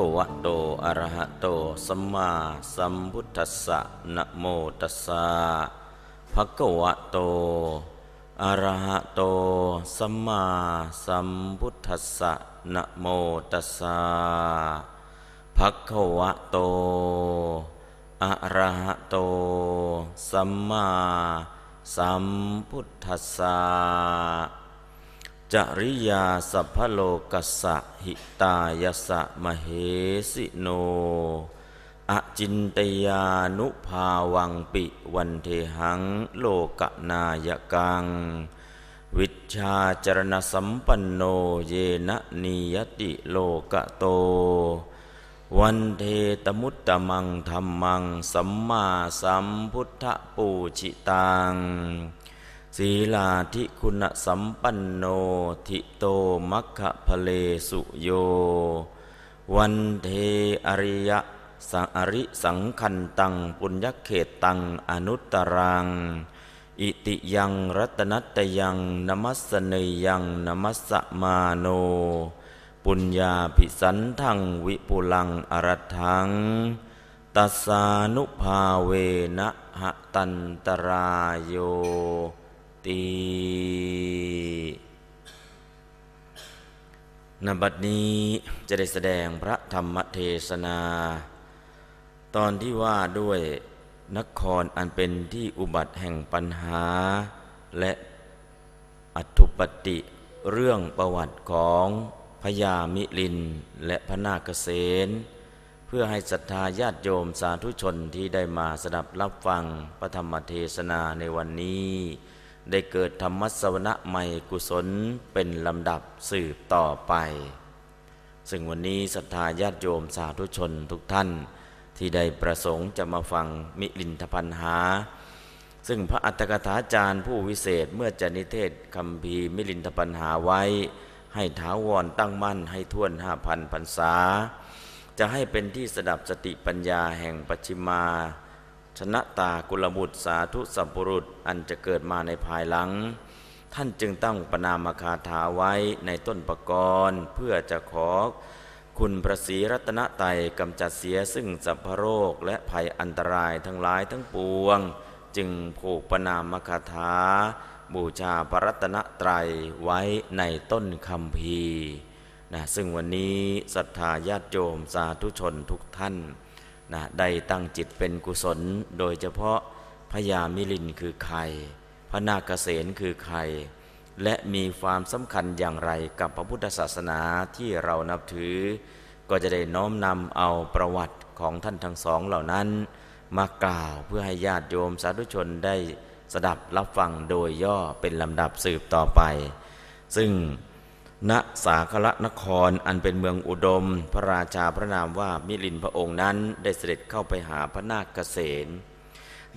ภะคะวะโตอะระหะโตสัมมาสัมพุทธัสสะนะโมตัสสะภะคะวะโตอะระหะโตสัมมาสัมพุทธัสสะนะโมตัสสะภะคะวะโตอะระหะโตสัมมาสัมพุทธัสสะ จริยาสัพพโลกัสสะหิตายสะมเหสิโน อจินตยานุภาวังปิวันเทหังโลกนายกัง วิชาจรณสัมปันโนเยนะนิยติโลกโต วันเทตมุตตมังธรรมังสัมมาสัมพุทธปูชิตัง ศีลาธิคุณสัมปันโนทิโตมัคคะพเลสุโย วันเทอริยะสังอริสังคันตังปุญญเขตตังอนุตตรัง อิติยังรัตนัตยังนมัสเนยังนมัสสมาโน ปุญญาภิสันทังวิปุลังอรทังตัสสานุภาเวนะหะตันตรายโย ตินบัดนี้จะได้แสดงพระธรรมเทศนา ตอนที่ว่าด้วยนครอันเป็นที่อุบัติแห่งปัญหา และอัตุปติเรื่องประวัติของพญามิลินและพระนาคเษนเพื่อให้ศรัทธาญาติโยมสาธุชนที่ได้มาสดับรับฟังพระธรรมเทศนาในวันนี้ ได้เกิดธรรมสวนะใหม่กุศลเป็นลำดับสืบต่อไป ซึ่งวันนี้ศรัทธาญาติโยมสาธุชนทุกท่าน ที่ได้ประสงค์จะมาฟังมิลินทพันหา ซึ่งพระอัตถกถาจารย์ผู้วิเศษเมื่อจะนิเทศคำพีมิลินทปัญหาไว้ ให้ท้าวรตั้งมั่นให้ท่วนห้าพันพรรษา จะให้เป็นที่สดับสติปัญญาแห่งปัจฉิมา ชนะตากุลบุตรสาธุสัมปุรุษอันจะเกิดมาในภายหลัง ท่านจึงตั้งปนามคาถาไว้ในต้นปกรณ์เพื่อจะขอคุณพระศรีรัตนไตยกำจัดเสียซึ่งสัพพโรคและภัยอันตรายทั้งหลายทั้งปวง จึงผูกปนามคาถา บูชาพระรัตนตรัยไว้ในต้นคำพีนะซึ่งวันนี้ศรัทธาญาติโยมสาธุชนทุกท่าน นะได้ตั้งจิตเป็นกุศล โดยเฉพาะพญามิลินคือใคร พระนาคเษนคือใคร และมีความสำคัญอย่างไรกับพระพุทธศาสนาที่เรานับถือ ก็จะได้น้อมนำเอาประวัติของท่านทั้งสองเหล่านั้น มากล่าวเพื่อให้ญาติโยมสาธุชนได้สดับรับฟังโดยย่อเป็นลำดับสืบต่อไป ซึ่ง ณสาคละนครอันเป็นเมืองอุดม พระราชาพระนามว่ามิลินพระองค์นั้นได้เสด็จเข้าไปหาพระนาคเกษน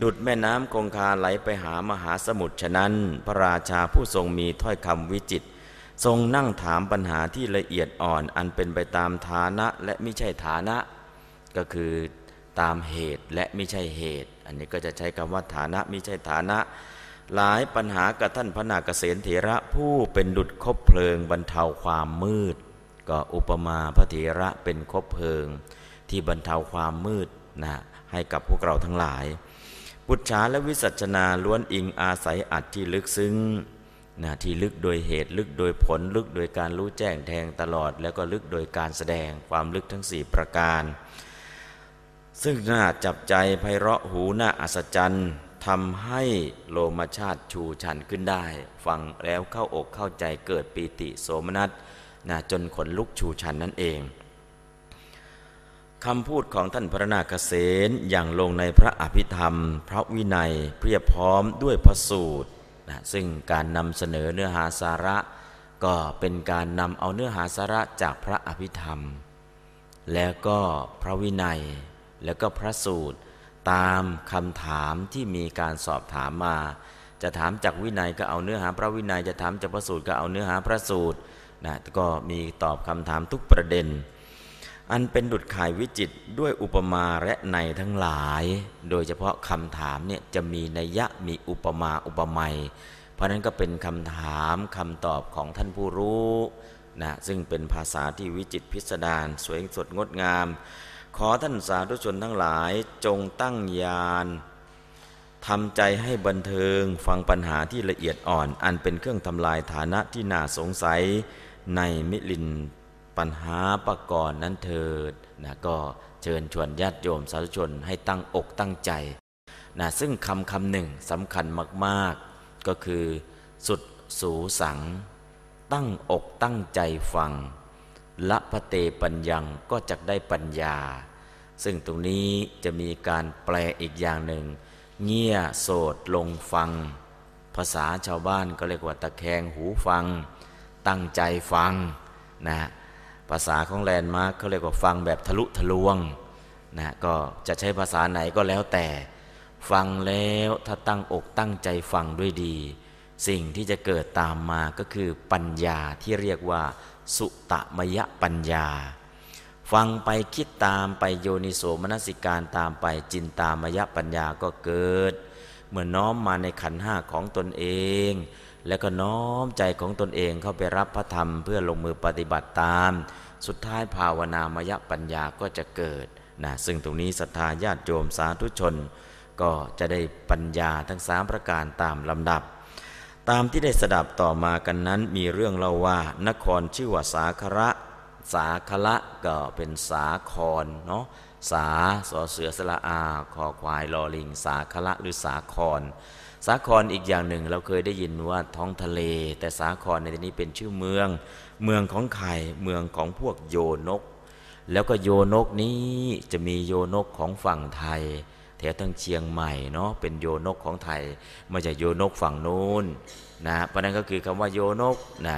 ดุดแม่น้ำคงคาไหลไปหามหาสมุทรฉะนั้น พระราชาผู้ทรงมีถ้อยคำวิจิต ทรงนั่งถามปัญหาที่ละเอียดอ่อนอันเป็นไปตามฐานะและไม่ใช่ฐานะ ก็คือตามเหตุและไม่ใช่เหตุ อันนี้ก็จะใช้คำว่าฐานะไม่ใช่ฐานะ หลายปัญหากับท่านพระนาคเษนเถระผู้เป็นดุจคบเพลิงบรรเทาความมืด ก็อุปมาพระเถระเป็นคบเพลิง ที่บรรเทาความมืดนะให้กับพวกเราทั้งหลายปุจฉาและวิสัชนาล้วนอิงอาศัยอัดที่ลึกซึ้งนะที่ลึกโดยเหตุลึกโดยผลลึกโดยการรู้แจ้งแทงตลอด แล้วก็ลึกโดยการแสดงความลึกทั้งสี่ประการ ซึ่งน่าจับใจไพเราะหูน่าอัศจรรย์ ทำให้โลมาชาติชูชันขึ้นได้ ฟังแล้วเข้าอกเข้าใจเกิดปีติโสมนัสนะจนขนลุกชูชันนั่นเองคำพูดของท่านพระนาคเษนอย่างลงในพระอภิธรรม พระวินัยเพียบพร้อมด้วยพระสูตรนะซึ่งการนำเสนอเนื้อหาสาระ ก็เป็นการนำเอาเนื้อหาสาระจากพระอภิธรรม แล้วก็พระวินัย แล้วก็พระสูตร ตามคำถามที่มีการสอบถามมา จะถามจากวินัยก็เอาเนื้อหาพระวินัย จะถามจากพระสูตรก็เอาเนื้อหาพระสูตรนะก็มีตอบคำถามทุกประเด็น อันเป็นดุดข่ายวิจิตด้วยอุปมาและในทั้งหลาย โดยเฉพาะคำถามเนี่ยจะมีนัยยะมีอุปมาอุปไมยเพราะนั้นก็เป็นคำถามคำตอบของท่านผู้รู้นะซึ่งเป็นภาษาที่วิจิตพิสดารสวยสดงดงาม ขอท่านสาธุชนทั้งหลายจงตั้งยานทำใจให้บันเทิงฟังปัญหาที่ละเอียดอ่อน อันเป็นเครื่องทำลายฐานะที่น่าสงสัยในมิลินปัญหาประกอบนั้นเถิดนะก็เชิญชวนญาติโยมสาธุชนให้ตั้งอกตั้งใจนะซึ่งคำคำหนึ่งสำคัญมากๆ ก็คือ สุดสูสัง ตั้งอกตั้งใจฟัง ละพะเตปัญญังก็จะได้ปัญญา ซึ่งตรงนี้จะมีการแปลอีกอย่างหนึ่ง เงี่ยโสดลงฟัง ภาษาชาวบ้านก็เรียกว่าตะแคงหูฟัง ตั้งใจฟังนะภาษาของแลนด์มาร์กเขาเรียกว่าฟังแบบทะลุทะลวงนะก็จะใช้ภาษาไหนก็แล้วแต่ ฟังแล้วถ้าตั้งอกตั้งใจฟังด้วยดี สิ่งที่จะเกิดตามมาก็คือปัญญาที่เรียกว่า สุตมยปัญญา ฟังไปคิดตามไปโยนิโสมนสิการตามไปจินตามยปัญญาก็เกิด เมื่อน้อมมาในขันห้าของตนเอง แล้วก็น้อมใจของตนเองเข้าไปรับพระธรรมเพื่อลงมือปฏิบัติตาม สุดท้ายภาวนามยปัญญาก็จะเกิดนะซึ่งตรงนี้ศรัทธาญาติโยมสาธุชน ก็จะได้ปัญญาทั้งสามประการตามลำดับ ตามที่ได้สดับต่อมากันนั้นมีเรื่องเล่าว่า นครชื่อว่าสาคระ สาคละก็เป็นสาครเนาะสาสอเสือสละอาคอควายลอลิง สาคละหรือสาคร สาครอีกอย่างหนึ่งเราเคยได้ยินว่าท้องทะเล แต่สาครในที่นี้เป็นชื่อเมือง เมืองของใครเมืองของพวกโยนก แล้วก็โยนกนี้จะมีโยนกของฝั่งไทย ถวทั้งเชียงใหม่เนาะเป็นโยนกของไทยม่ใช่โยนกฝั่งนู้นนะเพราะนั้นก็คือคำว่าโยนกนะ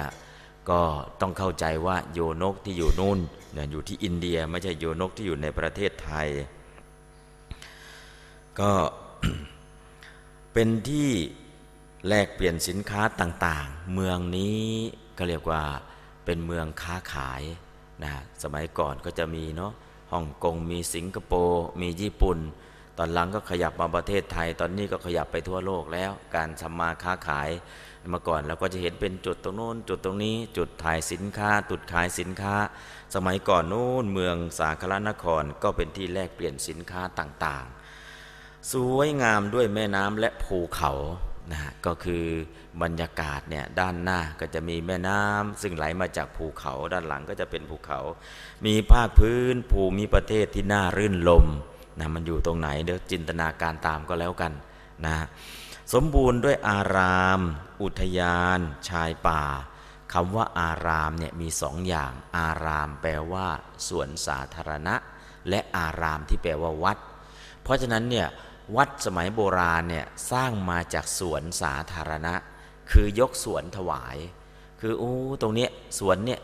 ก็ต้องเข้าใจว่าโยนกที่อยู่นู่นนะอยู่ที่อินเดียไม่ใช่โยนกที่อยู่ในประเทศไทย ก็เป็นที่แลกเปลี่ยนสินค้าต่างๆ เมืองนี้ก็เรียกว่าเป็นเมืองค้าขายนะสมัยก่อนก็จะมีเนาะฮ่องกงมีสิงคโปร์มีญี่ปุ่น ตอนหลังก็ขยับมาประเทศไทย ตอนนี้ก็ขยับไปทั่วโลกแล้ว การทำมาค้าขายเมื่อก่อนเราก็จะเห็นเป็นจุดตรงโน้น จุดตรงนี้ จุดถ่ายสินค้า จุดขายสินค้า สมัยก่อนโน้นเมืองสาครนครก็เป็นที่แลกเปลี่ยนสินค้าต่างๆ สวยงามด้วยแม่น้ำและภูเขานะก็คือบรรยากาศเนี่ยด้านหน้าก็จะมีแม่น้ำซึ่งไหลมาจากภูเขาด้านหลังก็จะเป็นภูเขา มีภาคพื้นภูมิประเทศที่น่ารื่นลม นะมันอยู่ตรงไหนเดี๋ยวจินตนาการตามก็แล้วกันนะสมบูรณ์ด้วยอาราม อุทยาน ชายป่าคำว่าอารามเนี่ยมีสองอย่าง อารามแปลว่าสวนสาธารณะ และอารามที่แปลว่าวัด เพราะฉะนั้นเนี่ยวัดสมัยโบราณเนี่ยสร้างมาจากสวนสาธารณะ คือยกสวนถวาย คือโอ้ตรงเนี้ยสวนเนี่ย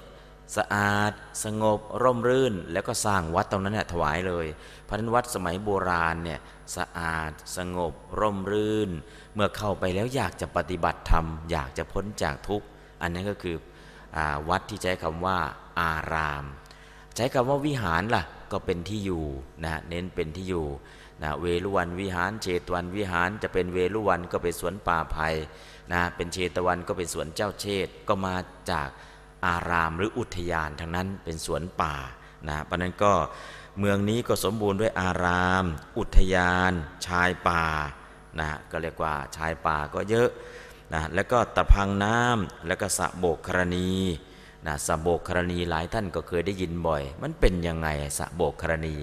สะอาด สงบ ร่มรื่น แล้วก็สร้างวัดตรงนั้นเนี่ยถวายเลย เพราะนั้นวัดสมัยโบราณเนี่ยสะอาด สงบ ร่มรื่น เมื่อเข้าไปแล้วอยากจะปฏิบัติธรรม อยากจะพ้นจากทุกข์ อันนั้นก็คืออวัดที่ใช้คำว่าอาราม ใช้คำว่าวิหารล่ะก็เป็นที่อยู่นะเน้นเป็นที่อยู่นะเวลุวันวิหาร เชตวันวิหารจะเป็นเวลุวันก็เป็นสวนป่าไผ่นะเป็นเชตวันก็เป็นสวนเจ้าเชตก็มาจาก อารามหรืออุทยานทั้งนั้นเป็นสวนป่านะเพราะนั้นก็เมืองนี้ก็สมบูรณ์ด้วยอาราม อุทยาน ชายป่านะก็เรียกว่าชายป่าก็เยอะนะแล้วก็ตะพังน้ำแล้วก็สะโบกครณีนะสะโบกครณีหลายท่านก็เคยได้ยินบ่อย มันเป็นยังไงสะโบกครณี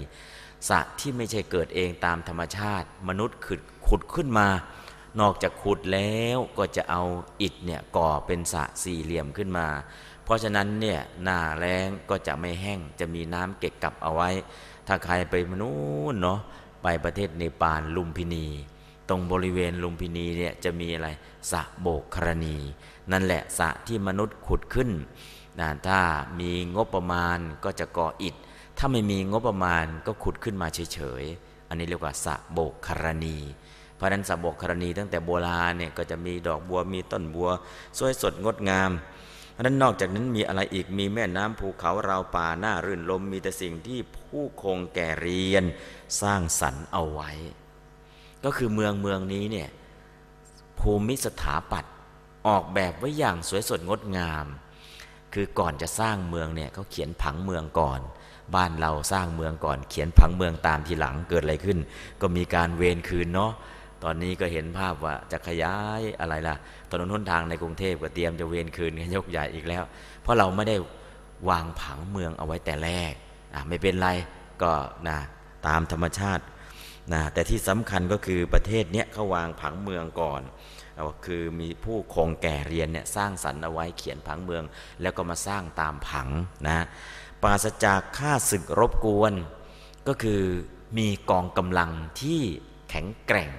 สะที่ไม่ใช่เกิดเองตามธรรมชาติ มนุษย์ขุดขุดขึ้นมา นอกจากขุดแล้วก็จะเอาอิฐเนี่ยก่อเป็นสะสี่เหลี่ยมขึ้นมา เพราะฉะนั้นเนี่ยหน้าแรงก็จะไม่แห้ง จะมีน้ำเก็บกับเอาไว้ ถ้าใครไปมนุษย์เนาะไปประเทศเนปาลลุมพินี ตรงบริเวณลุมพินีเนี่ยจะมีอะไรสะโบกครณี นั่นแหละสะที่มนุษย์ขุดขึ้นนะถ้ามีงบประมาณก็จะก่ออิฐ ถ้าไม่มีงบประมาณก็ขุดขึ้นมาเฉยๆ อันนี้เรียกว่าสะโบกครณีเพราะนั้นสะโบกครณีตั้งแต่โบราณเนี่ยก็จะมีดอกบัวมีต้นบัว สวยสดงดงาม ราะนั้นนอกจากนั้นมีอะไรอีกมีแม่น้ำภูเขาราวป่าหน้ารื่นลมมีแต่สิ่งที่ผู้คงแก่เรียนสร้างสรรค์เอาไว้ ก็คือเมืองเมืองนี้เนี่ยภูมิสถาปัตย์ออกแบบไว้อย่างสวยสดงดงาม คือก่อนจะสร้างเมืองเนี่ยเขาเขียนผังเมืองก่อน บ้านเราสร้างเมืองก่อน เขียนผังเมืองตามทีหลังเกิดอะไรขึ้น ก็มีการเวรคืนเนาะตอนนี้ก็เห็นภาพว่าจะขยายอะไรล่ะ ถนนหนทางในกรุงเทพก็เตรียมจะเวรคืนกันยกใหญ่อีกแล้ว เพราะเราไม่ได้วางผังเมืองเอาไว้แต่แรกไม่เป็นไรก็นะตามธรรมชาตินะแต่ที่สำคัญก็คือประเทศเนี้ยเขาวางผังเมืองก่อนคือมีผู้คงแก่เรียนเนี่ยสร้างสรรค์เอาไว้เขียนผังเมือง แล้วก็มาสร้างตามผังนะปราศจากค่าศึกรบกวน ก็คือมีกองกำลังที่แข็งแกร่ง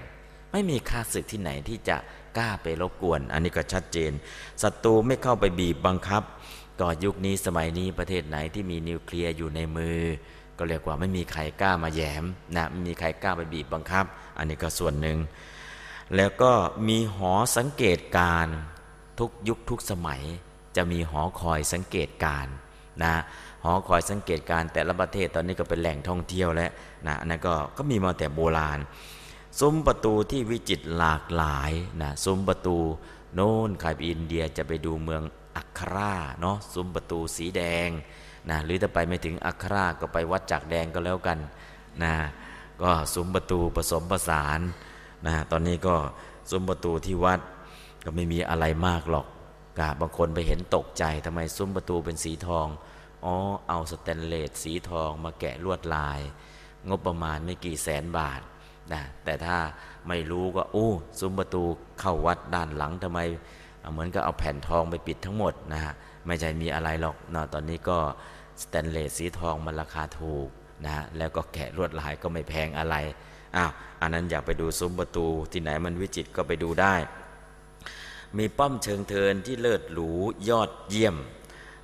ไม่มีค่าศึกที่ไหนที่จะ กล้าไปรบกวน อันนี้ก็ชัดเจนศัตรูไม่เข้าไปบีบบังคับก็ยุคนี้สมัยนี้ประเทศไหนที่มีนิวเคลียร์อยู่ในมือ ก็เรียกว่าไม่มีใครกล้ามาแยมนะไม่มีใครกล้าไปบีบบังคับ อันนี้ก็ส่วนหนึ่งแล้วก็มีหอสังเกตการทุกยุคทุกสมัย จะมีหอคอยสังเกตการนะหอคอยสังเกตการแต่ละประเทศตอนนี้ก็เป็นแหล่งท่องเที่ยวแล้วนะอันนั้นก็ก็มีมาแต่โบราณ ซุ้มประตูที่วิจิตรหลากหลายนะซุ้มประตูโน่นใครไปอินเดียจะไปดูเมืองอัคราเนาะซุ้มประตูสีแดงนะหรือถ้าไปไม่ถึงอัคราก็ไปวัดจักแดงก็แล้วกันนะก็ซุ้มประตูผสมผสานนะตอนนี้ก็ซุ้มประตูที่วัดก็ไม่มีอะไรมากหรอกกบางคนไปเห็นตกใจทำไมซุ้มประตูเป็นสีทองอ๋อเอาสแตนเลสสีทองมาแกะลวดลาย งบประมาณไม่กี่แสนบาท นะแต่ถ้าไม่รู้ก็อู้ซุ้มประตูเข้าวัดด้านหลังทำไม เหมือนกับเอาแผ่นทองไปปิดทั้งหมดนะฮะไม่ใช่มีอะไรหรอกนะตอนนี้ก็สแตนเลสสีทองมันราคาถูกนะแล้วก็แกะลวดลายก็ไม่แพงอะไรอ้าวอันนั้นอยากไปดูซุ้มประตูที่ไหนมันวิจิตก็ไปดูได้ มีป้อมเชิงเทินที่เลิศหรูยอดเยี่ยม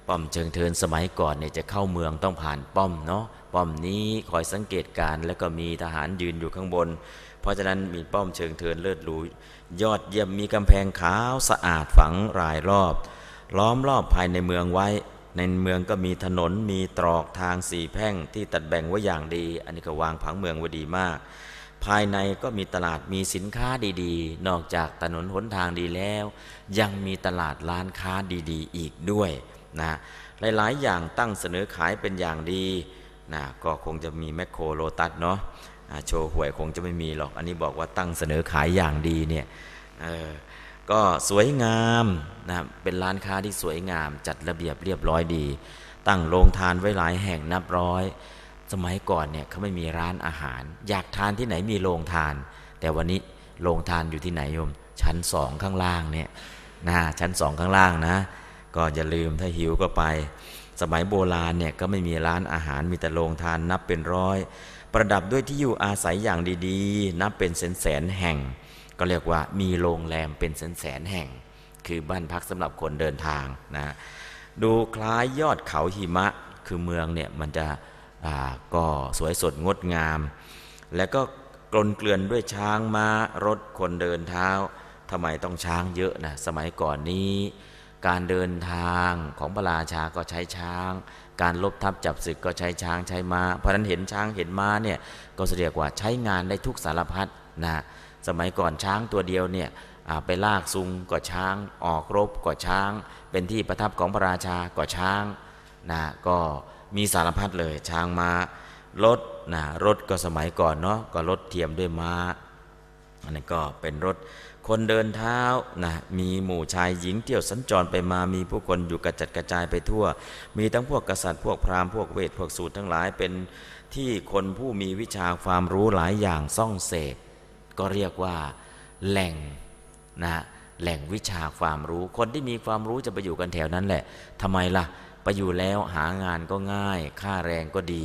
ป้อมเชิงเทินสมัยก่อนเนี่ยจะเข้าเมืองต้องผ่านป้อมเนาะป้อมนี้คอยสังเกตการแล้วก็มีทหารยืนอยู่ข้างบน เพราะฉะนั้นมีป้อมเชิงเทินเลิศหรูยอดเยี่ยมมีกำแพงขาวสะอาดฝังรายรอบ ล้อมรอบภายในเมืองไว้ ในเมืองก็มีถนนมีตรอกทางสี่แพ่งที่ตัดแบ่งไว้อย่างดี อันนี้ก็วางผังเมืองไว้ดีมาก ภายในก็มีตลาดมีสินค้าดีๆ นอกจากถนนหนทางดีแล้ว ยังมีตลาดร้านค้าดีๆ อีกด้วย นะหลายๆ อย่างตั้งเสนอขายเป็นอย่างดีนะก็คงจะมีแมคโครโลตัสเนาะโชว์หวยคงจะไม่มีหรอก อันนี้บอกว่าตั้งเสนอขายอย่างดีเนี่ยก็สวยงามนะเป็นร้านค้าที่สวยงาม จัดระเบียบเรียบร้อยดี ตั้งโรงทานไว้หลายแห่งนับร้อย สมัยก่อนเนี่ยเขาไม่มีร้านอาหาร อยากทานที่ไหนมีโรงทาน แต่วันนี้โรงทานอยู่ที่ไหนโยม ชั้นสองข้างล่างเนี่ยนะชั้นสองข้างล่างนะ ก็อย่าลืมถ้าหิวก็ไป สมัยโบราณเนี่ยก็ไม่มีร้านอาหารมีแต่โรงทานนับเป็นร้อย ประดับด้วยที่อยู่อาศัยอย่างดีๆ นับเป็นแสนแสนแห่ง ก็เรียกว่ามีโรงแรมเป็นแสนแสนแห่ง คือบ้านพักสำหรับคนเดินทางนะดูคล้ายยอดเขาหิมะคือเมืองเนี่ยมันจะก็สวยสดงดงาม แล้วก็กลนเกลื่อนด้วยช้างมา้ารถคนเดินเท้าทำไมต้องช้างเยอะนะสมัยก่อนนี้ การเดินทางของพระราชาก็ใช้ช้าง การลบทับจับศึกก็ใช้ช้างใช้มา้า เพราะนั้นเห็นช้างเห็นม้าเนี่ยก็เรียกว่าใช้งานได้ทุกสารพัดนะสมัยก่อนช้างตัวเดียวเนี่ยไปลากซุงก็ช้าง ออกรบก็ช้าง เป็นที่ประทับของพระราชาก็ช้างนะก็มีสารพัดเลยช้างมา้ารถนะรถก็สมัยก่อนเนาะก็รถเทียมด้วยม้าอันนี้ก็เป็นรถ คนเดินเท้านะมีหมู่ชายหญิงเที่ยวสัญจรไปมามีผู้คนอยู่กระจัดกระจายไปทั่ว มีทั้งพวกกษัตริย์พวกพราหมณ์พวกเวทพวกสูตรทั้งหลายเป็นที่คนผู้มีวิชาความรู้หลายอย่างซ่องเสกก็เรียกว่าแหล่งนะแหล่งวิชาความรู้ คนที่มีความรู้จะไปอยู่กันแถวนั้นแหละทำไมล่ะไปอยู่แล้วหางานก็ง่าย ค่าแรงก็ดี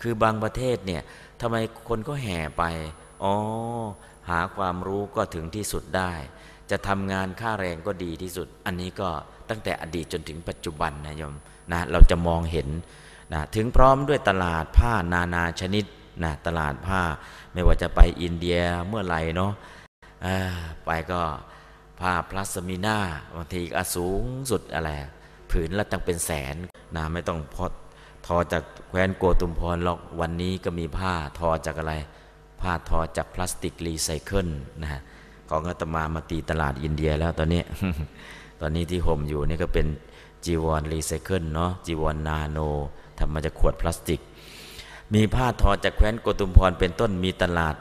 คือบางประเทศเนี่ยทำไมคนก็แห่ไปอ๋อ หาความรู้ก็ถึงที่สุดได้ จะทำงานค่าแรงก็ดีที่สุด อันนี้ก็ตั้งแต่อดีตจนถึงปัจจุบันนะโยมนะเราจะมองเห็นนะถึงพร้อมด้วยตลาดผ้านานาชนิดนะตลาดผ้าไม่ว่าจะไปอินเดียเมื่อไหร่เนาะไปก็ผ้าพาชมีน่าบางทีก็สูงสุดอะไรผืนละตั้งเป็นแสนนะไม่ต้องพอทอจากแคว้นโกตุมพรหรอกวันนี้ก็มีผ้าทอจากอะไร ผ้าทอจากพลาสติกรีไซเคิลนะฮะของอาตมามาตีตลาดอินเดียแล้วตอนนี้ ตอนนี้ที่ห่มอยู่นี่ก็เป็นจีวรรีไซเคิลเนาะจีวรนาโนทำมาจากขวดพลาสติก มีผ้าทอจากแคว้นโกตุมพรเป็นต้นมีตลาด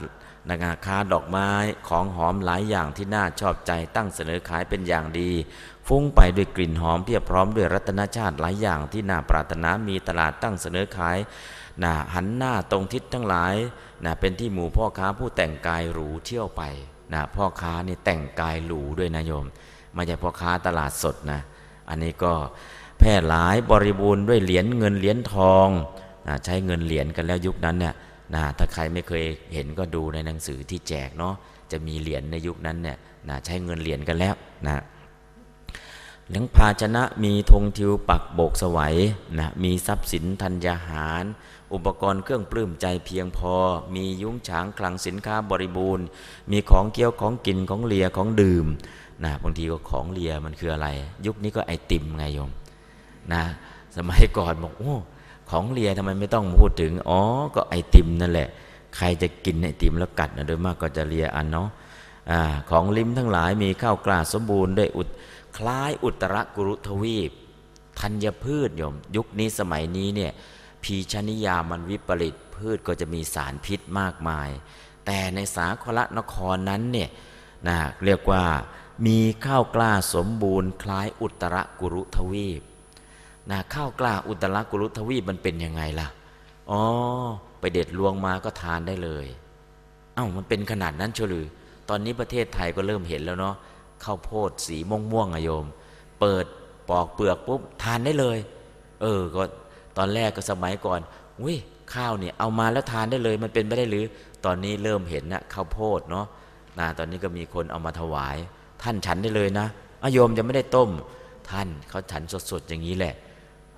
นาคาค้าดอกไม้ของหอมหลายอย่างที่น่าชอบใจตั้งเสนอขายเป็นอย่างดี ฟุ้งไปด้วยกลิ่นหอมเพียบพร้อมด้วยรัตนชาติหลายอย่างที่น่าปรารถนามีตลาดตั้งเสนอขาย นะหันหน้าตรงทิศทั้งหลายนะเป็นที่หมู่พ่อค้าผู้แต่งกายหรูเที่ยวไปนะพ่อค้านี่แต่งกายหรูด้วยนะโยมไม่ใช่พ่อค้าตลาดสดนะ อันนี้ก็แพร่หลายบริบูรณ์ด้วยเหรียญเงินเหรียญทองนะใช้เงินเหรียญกันแล้วยุคนั้นเนี่ยนะถ้าใครไม่เคยเห็นก็ดูในหนังสือที่แจกเนาะจะมีเหรียญในยุคนั้นเนี่ยนะใช้เงินเหรียญกันแล้วนะเลี้ยงภาชนะมีธงทิวปักโบกสวัยนะมีทรัพย์สินธัญญาหาร อุปกรณ์เครื่องปลื้มใจเพียงพอ มียุ้งฉางคลังสินค้าบริบูรณ์ มีของเกี้ยวของกินของเลียของดื่มนะบางทีก็ของเลียมันคืออะไร ยุคนี้ก็ไอติมไงโยมนะสมัยก่อนบอกโอ้ของเลียทำไมไม่ต้องพูดถึง อ๋อ ก็ไอติมนั่นแหละ ใครจะกินไอติมแล้วกัดนะโดยมากก็จะเลียอันเนาะอของลิ้มทั้งหลายมีข้าวกล้าสมบูรณ์ด้วยอุดคล้ายอุตรกุรุทวีปธัญพืชโยม ยุคนี้สมัยนี้เนี่ย พีชนิยามันวิปริตพืชก็จะมีสารพิษมากมาย แต่ในสาคละนครนั้นเนี่ยนะเรียกว่ามีข้าวกล้าสมบูรณ์คล้ายอุตรกุรุทวีปนะข้าวกล้าอุตรกุรุทวีปมันเป็นยังไงล่ะอ๋อไปเด็ดลวงมาก็ทานได้เลยเอา้ามันเป็นขนาดนั้นเฉลือ ตอนนี้ประเทศไทยก็เริ่มเห็นแล้วเนาะข้าวโพดสีม่วงม่วงอะโยม เปิดปอกเปลือกปุ๊บทานได้เลย เออก็ ตอนแรกก็สมัยก่อนอุ้ยข้าวเนี่ยเอามาแล้วทานได้เลยมันเป็นไม่ได้หรือ ตอนนี้เริ่มเห็นนะข้าวโพดเนาะนะตอนนี้ก็มีคนเอามาถวาย ท่านฉันได้เลยนะอโยมจะไม่ได้ต้ม ท่านเขาฉันสดๆอย่างนี้แหละ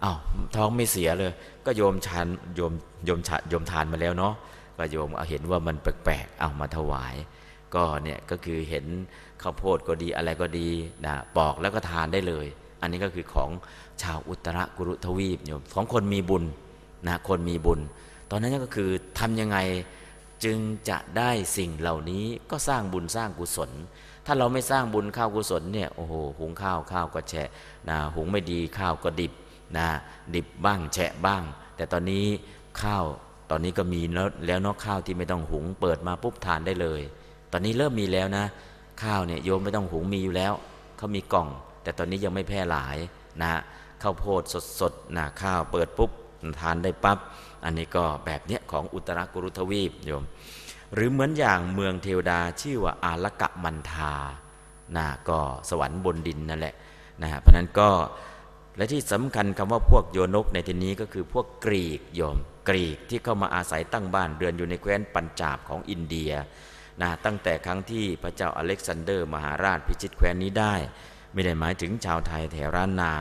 อา้าวท้องไม่เสียเลย ก็โยมฉันโยมโยมฉันโยมทานมาแล้วเนาะก็โยมเอาเห็นว่ามันแปลกๆเอามาถวาย ก็เนี่ยก็คือเห็นข้าวโพดก็ดีอะไรก็ดีนะปอกแล้วก็ทานได้เลย อันนี้ก็คือของ ชาวอุตรกุรุทวีปโยมของคนมีบุญนะคนมีบุญ ตอนนั้นก็คือทำยังไงจึงจะได้สิ่งเหล่านี้ก็สร้างบุญสร้างกุศล ถ้าเราไม่สร้างบุญข้าวกุศลเนี่ยโอ้โหหุงข้าวข้าวก็แฉะนะหุงไม่ดีข้าวก็ดิบนะดิบบ้างแฉะบ้าง แต่ตอนนี้ข้าวตอนนี้ก็มีแล้วแล้วนอกข้าวที่ไม่ต้องหุงเปิดมาปุ๊บทานได้เลย ตอนนี้เริ่มมีแล้วนะ ข้าวเนี่ยโยมไม่ต้องหุงมีอยู่แล้วเขามีกล่อง แต่ตอนนี้ยังไม่แพร่หลายนะ ข้าวโพดสดๆนะข้าวเปิดปุ๊บทานได้ปับ๊บอันนี้ก็แบบเนี้ยของอุตรกุรุทวีปโยม หรือเหมือนอย่างเมืองเทวดาชื่อว่าอาลกะมันทานะก็สวรรค์บนดินนั่นแหละนะเพราะนั้นก็และที่สำคัญคำว่าพวกโยนกในที่นี้ก็คือพวกกรีกโยมกรีกที่เข้ามาอาศัยตั้งบ้านเรือนอยู่ในแคว้นปัญจาบของอินเดียนะตั้งแต่ครั้งที่พระเจ้าอเล็กซานเดอร์ มหาราชพิชิตแคว้นนี้ได้ ไม่ได้หมายถึงชาวไทยแถวล้านนา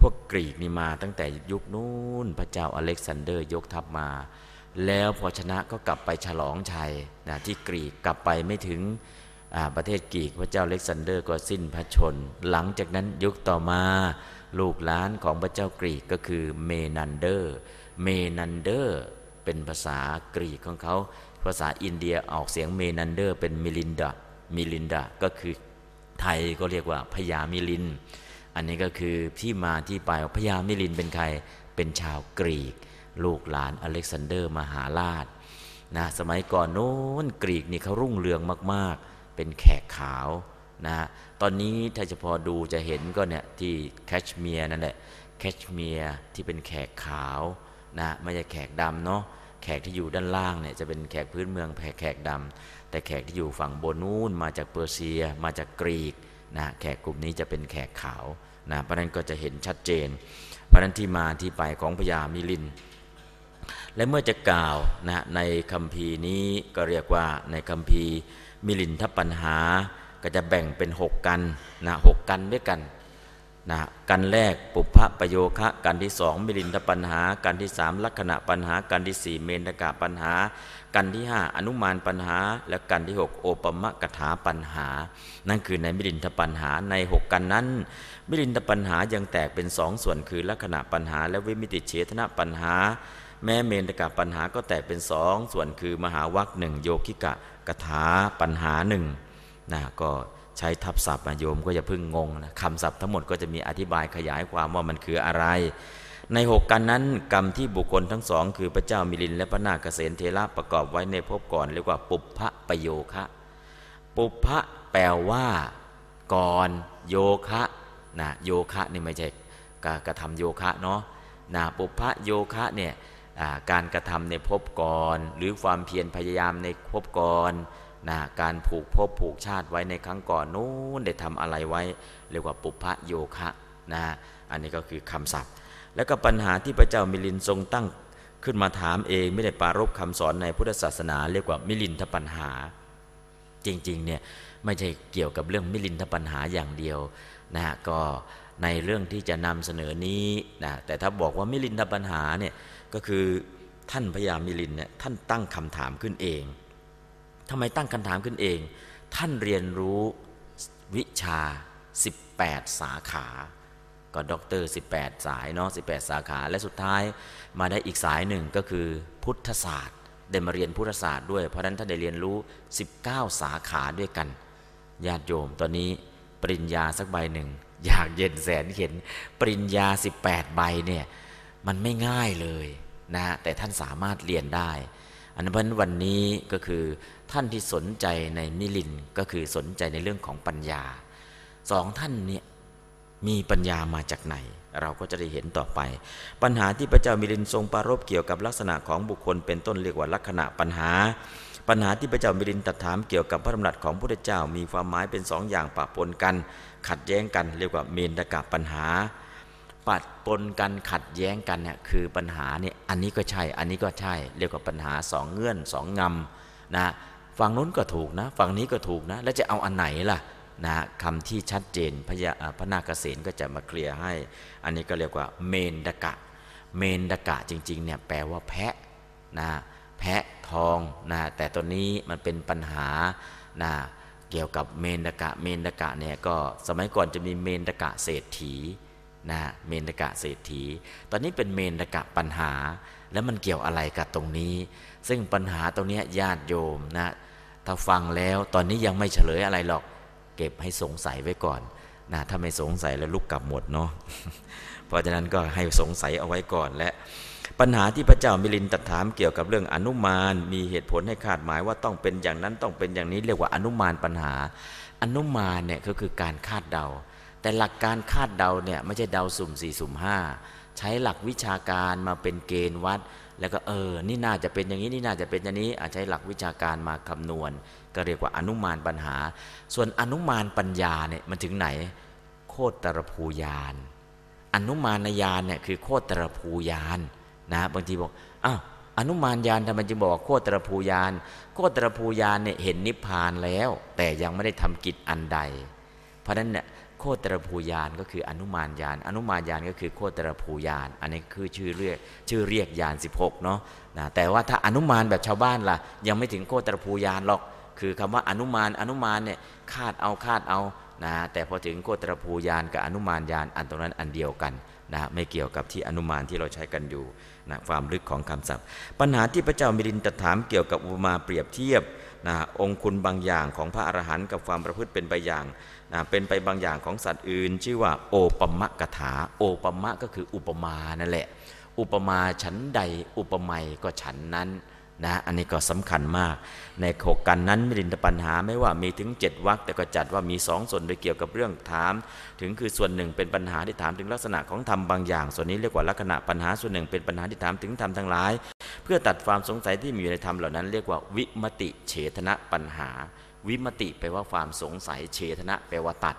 พวกกรีกนี่มาตั้งแต่ยุคนู้นพระเจ้าอเล็กซานเดอร์ยกทัพมา แล้วพอชนะก็กลับไปฉลองชัยนะที่กรีกกลับไปไม่ถึงประเทศกรีกพระเจ้าอเล็กซานเดอร์ก็สิ้นพระชนม์ หลังจากนั้นยุคต่อมาลูกหลานของพระเจ้ากรีกก็คือเมนันเดอร์ เมนันเดอร์ เป็นภาษากรีกของเขา ภาษาอินเดียออกเสียงเมนันเดอร์ เป็นมิลินดามิลินดาก็คือไทยก็เรียกว่าพญามิลินท์ อันนี้ก็คือที่มาที่ไปพญามิลินท์เป็นใครเป็นชาวกรีก ลูกหลานอเล็กซานเดอร์มหาราชนะสมัยก่อนโน้นกรีกนี่เขารุ่งเรืองมาก ๆ เป็นแขกขาวนะตอนนี้ถ้าจะพอดูจะเห็นก็เนี่ยที่แคชเมียร์นั่นแหละแคชเมียร์ที่เป็นแขกขาวนะไม่ใช่แขกดำเนาะแขกที่อยู่ด้านล่างเนี่ยจะเป็นแขกพื้นเมืองแแขกดำแต่แขกที่อยู่ฝั่งบนนู้นมาจากเปอร์เซีย มาจากกรีกนะแขกกลุ่มนี้จะเป็นแขกขาว นะเพราะนั้นก็จะเห็นชัดเจน เพราะนั้นที่มาที่ไปของพญามิลิน และเมื่อจะกล่าวนะในคำพีนี้ก็เรียกว่าในคำพีมิลินทปัญหา ก็จะแบ่งเป็นหกกันนะหกกันด้วยกันนะกันแรกปุพพะประโยคะกันที่สองมิลินทปัญหา กันที่สามลักษณะปัญหา กันที่สี่เมนกะปัญหา กันที่ห้าอนุมานปัญหา และกันที่หกโอปมะกถาปัญหา นั่นคือในมิลินทปัญหาในหกกันนั้น มิลินทปัญหายังแตกเป็นสองส่วนคือลักษณะปัญหา และวิมิติเฉทนะปัญหา แม้เมนตกะปัญหาก็แตกเป็นสองส่วนคือมหาวัคหนึ่งโยคิกะกถาปัญหาหนึ่งนะก็ใช้ทับศัพท์มาโยมก็จะพึ่งงงนะคำศัพท์ทั้งหมดก็จะมีอธิบายขยายความว่ามันคืออะไร ในหกกันนั้นกรรมที่บุคคลทั้งสอง คือพระเจ้ามิลินและพระนาคเษนเทระประกอบไว้ในภพก่อนเรียกว่าปุพพะประโยคะ ปุพพะแปลว่า ก่อน โยคะ นะโยคะนี่ไม่ใช่การกระทำโยคะเนาะนะปุพพะโยคะเนี่ยการกระทำในภพก่อนหรือความเพียรพยายามในภพก่อนนะการผูกภพผูกชาติไว้ในครั้งก่อนนู้นได้ทำอะไรไว้ เรียกว่าปุพพะโยคะนะอันนี้ก็คือคำศัพท์ แล้วก็ปัญหาที่พระเจ้ามิลินทรงตั้งขึ้นมาถามเองไม่ได้ปารบคำสอนในพุทธศาสนา เรียกว่ามิลินทปัญหา จริงๆเนี่ยไม่ใช่เกี่ยวกับเรื่องมิลินทปัญหาอย่างเดียว นะฮะก็ในเรื่องที่จะนำเสนอนี้นะแต่ถ้าบอกว่ามิลินทปัญหาเนี่ยก็คือท่านพญามิลินเนี่ยท่านตั้งคำถามขึ้นเองทำไมตั้งคำถามขึ้นเอง ท่านเรียนรู้วิชา 18 สาขาก็ด็อกเตอร์18 สายเนาะ18 สาขาและสุดท้ายมาได้อีกสายหนึ่งก็คือพุทธศาสตร์ ได้มาเรียนพุทธศาสตร์ด้วยเพราะนั้นท่านได้เรียนรู้ 19 สาขาด้วยกันญาติโยมตอนนี้ ปริญญาสักใบหนึ่ง อยากเย็นแสนเข็นปริญญา 18 ใบเนี่ยมันไม่ง่ายเลยนะแต่ท่านสามารถเรียนได้ อันนั้นวันนี้ก็คือท่านที่สนใจในมิลินก็คือสนใจในเรื่องของปัญญาสองท่านเนี่ยมีปัญญามาจากไหน เราก็จะได้เห็นต่อไป ปัญหาที่พระเจ้ามิลินทรงปรารบเกี่ยวกับลักษณะของบุคคลเป็นต้นเรียกว่าลักษณะปัญหา ปัญหาที่พระเจ้ามิลินตรัสถามเกี่ยวกับพระดำรัสของพระพุทธเจ้ามีความหมายเป็นสองอย่างปะปนกัน ขัดแย้งกันเรียกว่าเมนตกะปัญหาปัดปนกันขัดแย้งกันเนี่ยคือปัญหาเนี่ยอันนี้ก็ใช่ อันนี้ก็ใช่ เรียกว่าปัญหาสองเงื่อนสองงำนะฝั่งนู้นก็ถูกนะฝั่งนี้ก็ถูกนะ แล้วจะเอาอันไหนล่ะนะคำที่ชัดเจนพระพระนาคเษนก็จะมาเคลียร์ให้ อันนี้ก็เรียกว่าเมนดกะ เมนดกะจริงๆเนี่ยแปลว่าแพะนะแพะ ทองนะแต่ตัวนี้มันเป็นปัญหานะเกี่ยวกับเมนดกะเมนดกะเนี่ยก็สมัยก่อนจะมีเมนดกะเศรษฐีนะเมนกะเศรษฐี ตอนนี้เป็นเมนกะปัญหา แล้วมันเกี่ยวอะไรกับตรงนี้ ซึ่งปัญหาตรงนี้ญาติโยมนะถ้าฟังแล้วตอนนี้ยังไม่เฉลยอะไรหรอก เก็บให้สงสัยไว้ก่อนนะถ้าไม่สงสัยแล้วลุกกลับหมดเนาะเพราะฉะนั้นก็ให้สงสัยเอาไว้ก่อนและ ปัญหาที่พระเจ้ามิลินตัดถามเกี่ยวกับเรื่องอนุมานมีเหตุผลให้คาดหมายว่าต้องเป็นอย่างนั้นต้องเป็นอย่างนี้เรียกว่าอนุมานปัญหา อนุมานเนี่ยก็คือการคาดเดา แต่หลักการคาดเดาเนี่ยไม่ใช่เดาสุ่มสี่สุ่มห้าใช้หลักวิชาการมาเป็นเกณฑ์วัด แล้วก็เออ นี่น่าจะเป็นอย่างนี้นี่น่าจะเป็นอย่างนี้อาจใช้หลักวิชาการมาคำนวณ ก็เรียกว่าอนุมานปัญหา ส่วนอนุมานปัญญาเนี่ยมันถึงไหน โคตรภูยานอนุมานญาณเนี่ยคือโคตรภูยาน นะบางทีบอกอ้าวอนุมานญาณทำไมจึงบอกโคตรภูยานโคตรภูยานเนี่ยเห็นนิพพานแล้ว แต่ยังไม่ได้ทำกิจอันใด เพราะนั้นเนี่ยโคตรภูยานก็คืออนุมานยาน อนุมานยานก็คือโคตรภูยาน อันนี้คือชื่อเรียกชื่อเรียกยาน 16เนาะนะแต่ว่าถ้าอนุมานแบบชาวบ้านล่ะ ยังไม่ถึงโคตรภูยานหรอก คือคำว่าอนุมานอนุมานเนี่ยคาดเอาคาดเอานะแต่พอถึงโคตรภูยานกับอนุมานยานอันตรงนั้นอันเดียวกันนะไม่เกี่ยวกับที่อนุมานที่เราใช้กันอยู่ นะความลึกของคำศัพท์ ปัญหาที่พระเจ้ามิรินตถามเกี่ยวกับอุปมาเปรียบเทียบนะองค์คุณบางอย่างของพระอรหันต์กับความประพฤติเป็นไปอย่างนะเป็นไปบางอย่างของสัตว์อื่น ชื่อว่าโอปมะกถา โอปมะก็คืออุปมานั่นแหละ อุปมาฉันใดอุปไมยก็ฉันนั้น นะอันนี้ก็สำคัญมาก ในโขกกันนั้นมิรินทปัญหาไม่ว่ามีถึง 7วรรคแต่ก็จัดว่ามีสองส่วนโดยเกี่ยวกับเรื่องถาม ถึงคือส่วนหนึ่งเป็นปัญหาที่ถามถึงลักษณะของธรรมบางอย่าง ส่วนนี้เรียกว่าลักษณะปัญหาส่วนหนึ่งเป็นปัญหาที่ถามถึงธรรมทั้งหลาย เพื่อตัดความสงสัยที่มีอยู่ในธรรมเหล่านั้น เรียกว่าวิมติเฉทนะปัญหา วิมติแปลว่าความสงสัยเฉทนะแปลว่าตัด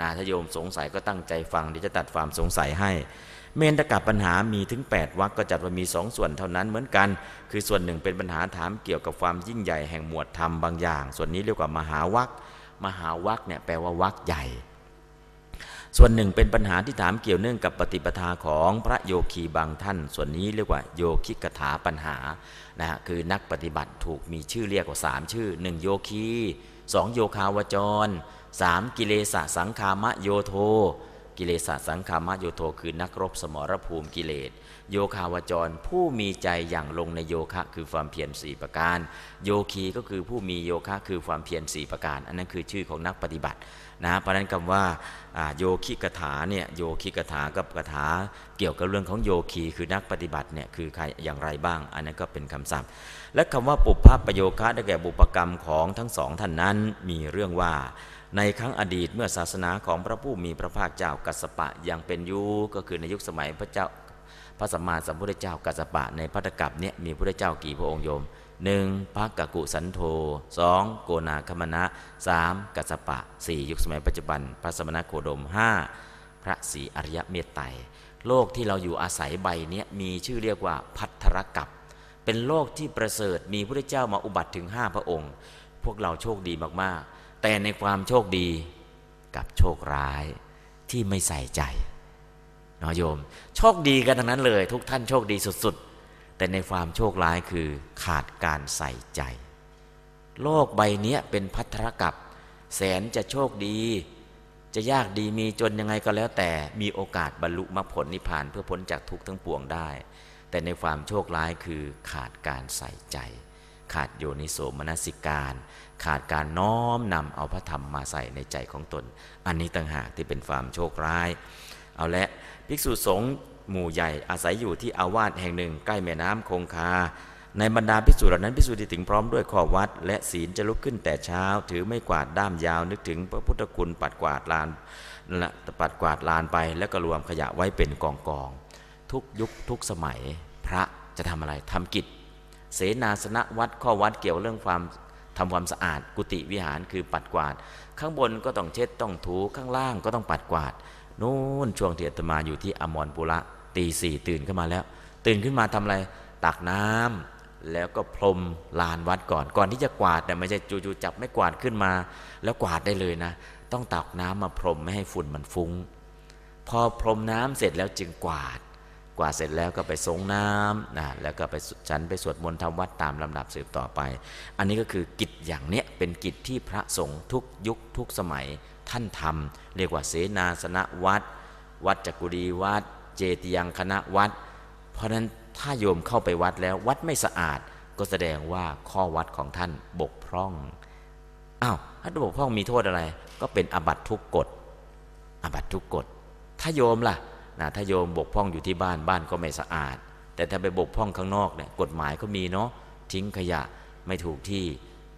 นะถ้าโยมสงสัยก็ตั้งใจฟังที่จะตัดความสงสัยให้ เมนตกับปัญหามีถึง 8วรรคก็จัดว่ามีสองส่วนเท่านั้นเหมือนกัน คือส่วนหนึ่งเป็นปัญหาถามเกี่ยวกับความยิ่งใหญ่แห่งหมวดธรรมบางอย่าง ส่วนนี้เรียกว่ามหาวรรคมหาวรรคเนี่ยแปลว่าวรรคใหญ่ ส่วนหนึ่งเป็นปัญหาที่ถามเกี่ยวเนื่องกับปฏิปทาของพระโยคีบางท่าน ส่วนนี้เรียกว่าโยคิกถาปัญหานะฮะคือนักปฏิบัติถูกมีชื่อเรียกว่าสามชื่อหนึ่งโยคีสองโยคาวจรสามกิเลสสังคามะโยโท กิเลสสังคามะโยโทคือนักรบสมรภูมิกิเลส โยคาวจรผู้มีใจอย่างลงในโยคะคือความเพียรสี่ประการ โยคีก็คือผู้มีโยคะคือความเพียรสี่ประการ อันนั้นคือชื่อของนักปฏิบัตินะเพราะนั้นคำว่าโยคิกถาเนี่ยโยคิกถากับกถาเกี่ยวกับเรื่องของโยคีคือนักปฏิบัติเนี่ยคือใครอย่างไรบ้าง อันนั้นก็เป็นคำศัพท์ และคำว่าปุพพประโยคะได้แก่บุปกรรมของทั้งสองท่านนั้นมีเรื่องว่า ในครั้งอดีตเมื่อศาสนาของพระผู้มีพระภาคเจ้ากัสปะยังเป็นอยุก็คือในยุคสมัยพระเจ้าพระสัมมาสัมพุทธเจ้ากัสปะในพัตกับเนี่ยมีพระเจ้ากี่พระองค์โยมหนึ่งพระกกุสันโธสองโกนาคมณะสามกัสปะสี่ยุคสมัยปัจจุบัน พระสมณโคดมห้าพระศรีอริยเมตไตรโลกที่เราอยู่อาศัยใบนี้มีชื่อเรียกว่าพัทธรกับ เป็นโลกที่ประเสริฐมีพระเจ้ามาอุบัติถึงห้าพระองค์ พวกเราโชคดีมากๆ แต่ในความโชคดีกับโชคร้ายที่ไม่ใส่ใจเนาะโยม โชคดีกันทั้งนั้นเลย ทุกท่านโชคดีสุดๆ แต่ในความโชคร้ายคือขาดการใส่ใจ โลกใบนี้เป็นพัทธกับแสนจะโชคดี จะยากดีมีจนยังไงก็แล้ว แต่มีโอกาสบรรลุมรรคผลนิพพานเพื่อพ้นจากทุกข์ทั้งปวงได้ แต่ในความโชคร้ายคือขาดการใส่ใจ ขาดโยนิโสมนสิการ ขาดการน้อมนำเอาพระธรรมมาใส่ในใจของตน อันนี้ต่างหากที่เป็นความโชคร้าย เอาละภิกษุสงฆ์หมู่ใหญ่อาศัยอยู่ที่อาวาสแห่งหนึ่ง ใกล้แม่น้ำคงคา ในบรรดาพิสูจน์เหล่านั้นพิสูจน์ที่ถึงพร้อมด้วยข้อวัด และศีลจะลุกขึ้นแต่เช้า ถือไม่กวาดด้ามยาวนึกถึงพระพุทธคุณปัดกวาดลานปัดกวาดลานไป แล้วก็รวมขยะไว้เป็นกองกองทุกยุคทุกสมัยพระจะทำอะไรทำกิจ เสนาสนะวัดข้อวัดเกี่ยวเรื่องความ ทำความสะอาดกุฏิวิหารคือปัดกวาด ข้างบนก็ต้องเช็ดต้องถูข้างล่างก็ต้องปัดกวาดนู่นช่วงที่อาตมาอยู่ที่อมรปุระตีสี่ตื่นขึ้นมาแล้ว ตื่นขึ้นมาทำอะไรตักน้ำแล้วก็พรมลานวัดก่อน ก่อนที่จะกวาดแต่ไม่ใช่จู่ๆจับไม่กวาดขึ้นมา แล้วกวาดได้เลยนะ ต้องตักน้ำมาพรมไม่ให้ฝุ่นมันฟุง้ง พอพรมน้ำเสร็จแล้วจึงกวาด กว่าเสร็จแล้วก็ไปสงน้ำนะแล้วก็ไปฉันไปสวดมนต์ทำวัดตามลำดับสืบต่อไป อันนี้ก็คือกิจอย่างเนี้ยเป็นกิจที่พระสงฆ์ทุกยุคทุกสมัยท่านทำเรียกว่าเสนาสนะวัด วัดจักกุดีวัด เจติยังคณะวัด เพราะนั้นถ้าโยมเข้าไปวัดแล้ววัดไม่สะอาดก็แสดงว่าข้อวัดของท่านบกพร่องอ้าวถ้าบกพร่องมีโทษอะไร ก็เป็นอบัตทุกกฎอบัตทุกกฎถ้าโยมล่ะ นะถ้าโยมบกพร่องอยู่ที่บ้านบ้านก็ไม่สะอาด แต่ถ้าไปบกพร่องข้างนอกเนี่ยกฎหมายก็มีเนาะทิ้งขยะไม่ถูกที่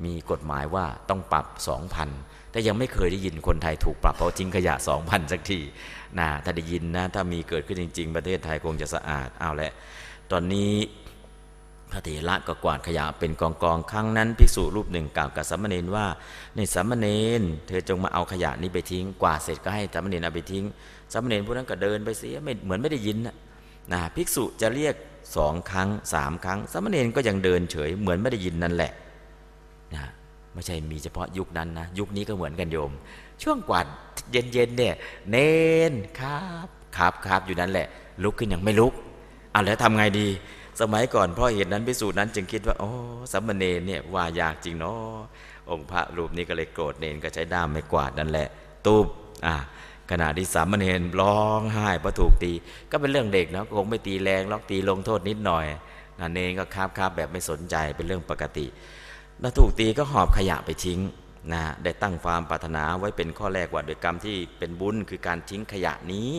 มีกฎหมายว่าต้องปรับสองพันแต่ยังไม่เคยได้ยินคนไทยถูกปรับเพราะทิ้งขยะสองพันสักทีนะถ้าได้ยินนะถ้ามีเกิดขึ้นจริง ๆ ประเทศไทยคงจะสะอาดเอาแหละตอนนี้ พระเถระก็กวาดขยะเป็นกองกองครั้งนั้นภิกษุรูปหนึ่งกล่าวกับสามเณรว่าในสามเณรเธอจงมาเอาขยะนี้ไปทิ้ง กวาดเสร็จก็ให้สามเณรเอาไปทิ้งสามเณรผู้นั้นก็เดินไปเสียไม่เหมือนไม่ได้ยินนะภิกษุจะเรียกสองครั้งสามครั้งสามเณรก็ยังเดินเฉยเหมือนไม่ได้ยินนั่นแหละนะไม่ใช่มีเฉพาะยุคนั้นนะยุคนี้ก็เหมือนกันโยม ช่วงกวาดเย็นๆเนี่ยเน้นครับครับครับอยู่นั้นแหละ ลุกขึ้นยังไม่ลุกเอาแล้วทำไงดี สมัยก่อนเพราะเหตุนั้นพิสูจน์นั้นจึงคิดว่า โอ้สัมมเนรเนี่ยว่ายากจริงเนาะองค์พระรูปนี้ก็เลยโกรธเนนก็ใช้ด้ามไม่กวาดนั่นแหละ ตูบอ่าขณะที่สามเณรร้องไห้เพราะถูกตี ก็เป็นเรื่องเด็กเนาะคงไม่ตีแรงล็อกตีลงโทษนิดหน่อยนะเนรก็คาบคาบแบบไม่สนใจเป็นเรื่องปกติ แล้วถูกตีก็หอบขยะไปทิ้งนะได้ตั้งความปรารถนาไว้เป็นข้อแรกว่าโดยกรรมที่เป็นบุญคือการทิ้งขยะนี้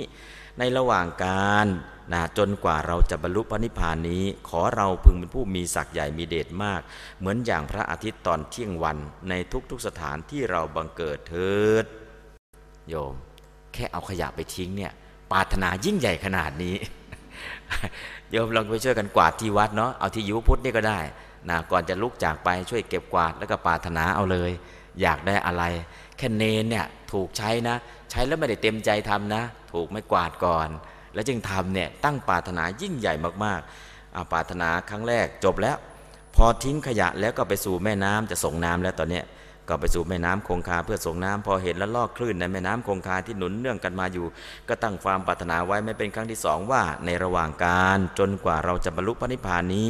ในระหว่างการนะจนกว่าเราจะบรรลุพระนิพพานนี้ ขอเราพึงเป็นผู้มีศักย์ใหญ่มีเดชมาก เหมือนอย่างพระอาทิตย์ตอนเที่ยงวันในทุกๆสถานที่เราบังเกิดเถิด โยม แค่เอาขยะไปทิ้งเนี่ยปาถนายิ่งใหญ่ขนาดนี้โยมลองไปช่วยกันกวาดที่วัดเนาะเอาที่ยุพุทธนี่ก็ได้นะก่อนจะลุกจากไปช่วยเก็บกวาดแล้วก็ปาถนาเอาเลย อยากได้อะไร แค่เนนเนี่ยถูกใช้นะ ใช้แล้วไม่ได้เต็มใจทำนะูกไม่กวาดก่อน แล้วจึงทำเนี่ยตั้งปรารถนายิ่งใหญ่มากๆปรารถนาครั้งแรกจบแล้ว พอทิ้งขยะแล้วก็ไปสู่แม่น้ำจะส่งน้ำแล้วตอนเนี้ยก็ไปสู่แม่น้ำคงคาเพื่อส่งน้ำพอเห็นแล้วลอกคลื่นในแม่น้ำคงคาที่หนุนเนื่องกันมาอยู่ ก็ตั้งความปรารถนาไว้ไม่เป็นครั้งที่สองว่า ในระหว่างการจนกว่าเราจะบรรลุพระนิพพานนี้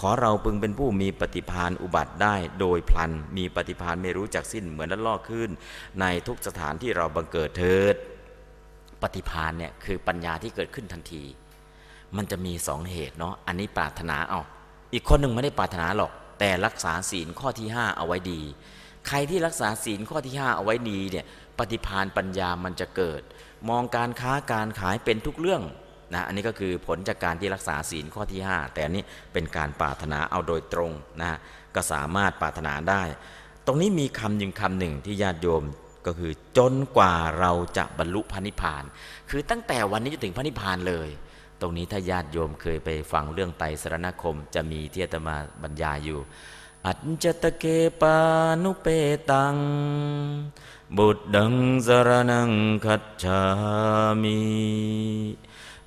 ขอเราพึงเป็นผู้มีปฏิพานอุบัติได้ โดยพลันมีปฏิพานไม่รู้จักสิ้นเหมือนแล้วลอกคลื่นในทุกสถานที่เราบังเกิดเถิด ปฏิพานเนี่ยคือปัญญาที่เกิดขึ้นทันที มันจะมีสองเหตุเนาะอันนี้ปรารถนาเอาอีกคนหนึ่งไม่ได้ปรารถนาหรอก แต่รักษาศีลข้อที่ห้าเอาไว้ดี ใครที่รักษาศีลข้อที่ห้าเอาไว้ดีเนี่ยปฏิพานปัญญามันจะเกิด มองการค้าการขายเป็นทุกเรื่องนะอันนี้ก็คือผลจากการที่รักษาศีลข้อที่ 5 แต่อันนี้เป็นการปรารถนาเอาโดยตรงนะก็สามารถปรารถนาได้ ตรงนี้มีคำยิงคำหนึ่งที่ญาติโยม ก็คือจนกว่าเราจะบรรลุพระนิพพาน คือตั้งแต่วันนี้จนถึงพระนิพพานเลย ตรงนี้ถ้าญาติโยมเคยไปฟังเรื่องไตรสรณคม จะมีที่อาตมาบรรยายอยู่ อัจจตเกปานุเปตัง บุตดังสรนังคัจฉามิ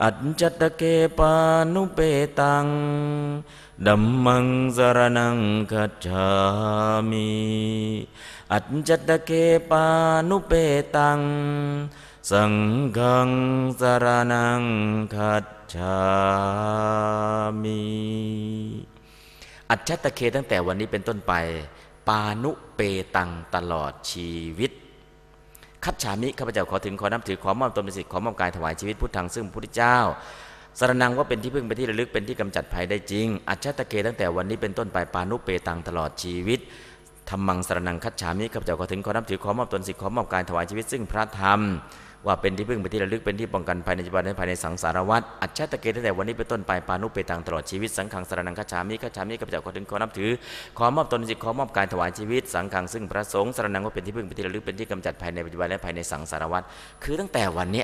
อัจจตเกปานุเปตังดัมมังสรนังคัจฉามิ อัจจตเกปานุเปตัง สังฆังสารนังคัจฉามิอัจฉตเคตั้งแต่วันนี้เป็นต้นไป ปานุเปตังตลอดชีวิตคัจฉามิข้าพเจ้าขอถึงขอนับถือขอมอบตนเป็นสิทธิ์ขอมอบกายถวายชีวิตพุทธังซึ่งพระพุทธเจ้าสารนังว่าเป็นที่พึ่งเป็นที่ระลึกเป็นที่กำจัดภัยได้จริง อัจฉตะเกตั้งแต่วันนี้เป็นต้นไปปานุเปตังตลอดชีวิต ธรรมังสรนังคัจฉามิข้าพเจ้าขอถึงขอนับถือขอมอบตนสิขอมอบกายถวายชีวิตซึ่งพระธรรม ว่าเป็นที่พึ่งเป็นที่ระลึกเป็นที่ป้องกันภายในจีวันและภายในสังสารวัฏอัจฉตะเกตั้งแต่วันนี้เป็นต้นไปปานุเปตังตลอดชีวิตสังขังสรนังคัจฉามิคัจฉามิข้าพเจ้าขอถึงขอนับถือขอมอบตนสิขอมอบกายถวายชีวิต สังขังซึ่งพระสงฆ์สรนังว่าเป็นที่พึ่งเป็นที่ระลึกเป็นที่กำจัดภายในปัจจุบันและภายในสังสารวัฏคือตั้งแต่วันนี้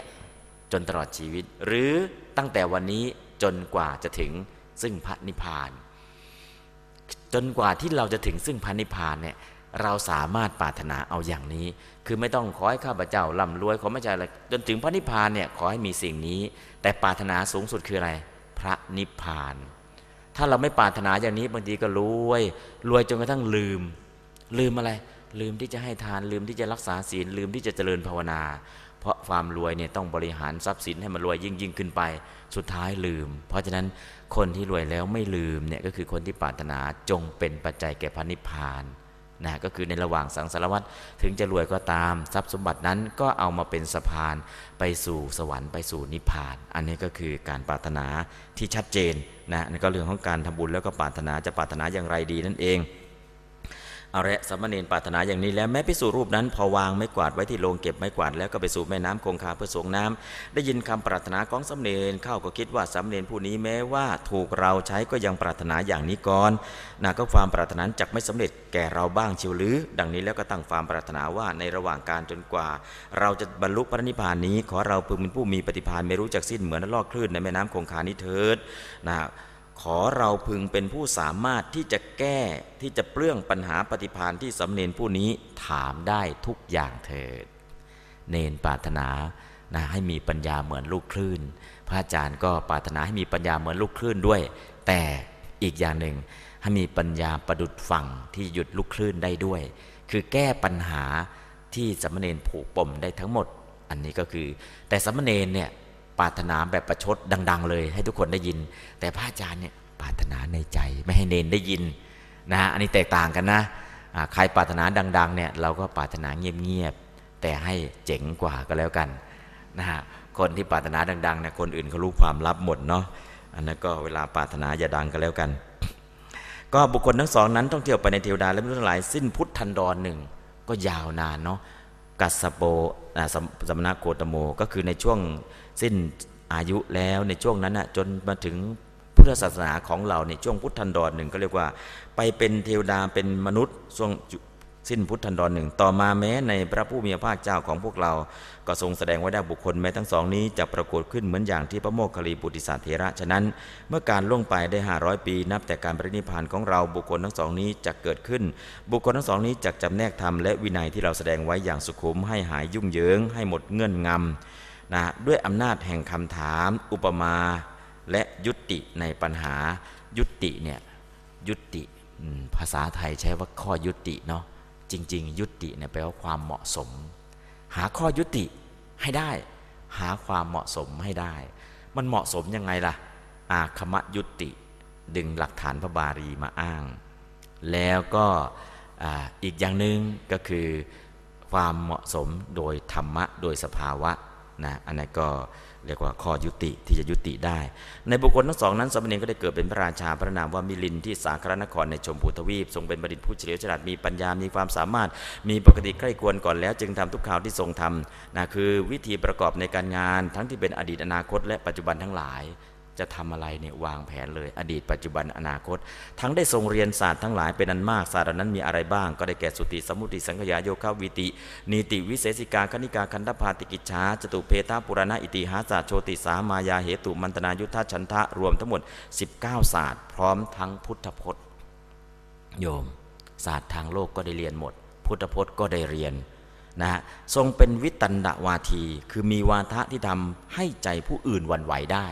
จนตลอดชีวิต หรือตั้งแต่วันนี้จนกว่าจะถึงซึ่งพระนิพพาน จนกว่าที่เราจะถึงซึ่งพระนิพพานเนี่ยเราสามารถปรารถนาเอาอย่างนี้ คือไม่ต้องขอให้ข้าพเจ้าร่ำรวยขอไม่ใช่อะไรจนถึงพระนิพพานเนี่ยขอให้มีสิ่งนี้ แต่ปรารถนาสูงสุดคืออะไร พระนิพพาน ถ้าเราไม่ปรารถนาอย่างนี้บางทีก็รวยรวยจนกระทั่งลืม ลืมอะไร ลืมที่จะให้ทานลืมที่จะรักษาศีลลืมที่จะเจริญภาวนา เพราะความรวยเนี่ยต้องบริหารทรัพย์สินให้มันรวยยิ่งยิ่งขึ้นไป สุดท้ายลืม เพราะฉะนั้นคนที่รวยแล้วไม่ลืมเนี่ยก็คือคนที่ปรารถนาจงเป็นปัจจัยแก่พระนิพพานนะก็คือในระหว่างสังสารวัตรถึงจะรวยก็ตาม ทรัพย์สมบัตินั้นก็เอามาเป็นสะพานไปสู่สวรรค์ไปสู่นิพพาน อันนี้ก็คือการปรารถนาที่ชัดเจนนะนั่นก็เรื่องของการทำบุญแล้วก็ปรารถนาจะปรารถนาอย่างไรดีนั่นเอง เอาละสมณเณรปรารถนาอย่างนี้แล้วแม้พิสูรรูปนั้น พอวางไม้กวาดไว้ที่โรงเก็บไม้กวาดแล้วก็ไปสู่แม่น้ำคงคาเพื่อสงน้ำได้ยินคำปรารถนาของสมณเณรเข้าก็คิดว่าสมณเณรผู้นี้แม้ว่าถูกเราใช้ก็ยังปรารถนาอย่างนี้ก่อนนะก็ความปรารถนาจักไม่สำเร็จแก่เราบ้างเชียวหรือ ดังนี้แล้วก็ตั้งความปรารถนาว่าในระหว่างการจนกว่า เราจะบรรลุพระนิพพานนี้ ขอเราพึงเป็นผู้มีปฏิภาณไม่รู้จักสิ้นเหมือนลอกคลื่นในแม่น้ำคงคานี้เถิดนะ ขอเราพึงเป็นผู้สามารถที่จะแก้ที่จะเปลื้องปัญหาปฏิพานที่สำเนนผู้นี้ถามได้ทุกอย่างเถิด เนนปรารถนานะให้มีปัญญาเหมือนลูกคลื่น พระอาจารย์ก็ปรารถนาให้มีปัญญาเหมือนลูกคลื่นด้วย แต่อีกอย่างหนึ่งให้มีปัญญาประดุดฝั่งที่หยุดลูกคลื่นได้ด้วย คือแก้ปัญหาที่สมณเณรผูกปมได้ทั้งหมด อันนี้ก็คือ แต่สมณเณรเนี่ย ปรารถนาแบบประชดดัง ๆ เลย ให้ทุกคนได้ยิน แต่พระอาจารย์เนี่ยปรารถนาในใจไม่ให้เนนได้ยินนะฮะอันนี้แตกต่างกันนะใครปรารถนาดัง ๆ เนี่ยเราก็ปรารถนาเงียบๆแต่ให้เจ๋งกว่าก็แล้วกันนะฮะคนที่ปรารถนาดังๆเนี่ยคนอื่นเขารู้ความลับหมดเนาะอันนั้นก็เวลาปรารถนาอย่าดังก็แล้วกัน ก็บุคคลทั้งสองนั้นต้องเที่ยวไปในเทวดาและมนุษย์หลายสิ้นพุทธันดรหนึ่งก็ยาวนานเนาะกัสโปสมณโคตโมก็คือในช่วง สิ้นอายุแล้วในช่วงนั้นนะจนมาถึงพุทธศาสนาของเราในช่วงพุทธันดรหนึ่งก็เรียกว่า ไปเป็นเทวดาเป็นมนุษย์ช่วงสิ้นพุทธันดรหนึ่งต่อมาแม้ในพระผู้มีพระภาคเจ้าของพวกเรา ก็ทรงแสดงไว้ได้บุคคลแม้ทั้งสองนี้จะปรากฏขึ้นเหมือนอย่างที่พระโมคคัลลีปุติสาเถระ ฉะนั้น เมื่อการล่วงไปได้ 500 ปี นับแต่การปรินิพานของเราบุคคลทั้งสองนี้จะเกิดขึ้น บุคคลทั้งสองนี้จะจำแนกธรรมและวินัยที่เราแสดงไว้อย่างสุขุมให้หายยุ่งเหยิงให้หมดเงื่อนงำ นะด้วยอำนาจแห่งคำถาม อุปมา และยุติในปัญหายุติเนี่ยยุติภาษาไทยใช้ว่าข้อยุติเนาะจริง ๆ ยุติเนี่ยแปลว่าความเหมาะสม หาข้อยุติให้ได้ หาความเหมาะสมให้ได้ มันเหมาะสมยังไงล่ะ อาคมยุติ ดึงหลักฐานพระบาลีมาอ้าง แล้วก็อีกอย่างหนึ่งก็คือความเหมาะสมโดยธรรมะ โดยสภาวะ นะอันนั้นก็เรียกว่าข้อยุติที่จะยุติได้ ในบุคคลทั้งสองนั้นสมณีก็ได้เกิดเป็นพระราชาพระนามว่ามิลินที่สาครนครในชมพูทวีป ทรงเป็นบัณฑิตผู้เฉลียวฉลาดมีปัญญา มีความสามารถ มีปกติใกล้ควรก่อนแล้ว จึงทำทุกข่าวที่ทรงทำนะคือวิธีประกอบในการงานทั้งที่เป็นอดีตอนาคต และปัจจุบันทั้งหลาย จะทำอะไรเนี่ยวางแผนเลย อดีตปัจจุบันอนาคต ทั้งได้ทรงเรียนศาสตร์ทั้งหลายเป็นอันมากศาสตร์นั้นมีอะไรบ้าง ก็ได้แก่สุติสมุติสังขยาโยคะวิตินีติวิเศษสิกาคณิกาคันธพาติกิจชาจตุเพทาปุรณะอิติหาศาสตร์โชติสามายาเหตุมันตนายุทธชันทะรวมทั้งหมด 19 ศาสตร์พร้อมทั้งพุทธพจน์ โยม ศาสตร์ทางโลกก็ได้เรียนหมด พุทธพจน์ก็ได้เรียนนะฮะทรงเป็นวิตันดวาที คือมีวาทะที่ทำให้ใจผู้อื่นวันไหวได้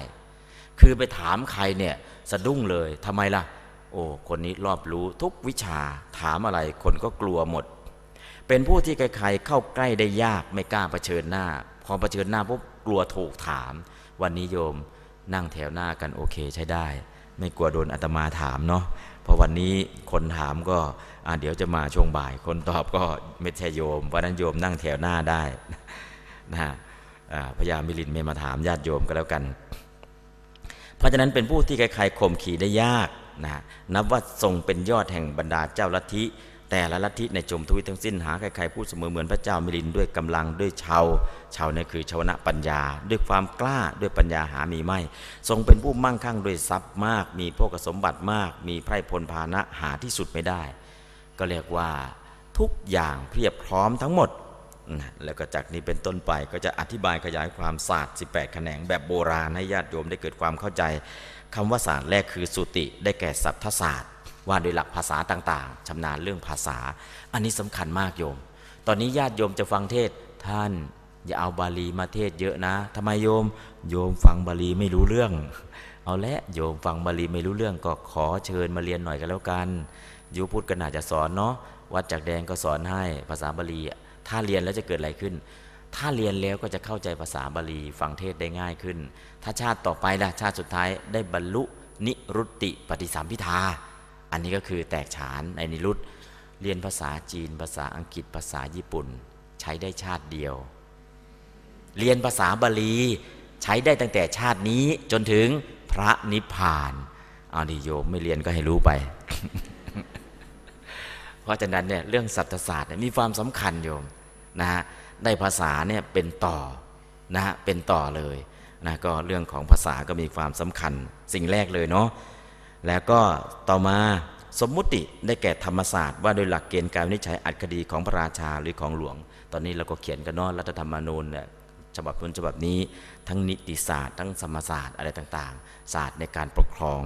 คือไปถามใครเนี่ยสะดุ้งเลยทำไมล่ะ โอ้คนนี้รอบรู้ทุกวิชาถามอะไรคนก็กลัวหมด เป็นผู้ที่ใครๆเข้าใกล้ได้ยากไม่กล้าเผชิญหน้า พอเผชิญหน้าปุ๊บกลัวถูกถาม วันนี้โยมนั่งแถวหน้ากันโอเคใช้ได้ ไม่กลัวโดนอาตมาถามเนาะเพราะวันนี้คนถามก็เดี๋ยวจะมาช่วงบ่าย คนตอบก็ไม่ใช่โยมเพราะนั้นโยมนั่งแถวหน้าได้นะพญามิลินไม่มาถามญาติโยมก็แล้วกัน เพราะฉะนั้นเป็นผู้ที่ใครๆข่มขีได้ยากนะนับว่าทรงเป็นยอดแห่งบรรดาเจ้าลัทธิ แต่ละลัทธิในจมทวิทั้งสิ้นหาใครๆพูดเสมอเหมือนพระเจ้ามิลินด้วยกำลังด้วยชาวชาวนี่คือชาวนะปัญญา ด้วยความกล้าด้วยปัญญาหามีไม่ ทรงเป็นผู้มั่งคั่งด้วยทรัพย์มาก มีพวกสมบัติมาก มีไพรพลพานะหาที่สุดไม่ได้ ก็เรียกว่าทุกอย่างเพียบพร้อมทั้งหมด แล้วก็จากนี้เป็นต้นไปก็จะอธิบายขยายความศาสตร์ 18 แขนงแบบโบราณให้ญาติโยมได้เกิดความเข้าใจคำว่าศาสตร์แรกคือสุติได้แก่สัพทศาสตร์ ว่าโดยหลักภาษาต่างๆชำนาญเรื่องภาษา อันนี้สำคัญมากโยม ตอนนี้ญาติโยมจะฟังเทศท่านอย่าเอาบาลีมาเทศเยอะนะทำไมโยม โยมฟังบาลีไม่รู้เรื่อง เอาละโยมฟังบาลีไม่รู้เรื่องก็ขอเชิญมาเรียนหน่อยกันแล้วกันยูพุทธก็น่าจะสอนเนาะวัดจากแดงก็สอนให้ภาษาบาลี ถ้าเรียนแล้วจะเกิดอะไรขึ้น ถ้าเรียนแล้วก็จะเข้าใจภาษาบาลีฟังเทศได้ง่ายขึ้น ถ้าชาติต่อไปล่ะชาติสุดท้ายได้บรรลุนิรุตติปฏิสัมพิทา อันนี้ก็คือแตกฉานในนิรุตเรียนภาษาจีน ภาษาอังกฤษภาษาญี่ปุ่น ใช้ได้ชาติเดียว เรียนภาษาบาลีใช้ได้ตั้งแต่ชาตินี้จนถึงพระนิพพานเอาดิโยมไม่เรียนก็ให้รู้ไป เพราะฉะนั้นเนี่ยเรื่องสัตศาสตร์มีความสำคัญโยม นะฮะได้ภาษาเนี่ยเป็นต่อนะฮะเป็นต่อเลยนะก็เรื่องของภาษาก็มีความสำคัญสิ่งแรกเลยเนาะแล้วก็ต่อมาสมมุติได้แก่ธรรมศาสตร์ว่าโดยหลักเกณฑ์การวินิจฉัยอัดคดีของพระราชาหรือของหลวง ตอนนี้เราก็เขียนกันเนาะรัฐธรรมนูญเนี่ยฉบับนู้นฉบับนี้ทั้งนิติศาสตร์ ทั้งสมศาสตร์อะไรต่างๆ ศาสตร์ในการปกครอง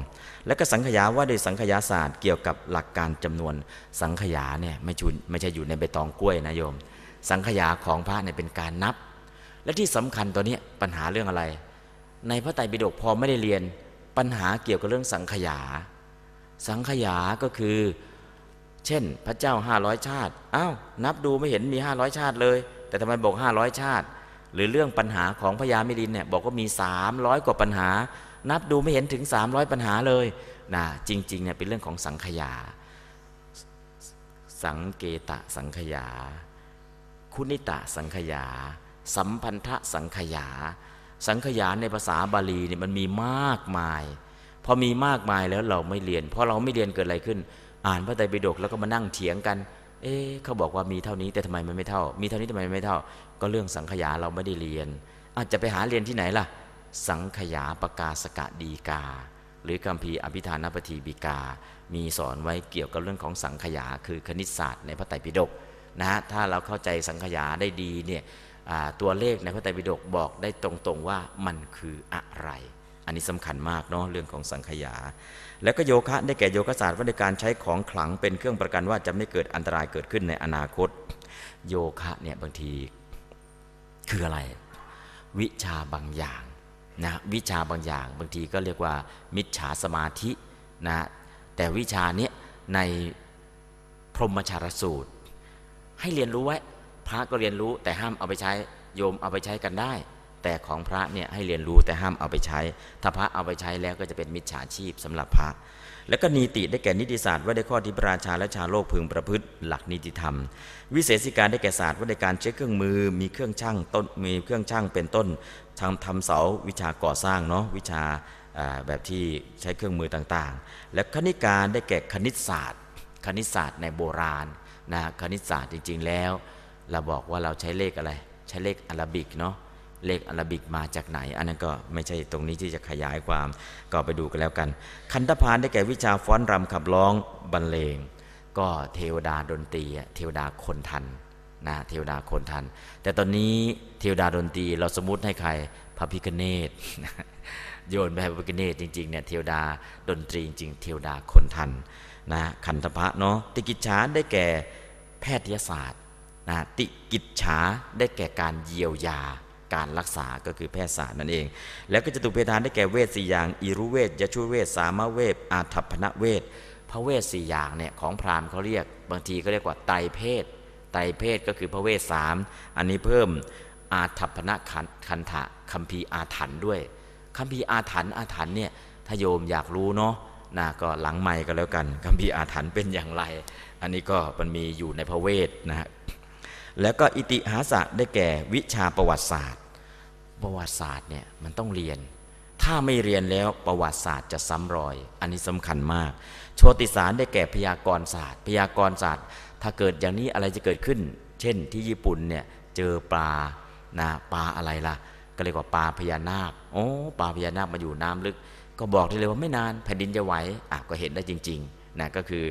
และก็สังขยาว่าโดยสังขยาศาสตร์เกี่ยวกับหลักการจำนวนสังขยาเนี่ยไม่ชุนไม่ใช่อยู่ในใบตองกล้วยนะโยม สังขยาของพระเนี่ยเป็นการนับ และที่สำคัญตัวนี้ปัญหาเรื่องอะไร ในพระไตรปิฎกพอไม่ได้เรียนปัญหาเกี่ยวกับเรื่องสังขยา สังขยาก็คือ เช่น พระเจ้าห้าร้อยชาติอ้าวนับดูไม่เห็นมีห้าร้อยชาติเลย แต่ทำไมบอกห้าร้อยชาติ หรือเรื่องปัญหาของพญามิลินเนี่ยบอกว่ามีสามร้อยกว่าปัญหา นับดูไม่เห็นถึงสามร้อยปัญหาเลยนะจริงๆเนี่ยเป็นเรื่องของสังขยา สังเกตะสังขยา คุณิตะสังขยา สัมพันธะสังขยา สังขยาในภาษาบาลีเนี่ยมันมีมากมาย พอมีมากมายแล้วเราไม่เรียนพอเราไม่เรียนเกิดอะไรขึ้น อ่านพระไตรปิฎกแล้วก็มานั่งเถียงกัน เอ๊เขาบอกว่ามีเท่านี้แต่ทำไมมันไม่เท่า มีเท่านี้ทำไมไม่เท่า ก็เรื่องสังขยาเราไม่ได้เรียน อาจจะไปหาเรียนที่ไหนล่ะ สังขยาประกาศกะดีกา หรือกัมพีอภิธานปฏิบิกา มีสอนไว้เกี่ยวกับเรื่องของสังขยาคือคณิตศาสตร์ในพระไตรปิฎก นะฮะถ้าเราเข้าใจสังขยาได้ดีเนี่ยตัวเลขในพระไตรปิฎกบอกได้ตรงๆว่ามันคืออะไร อันนี้สำคัญมากเนาะเรื่องของสังขยา แล้วก็โยคะได้แก่โยคะศาสตร์ว่าในการใช้ของขลังเป็นเครื่องประกันว่าจะไม่เกิดอันตรายเกิดขึ้นในอนาคต โยคะเนี่ยบางทีคืออะไร วิชาบางอย่างนะวิชาบางอย่าง บางทีก็เรียกว่า มิจฉาสมาธินะแต่วิชาเนี้ยในพรหมชารสูตร ให้เรียนรู้ไว้ พระก็เรียนรู้แต่ห้ามเอาไปใช้โยมเอาไปใช้กันได้ แต่ของพระเนี่ยให้เรียนรู้แต่ห้ามเอาไปใช้ ถ้าพระเอาไปใช้แล้วก็จะเป็นมิจฉาชีพสำหรับพระ แล้วก็นีติได้แก่นิติศาสตร์ว่าได้ข้อที่พระราชาและชาโลกพึงประพฤติหลักนิติธรรม วิเศษสิการได้แก่ศาสตร์ว่าในการใช้เครื่องมือ มีเครื่องช่างต้นมีเครื่องช่างเป็นต้นทำทำเสาวิชาก่อสร้างเนาะวิชาแบบที่ใช้เครื่องมือต่างๆ และคณิการได้แก่คณิตศาสตร์ คณิตศาสตร์ในโบราณ นะคณิตศาสตร์จริง ๆ แล้ว เราบอกว่าเราใช้เลขอะไร ใช้เลขอารบิกเนาะเลขอารบิกมาจากไหน อันนั้นก็ไม่ใช่ตรงนี้ที่จะขยายความก็ไปดูกันแล้วกัน คันธพานได้แก่วิชาฟ้อนรำขับร้องบรรเลง ก็เทวดาดนตรีเทวดาคนทันนะเทวดาคนทัน แต่ตอนนี้เทวดาดนตรีเราสมมติให้ใครพระพิคเนตโยนไปพระพิคเนตจริงๆเนี่ยเทวดาดนตรีจริงเทวดาคนทันนะขันธพะเนาะติกิจฉาได้แก่ แพทยศาสตร์นะติกิจฉาได้แก่การเยียวยาการรักษาก็คือแพทยศาสตร์นั่นเอง แล้วก็จะตุเพทานได้แก่เวทสี่อย่างอิรุเวทยชุเวทสามเวทอาทัพนเวทพระเวทสี่อย่างเนี่ยของพราหมณ์เขาเรียก บางทีก็เรียกว่าไตเพศไตเพศก็คือพระเวทสามอันนี้เพิ่มอาทัพนคันธะคัมภีร์อาถรรพ์ด้วยคัมภีร์อาถรรพ์อาถรรพ์เนี่ยถ้าโยมอยากรู้เนาะนะก็หลังไม่ก็แล้วกันคัมภีร์อาถรรพ์เป็นอย่างไร อันนี้ก็มันมีอยู่ในพระเวทนะฮะแล้วก็อิติหาสะได้แก่วิชาประวัติศาสตร์ ประวัติศาสตร์เนี่ยมันต้องเรียน ถ้าไม่เรียนแล้วประวัติศาสตร์จะซ้ำรอย อันนี้สำคัญมาก โชติสารได้แก่พยากรศาสตร์ พยากรศาสตร์ ถ้าเกิดอย่างนี้อะไรจะเกิดขึ้น เช่นที่ญี่ปุ่นเนี่ยเจอปลานะปลาอะไรล่ะ ก็เรียกว่าปลาพญานาคโอ้ปลาพญานาคมาอยู่น้ำลึก ก็บอกได้เลยว่าไม่นานแผ่นดินจะไหวอะก็เห็นได้จริง ๆ นะก็คือ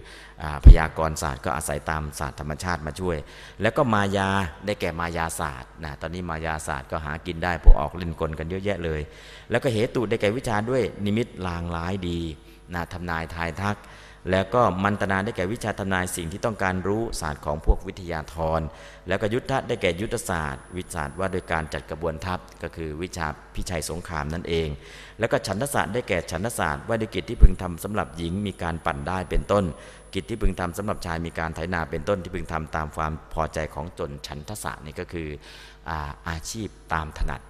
อพยากรศาสตร์ก็อาศัยตามศาสตร์ธรรมชาติมาช่วย แล้วก็มายาได้แก่มายาศาสตร์นะตอนนี้มายาศาสตร์ก็หากินได้พวกออกเล่นกลกันเยอะแยะเลย แล้วก็เหตุได้แก่วิชาด้วยนิมิตลางร้ายดีนะทำนายทายทัก แล้วก็มันตนาได้แก่วิชาทำนายสิ่งที่ต้องการรู้ศาสตร์ของพวกวิทยาธร แล้วก็ยุทธะได้แก่ยุทธศาสตร์ วิชาว่าโดยการจัดกระบวนทัพก็คือวิชาพิชัยสงครามนั่นเอง แล้วก็ฉันทศาสตร์ได้แก่ฉันทศาสตร์ว่าด้วยกิจที่พึงทำสำหรับหญิงมีการปั่นได้เป็นต้น กิจที่พึงทำสำหรับชายมีการไถนาเป็นต้นที่พึงทำตามความพอใจของจนฉันทศาสตร์นี่ก็คืออาอาชีพตามถนัด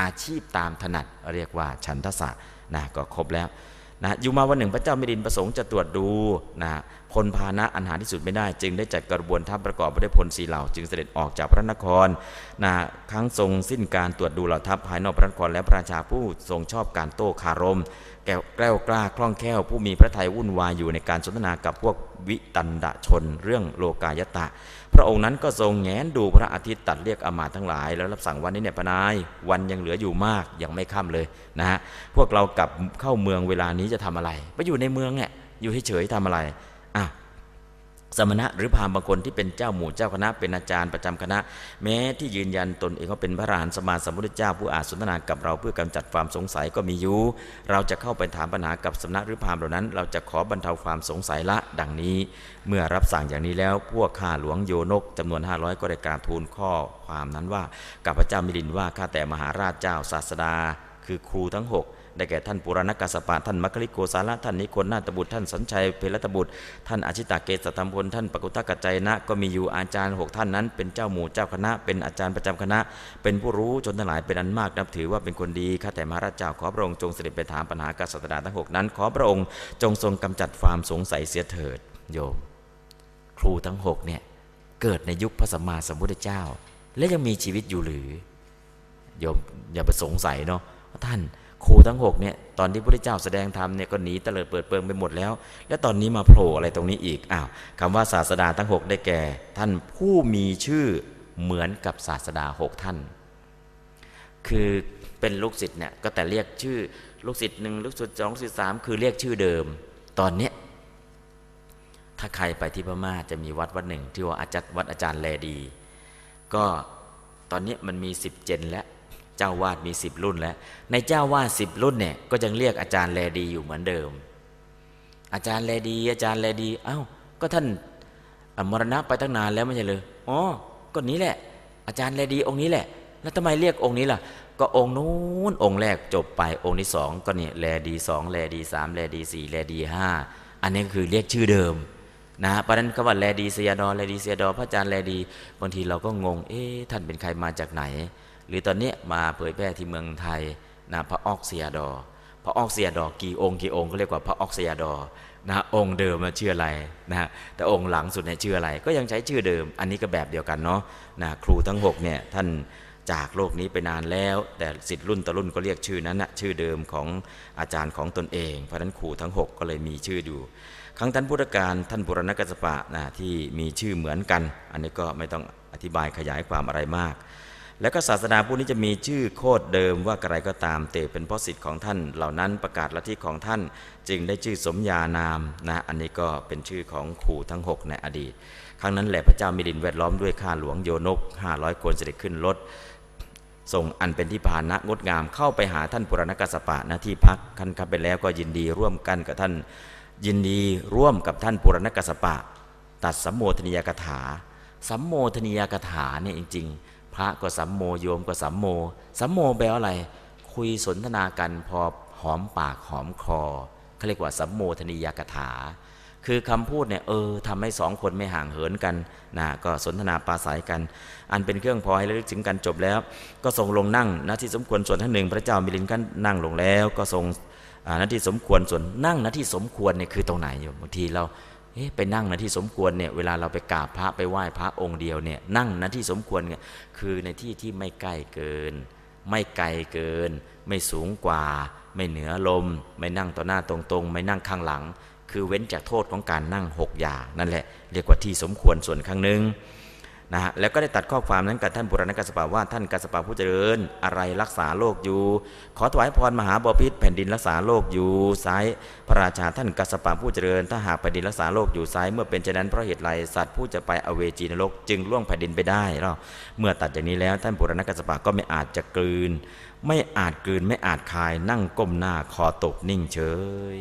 อาชีพตามถนัดเรียกว่าฉันทศาสตร์นะก็ครบแล้ว นะอยู่มาวันหนึ่งพระเจ้ามิรินประสงค์จะตรวจดูนะพลพานะอันหาที่สุดไม่ได้ จึงได้จัดกระบวนทัพประกอบไปด้วยพลสีเหล่า จึงเสด็จออกจากพระนครนะครั้งทรงสิ้นการตรวจดูเหล่าทัพภายนอกพระนครและพระราชาผู้ทรงชอบการโต้คารม แก้วกล้ากล้าคล่องแคล่วผู้มีพระทัยวุ่นวายอยู่ในการสนทนากับพวกวิตันดชน เรื่องโลกายตะ พระองค์นั้นก็ทรงแงนดูพระอาทิตย์ตัดเรียกอมาทั้งหลาย แล้วรับสั่งวันนี้เนี่ยพนายวันยังเหลืออยู่มากยังไม่ค่ำเลยนะฮะพวกเรากลับเข้าเมืองเวลานี้จะทำอะไรไปอยู่ในเมืองเนี่ยอยู่เฉยๆทำอะไร สมณะหรือพามบางคนที่เป็นเจ้าหมู่เจ้าคณะเป็นอาจารย์ประจำคณะ แม้ที่ยืนยันตนเองว่าเป็นพระราหันสมาสมุทธเจ้าผู้อาจสนทนากับเราเพื่อกำจัดความสงสัยก็มีอยู่ เราจะเข้าไปถามปัญหากับสมณะหรือพามเหล่านั้น เราจะขอบรรเทาความสงสัยละดังนี้ เมื่อรับสั่งอย่างนี้แล้วพวกข้าหลวงโยนกจำนวน 500 ก็ได้กราบทูลข้อความนั้นว่ากับพระเจ้ามิลินว่าข้าแต่มหาราชเจ้าศาสดา คือครูทั้ง6 ได้แก่ท่านปุรณกัสปะท่านมัคคิโกสาระท่านนิโคนนาตบุตรท่านสัญชัยเพลตบุตร ท่านอาชิตาเกษธรรมพลท่านปกุตกัจจนะ ก็มีอยู่อาจารย์หกท่านนั้น เป็นเจ้าหมู่เจ้าคณะ เป็นอาจารย์ประจำคณะ เป็นผู้รู้จนทั้งหลายเป็นอันมากนับถือว่าเป็นคนดีข้าแต่มหาราชเจ้าขอพระองค์จงเสด็จไปถามปัญหากษัตริย์ทั้งหกนั้น ขอพระองค์จงทรงกำจัดความสงสัยเสียเถิดโยม ครูทั้งหกเนี่ยเกิดในยุคพระสัมมาสัมพุทธเจ้า และยังมีชีวิตอยู่หรือโยมอย่าไปสงสัยเนาะท่าน ครูทั้งหกเนี่ยตอนที่พระเจ้าแสดงธรรมเนี่ยก็หนีเตลิดเปิดเปิงไปหมดแล้ว แล้วตอนนี้มาโผล่อะไรตรงนี้อีกอ้าวคำว่าศาสดาทั้งหกได้แก่ ท่านผู้มีชื่อเหมือนกับศาสดาหกท่าน คือเป็นลูกศิษย์เนี่ยก็แต่เรียกชื่อลูกศิษย์หนึ่งลูกศิษย์สองลูกศิษย์สามคือเรียกชื่อเดิม ตอนเนี้ยถ้าใครไปที่พม่าจะมีวัดวัดหนึ่งที่ว่าอาจารย์วัดอาจารย์แลดี ก็ตอนนี้มันมีสิบเจนแล้ว เจ้าวาดมีสิบรุ่นแล้ว ในเจ้าวาดสิบรุ่นเนี่ยก็ยังเรียกอาจารย์แลดีอยู่เหมือนเดิม อาจารย์แลดี อาจารย์แลดีเอา้าก็ท่านมรณะไปตั้งนานแล้วไม่ใช่เลยอ๋อก็นี้แหละ อาจารย์แลดีองค์นี้แหละ แล้วทำไมเรียกองค์นี้ล่ะ ก็องค์นู้นองค์แรกจบไปองค์ที่สองก็เนี่ยแลดีสองแลดีสามแลดีสี่แลดีห้าอันนี้คือเรียกชื่อเดิมนะเพราะนั้นคำว่าแลดีเสียดอแลดีเสียดอพระอาจารย์แลดีบางทีเราก็งง เอ๊ะท่านเป็นใครมาจากไหน หรือตอนนี้มาเผยแพร่ที่เมืองไทยนะพระออกเซียดอ พระออกเซียดอกี่องค์กี่องค์ก็เรียกว่าพระออกเซียดอนะองค์เดิมมาชื่ออะไรนะแต่องค์หลังสุดเนี่ยชื่ออะไร ก็ยังใช้ชื่อเดิม อันนี้ก็แบบเดียวกันเนาะนะครูทั้ง6เนี่ยท่านจากโลกนี้ไปนานแล้ว แต่สิทธิ์รุ่นต่อรุ่นก็เรียกชื่อนั้นนะชื่อเดิมของอาจารย์ของตนเอง เพราะนั้นครูทั้ง 6 ก็เลยมีชื่ออยู่ครั้งท่านพุทธการท่านปุรณกัสปะนะที่มีชื่อเหมือนกัน อันนี้ก็ไม่ต้องอธิบายขยายความอะไรมาก แล้วก็ศาสนาพวกนี้จะมีชื่อโคดเดิมว่าอะไรก็ตามเตเป็นเพราะสิทธิ์ของท่าน เหล่านั้นประกาศลัทธิของท่าน จึงได้ชื่อสมญานามนะอันนี้ก็เป็นชื่อของครูทั้ง 6 ในอดีต ครั้งนั้นแหละพระเจ้ามิลินแวดล้อมด้วยข้าหลวงโยนก 500 คนเสด็จขึ้นรถส่งอันเป็นที่พานะงดงามเข้าไปหาท่านปุรณกัสปะณที่พักคันคับไปแล้วก็ยินดีร่วมกันกับท่าน ยินดีร่วมกับท่านปุรณกัสปะ ตัดสัมโมทนิยกถาสัมโมทนิยกถาเนี่ยจริง ๆ พระก็สัมโมโยมก็สัมโม สัมโมแปลว่าอะไร คุยสนทนากันพอหอมปากหอมคอเขาเรียกว่าสัมโมทนิยกถา คือคำพูดเนี่ยเออทำให้สองคนไม่ห่างเหินกันนะก็สนทนาปราศัยกัน อันเป็นเครื่องพอให้ระลึกถึงกันจบแล้ว ก็ทรงลงนั่งน้าที่สมควรส่วนท่านหนึ่ง พระเจ้ามิลินก็นั่งลงแล้ว ก็ทรงหน้าที่สมควรส่วนนั่งหน้าที่สมควรเนี่ยคือตรงไหนอยู่บางทีเรา อ๊ะไปนั่งนะที่สมควรเนี่ยเวลาเราไปกราบพระไปไหว้พระองค์เดียวเนี่ยนั่งนะที่สมควรเนี่ยคือในที่ที่ไม่ใกล้เกิน ไม่ไกลเกิน ไม่สูงกว่า ไม่เหนือลม ไม่นั่งต่อหน้าตรงๆ ไม่นั่งข้างหลัง คือเว้นจากโทษของการนั่งหกอย่างนั่นแหละ เรียกว่าที่สมควรส่วนข้างหนึ่ง นะฮะแล้วก็ได้ตัดข้อความนั้นกับท่านบุรณกัสปะว่าท่านกัสปะผู้เจริญ อะไรรักษาโลกอยู่ ขอถวายพรมหาบพิษแผ่นดินรักษาโลกอยู่ซ้ายพระราชาท่านกัสปะผู้เจริญ ถ้าหากแผ่นดินรักษาโลกอยู่ซ้ายเมื่อเป็นเช่นนั้นเพราะเหตุไรสัตว์ผู้จะไปอเวจีนรกจึงล่วงแผ่นดินไปได้เราเมื่อตัดอย่างนี้แล้วท่านบุรณกัสปะก็ไม่อาจจะกลืน ไม่อาจกลืนไม่อาจคายนั่งก้มหน้าคอตกนิ่งเฉย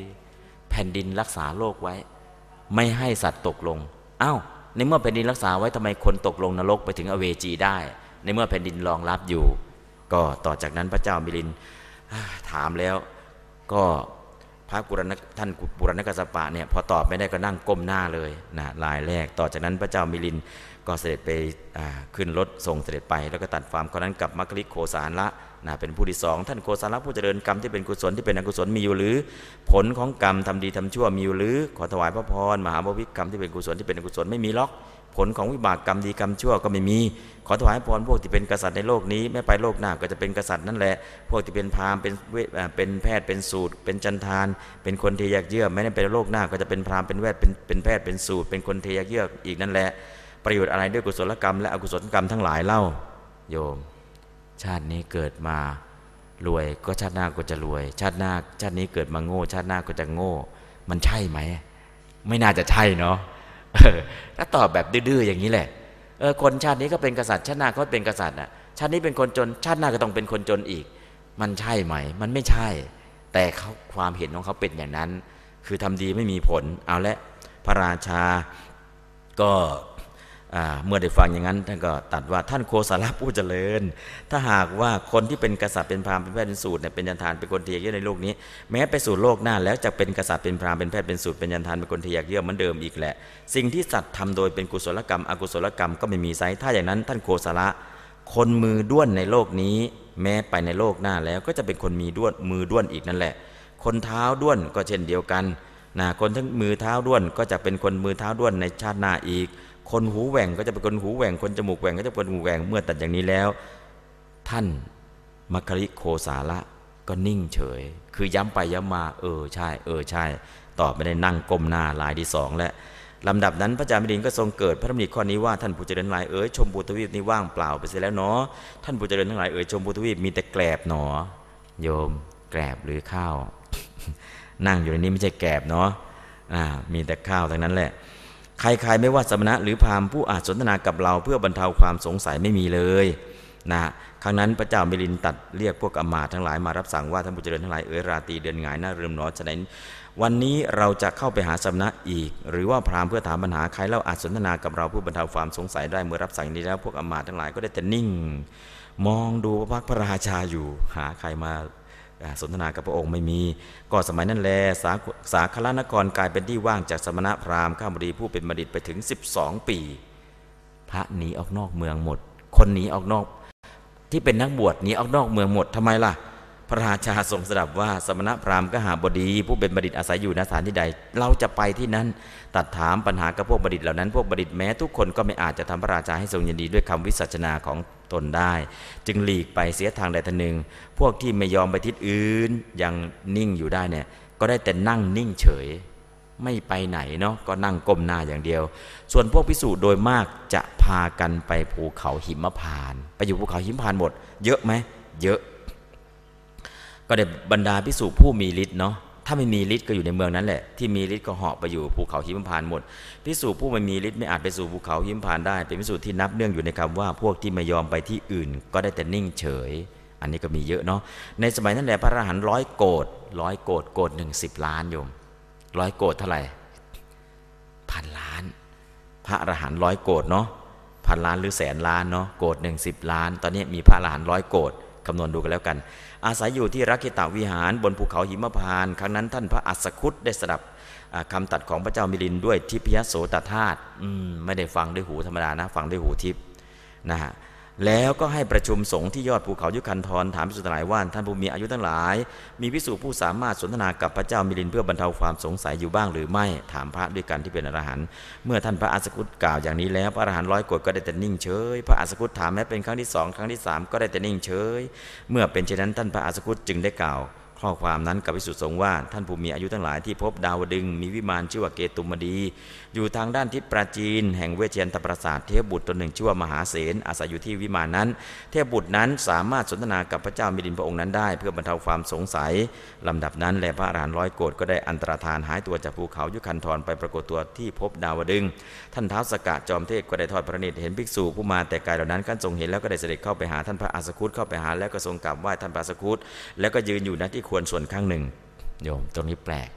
แผ่นดินรักษาโลกไว้ ไม่ให้สัตว์ตกลงอ้าว ในเมื่อแผ่นดินรักษาไว้ทำไมคนตกลงนรกไปถึงอเวจีได้ ในเมื่อแผ่นดินรองรับอยู่ ก็ต่อจากนั้นพระเจ้ามิลินถามแล้วก็ พระกุรณท่านปุรณกัสปะเนี่ยพอตอบไม่ได้ก็นั่งก้มหน้าเลยนะลายแรก ต่อจากนั้นพระเจ้ามิลินก็เสด็จไปขึ้นรถส่งเสด็จไป แล้วก็ตัดฟามคนนั้นกับมัคคิริโคสารละนะเป็นผู้ที่สองท่านโคสารละผู้เจริญกรรมที่เป็นกุศลที่เป็นอกุศลมีอยู่หรือ ผลของกรรมทำดีทำชั่วมีอยู่หรือ ขอถวายพระพรมหาบพิกรรมที่เป็นกุศลที่เป็นอกุศลไม่มีล็อก ลของวิบากกรรมดีกรรมชั่วก็ไม่มี ขอถวายพรพวกที่เป็นกษัตริย์ในโลกนี้ไม่ไปโลกหน้าก็จะเป็นกษัตริย์นั่นแหละ พวกที่เป็นพราหมณ์เป็นเป็นแพทย์เป็นสูตร เป็นจันทาน เป็นคนเทยักเยื่อไม่ได้ไปโลกหน้าก็จะเป็นพราหมณ์เป็นแพทย์เป็นเป็นแพทย์เป็นสูตร เป็นคนเทยักเยื่ออีกนั่นแหละ ประโยชน์อะไรด้วยกุศลกรรมและอกุศลกรรมทั้งหลายเล่า โยม ชาตินี้เกิดมารวยก็ชาติหน้าก็จะรวย ชาติหน้าชาตินี้เกิดมาโง่ ชาติหน้าก็จะโง่ มันใช่ไหม ไม่น่าจะใช่เนาะ ถ้าตอบแบบดื้อๆอย่างนี้แหละเออคนชาตินี้ก็เป็นกษัตริย์ชาติหน้าก็เป็นกษัตริย์อะชาตินี้เป็นคนจนชาติหน้าก็ต้องเป็นคนจนอีก มันใช่ไหม มันไม่ใช่ แต่เขาความเห็นของเขาเป็นอย่างนั้น คือทำดีไม่มีผล เอาละพระราชาก็ เมื่อได้ฟังอย่างนั้นท่านก็ตัดว่าท่านโคสาระผู้เจริญ ถ้าหากว่าคนที่เป็นกษัตริย์เป็นพราหมณ์เป็นแพทย์เป็นสูตรเนี่ยเป็นยันทานเป็นคนเทียกเยื่อในโลกนี้ แม้ไปสู่โลกหน้าแล้วจะเป็นกษัตริย์เป็นพราหมณ์เป็นแพทย์เป็นสูตรเป็นยันทานเป็นคนเทียกเยื่อเหมือนเดิมอีกแหละ สิ่งที่สัตว์ทำโดยเป็นกุศลกรรม อกุศลกรรมก็ไม่มีไซถ้าอย่างนั้น ท่านโคสาระคนมือด้วนในโลกนี้ แม้ไปในโลกหน้าแล้วก็จะเป็นคนมีด้วนมือด้วนอีกนั่นแหละ คนเท้าด้วนก็เช่นเดียวกันนะคนทั้งมือเท้าด้วนก็จะเป็นคนมือเท้าด้วนในชาติหน้าอีก คนหูแหว่งก็จะเป็นคนหูแหว่ง คนจมูกแหว่งก็จะเป็นหูแหว่ง เมื่อตัดอย่างนี้แล้ว ท่านมัคคิริโคสาระก็นิ่งเฉย คือย้ำไปย้ำมา เออใช่ เออใช่ ตอบไม่ได้นั่งก้มหน้าลายที่สองและลำดับนั้นพระจามิดินก็ทรงเกิดพระดำริข้อนี้ว่าท่านผู้เจริญหลายเอ๋ยชมบุตรวีปนี้ว่างเปล่าไปเสียแล้วเนาะท่านผู้เจริญทั้งหลายเอ๋ยชมบุตรวีปมีแต่แกลบหนอ โยมแกลบหรือข้าว นั่งอยู่ในนี้ไม่ใช่แกลบเนาะอ่ามีแต่ข้าวทั้งนั้นแหละ ใครๆไม่ว่าสมณะหรือพราหมณ์ผู้อาจสนทนากับเราเพื่อบรรเทาความสงสัยไม่มีเลยนะครั้งนั้นพระเจ้ามิลินตัดเรียกพวกอมาทั้งหลายมารับสั่งว่าท่านผู้เจริญทั้งหลายเอ๋ยราตีเดือนหงายหน้าเริ่มหนอฉะนั้นวันนี้เราจะเข้าไปหาสมณะอีก หรือว่าพราหมณ์เพื่อถามปัญหาใครเล่าอาจสนทนากับเราเพื่อบรรเทาความสงสัยได้เมื่อรับสั่งนี้แล้วพวกอมาทั้งหลายก็ได้แต่นิ่ง มองดูพระพักพระราชาอยู่หาใครมา สนทนากับพระองค์ไม่มี ก็สมัยนั้นแลสาสาคลนครกลายเป็นที่ว่างจากสมณพราหมณ์ข้ามบดีผู้เป็นบัณฑิตไปถึง 12 ปี พระหนีออกนอกเมืองหมด คนหนีออกนอก ที่เป็นนักบวชหนีออกนอกเมืองหมดทำไมล่ะ พระราชาทรงสดับว่าสมณพราหมณ์ก็หาบดี ผู้เป็นบัณฑิตอาศัยอยู่ณสถานที่ใด เราจะไปที่นั้นตัดถามปัญหากับพวกบัณฑิตเหล่านั้นพวกบัณฑิตแม้ทุกคนก็ไม่อาจจะทำพระราชาให้ทรงยินดีด้วยคำวิสัชนาของ ตนได้ จึงหลีกไปเสียทางใดทางหนึ่ง พวกที่ไม่ยอมไปทิศอื่นยังนิ่งอยู่ได้เนี่ยก็ได้แต่นั่งนิ่งเฉย ไม่ไปไหนเนาะก็นั่งก้มหน้าอย่างเดียว ส่วนพวกพิสูจน์โดยมากจะพากันไปภูเขาหิมพาน ไปอยู่ภูเขาหิมพานหมด เยอะไหมเยอะ ก็ได้บรรดาพิสูจน์ผู้มีฤทธิ์เนาะ ถ้าไม่มีฤทธิ์ก็อยู่ในเมืองนั้นแหละ ที่มีฤทธิ์ก็เหาะไปอยู่ภูเขาหิมพานหมดพิสูจผู้ไม่มีฤทธิ์ไม่อาจไปสู่ภูเขาหิมพานได้ เป็นพิสูจน์ที่นับเนื่องอยู่ในคำว่าพวกที่ไม่ยอมไปที่อื่น ก็ได้แต่นิ่งเฉย อันนี้ก็มีเยอะเนาะในสมัยนั้นแหละพระอรหันต์ร้อยโกดร้อยโกดโกดหนึ่งสิบล้านโยมร้อยโกดเท่าไหร่พันล้าน พระอรหันต์ร้อยโกดเนาะพันล้านหรือแสนล้านเนาะโกดหนึ่งสิบล้าน ตอนนี้มีพระอรหันต์ร้อยโกดคำนวณดูกันแล้วกัน อาศัยอยู่ที่รักิตาวิหารบนภูเขาหิมพาน ครั้งนั้นท่านพระอัสคุตได้สดับคำตัดของพระเจ้ามิลินด้วยทิพยโสตธาตุไม่ได้ฟังด้วยหูธรรมดานะ ฟังด้วยหูทิพนะฮะ แล้วก็ให้ประชุมสงฆ์ที่ยอดภูเขายุคันธรถามพิสุทธิ์หลายว่าท่านผู้มีอายุทั้งหลาย มีพิสูจผู้สามารถสนทนากับพระเจ้ามิลินเพื่อบรรเทาความสงสัยอยู่บ้างหรือไม่ถามพระด้วยกันที่เป็นอรหันต์เมื่อท่านพระอาสกุตกล่าวอย่างนี้แล้วพระอรหันต์ร้อยกดก็ได้แต่นิ่งเฉยพระอาสกุตถามแม้เป็นครั้งที่สองครั้งที่สามก็ได้แต่นิ่งเฉยเมื่อเป็นเช่นนั้นท่านพระอาสกุตจึงได้กล่าวข้อความนั้นกับพิสุทธิสงฆ์ว่าท่านผู้มีอายุทั้งหลายที่พบดาวดึงมีวิมานชื่อว่าเกตุมดีอยู่ทางด้านทิศปราจีน แห่งเวชยันตปราสาทเทพบุตรตนหนึ่งชื่อว่ามหาเสนอาศัยอยู่ที่วิมานนั้น เทพบุตรนั้นสามารถสนทนากับพระเจ้ามิลินพระองค์นั้นได้ เพื่อบรรเทาความสงสัยลำดับนั้นแลพระอรหันต์ร้อยโกรธก็ได้อันตรธานหายตัวจากภูเขายุคันธรไปปรากฏตัวที่พบดาวดึง ท่านเท้าสกัดจอมเทพก็ได้ทอดพระเนตรเห็นภิกษุผู้มาแต่ไกลเหล่านั้นกันทรงเห็นแล้วก็ได้เสด็จเข้าไปหาท่านพระอาสคุตเข้าไปหาแล้วก็ทรงกราบไหว้ท่านพระอาสคุตแล้วก็ยืนอยู่ณที่ควรส่วนข้างหนึ่งโยมตรงนี้แปลก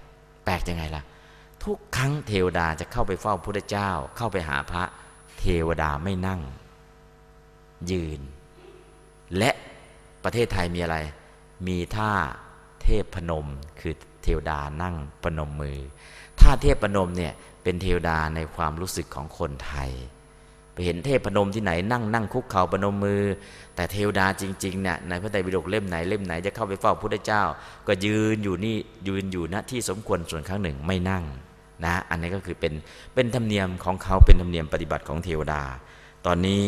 แปลกยังไงล่ะ ทุกครั้งเทวดาจะเข้าไปเฝ้าพระพุทธเจ้า เข้าไปหาพระ เทวดาไม่นั่ง ยืน และประเทศไทยมีอะไร มีท่าเทพพนม คือเทวดานั่งปนมมือท่าเทพพนมเนี่ยเป็นเทวดาในความรู้สึกของคนไทย ไปเห็นเทพพนมที่ไหนนั่งนั่งคุกเข่าปนมมือ แต่เทวดาจริงๆเนี่ยในพระไตรปิฎกเล่มไหนเล่มไหนจะเข้าไปเฝ้าพระพุทธเจ้า ก็ยืนอยู่นี่ยืนอยู่ณที่สมควรส่วนครั้งหนึ่งไม่นั่ง นะอันนี้ก็คือเป็นเป็นธรรมเนียมของเขาเป็นธรรมเนียมปฏิบัติของเทวดา ตอนนี้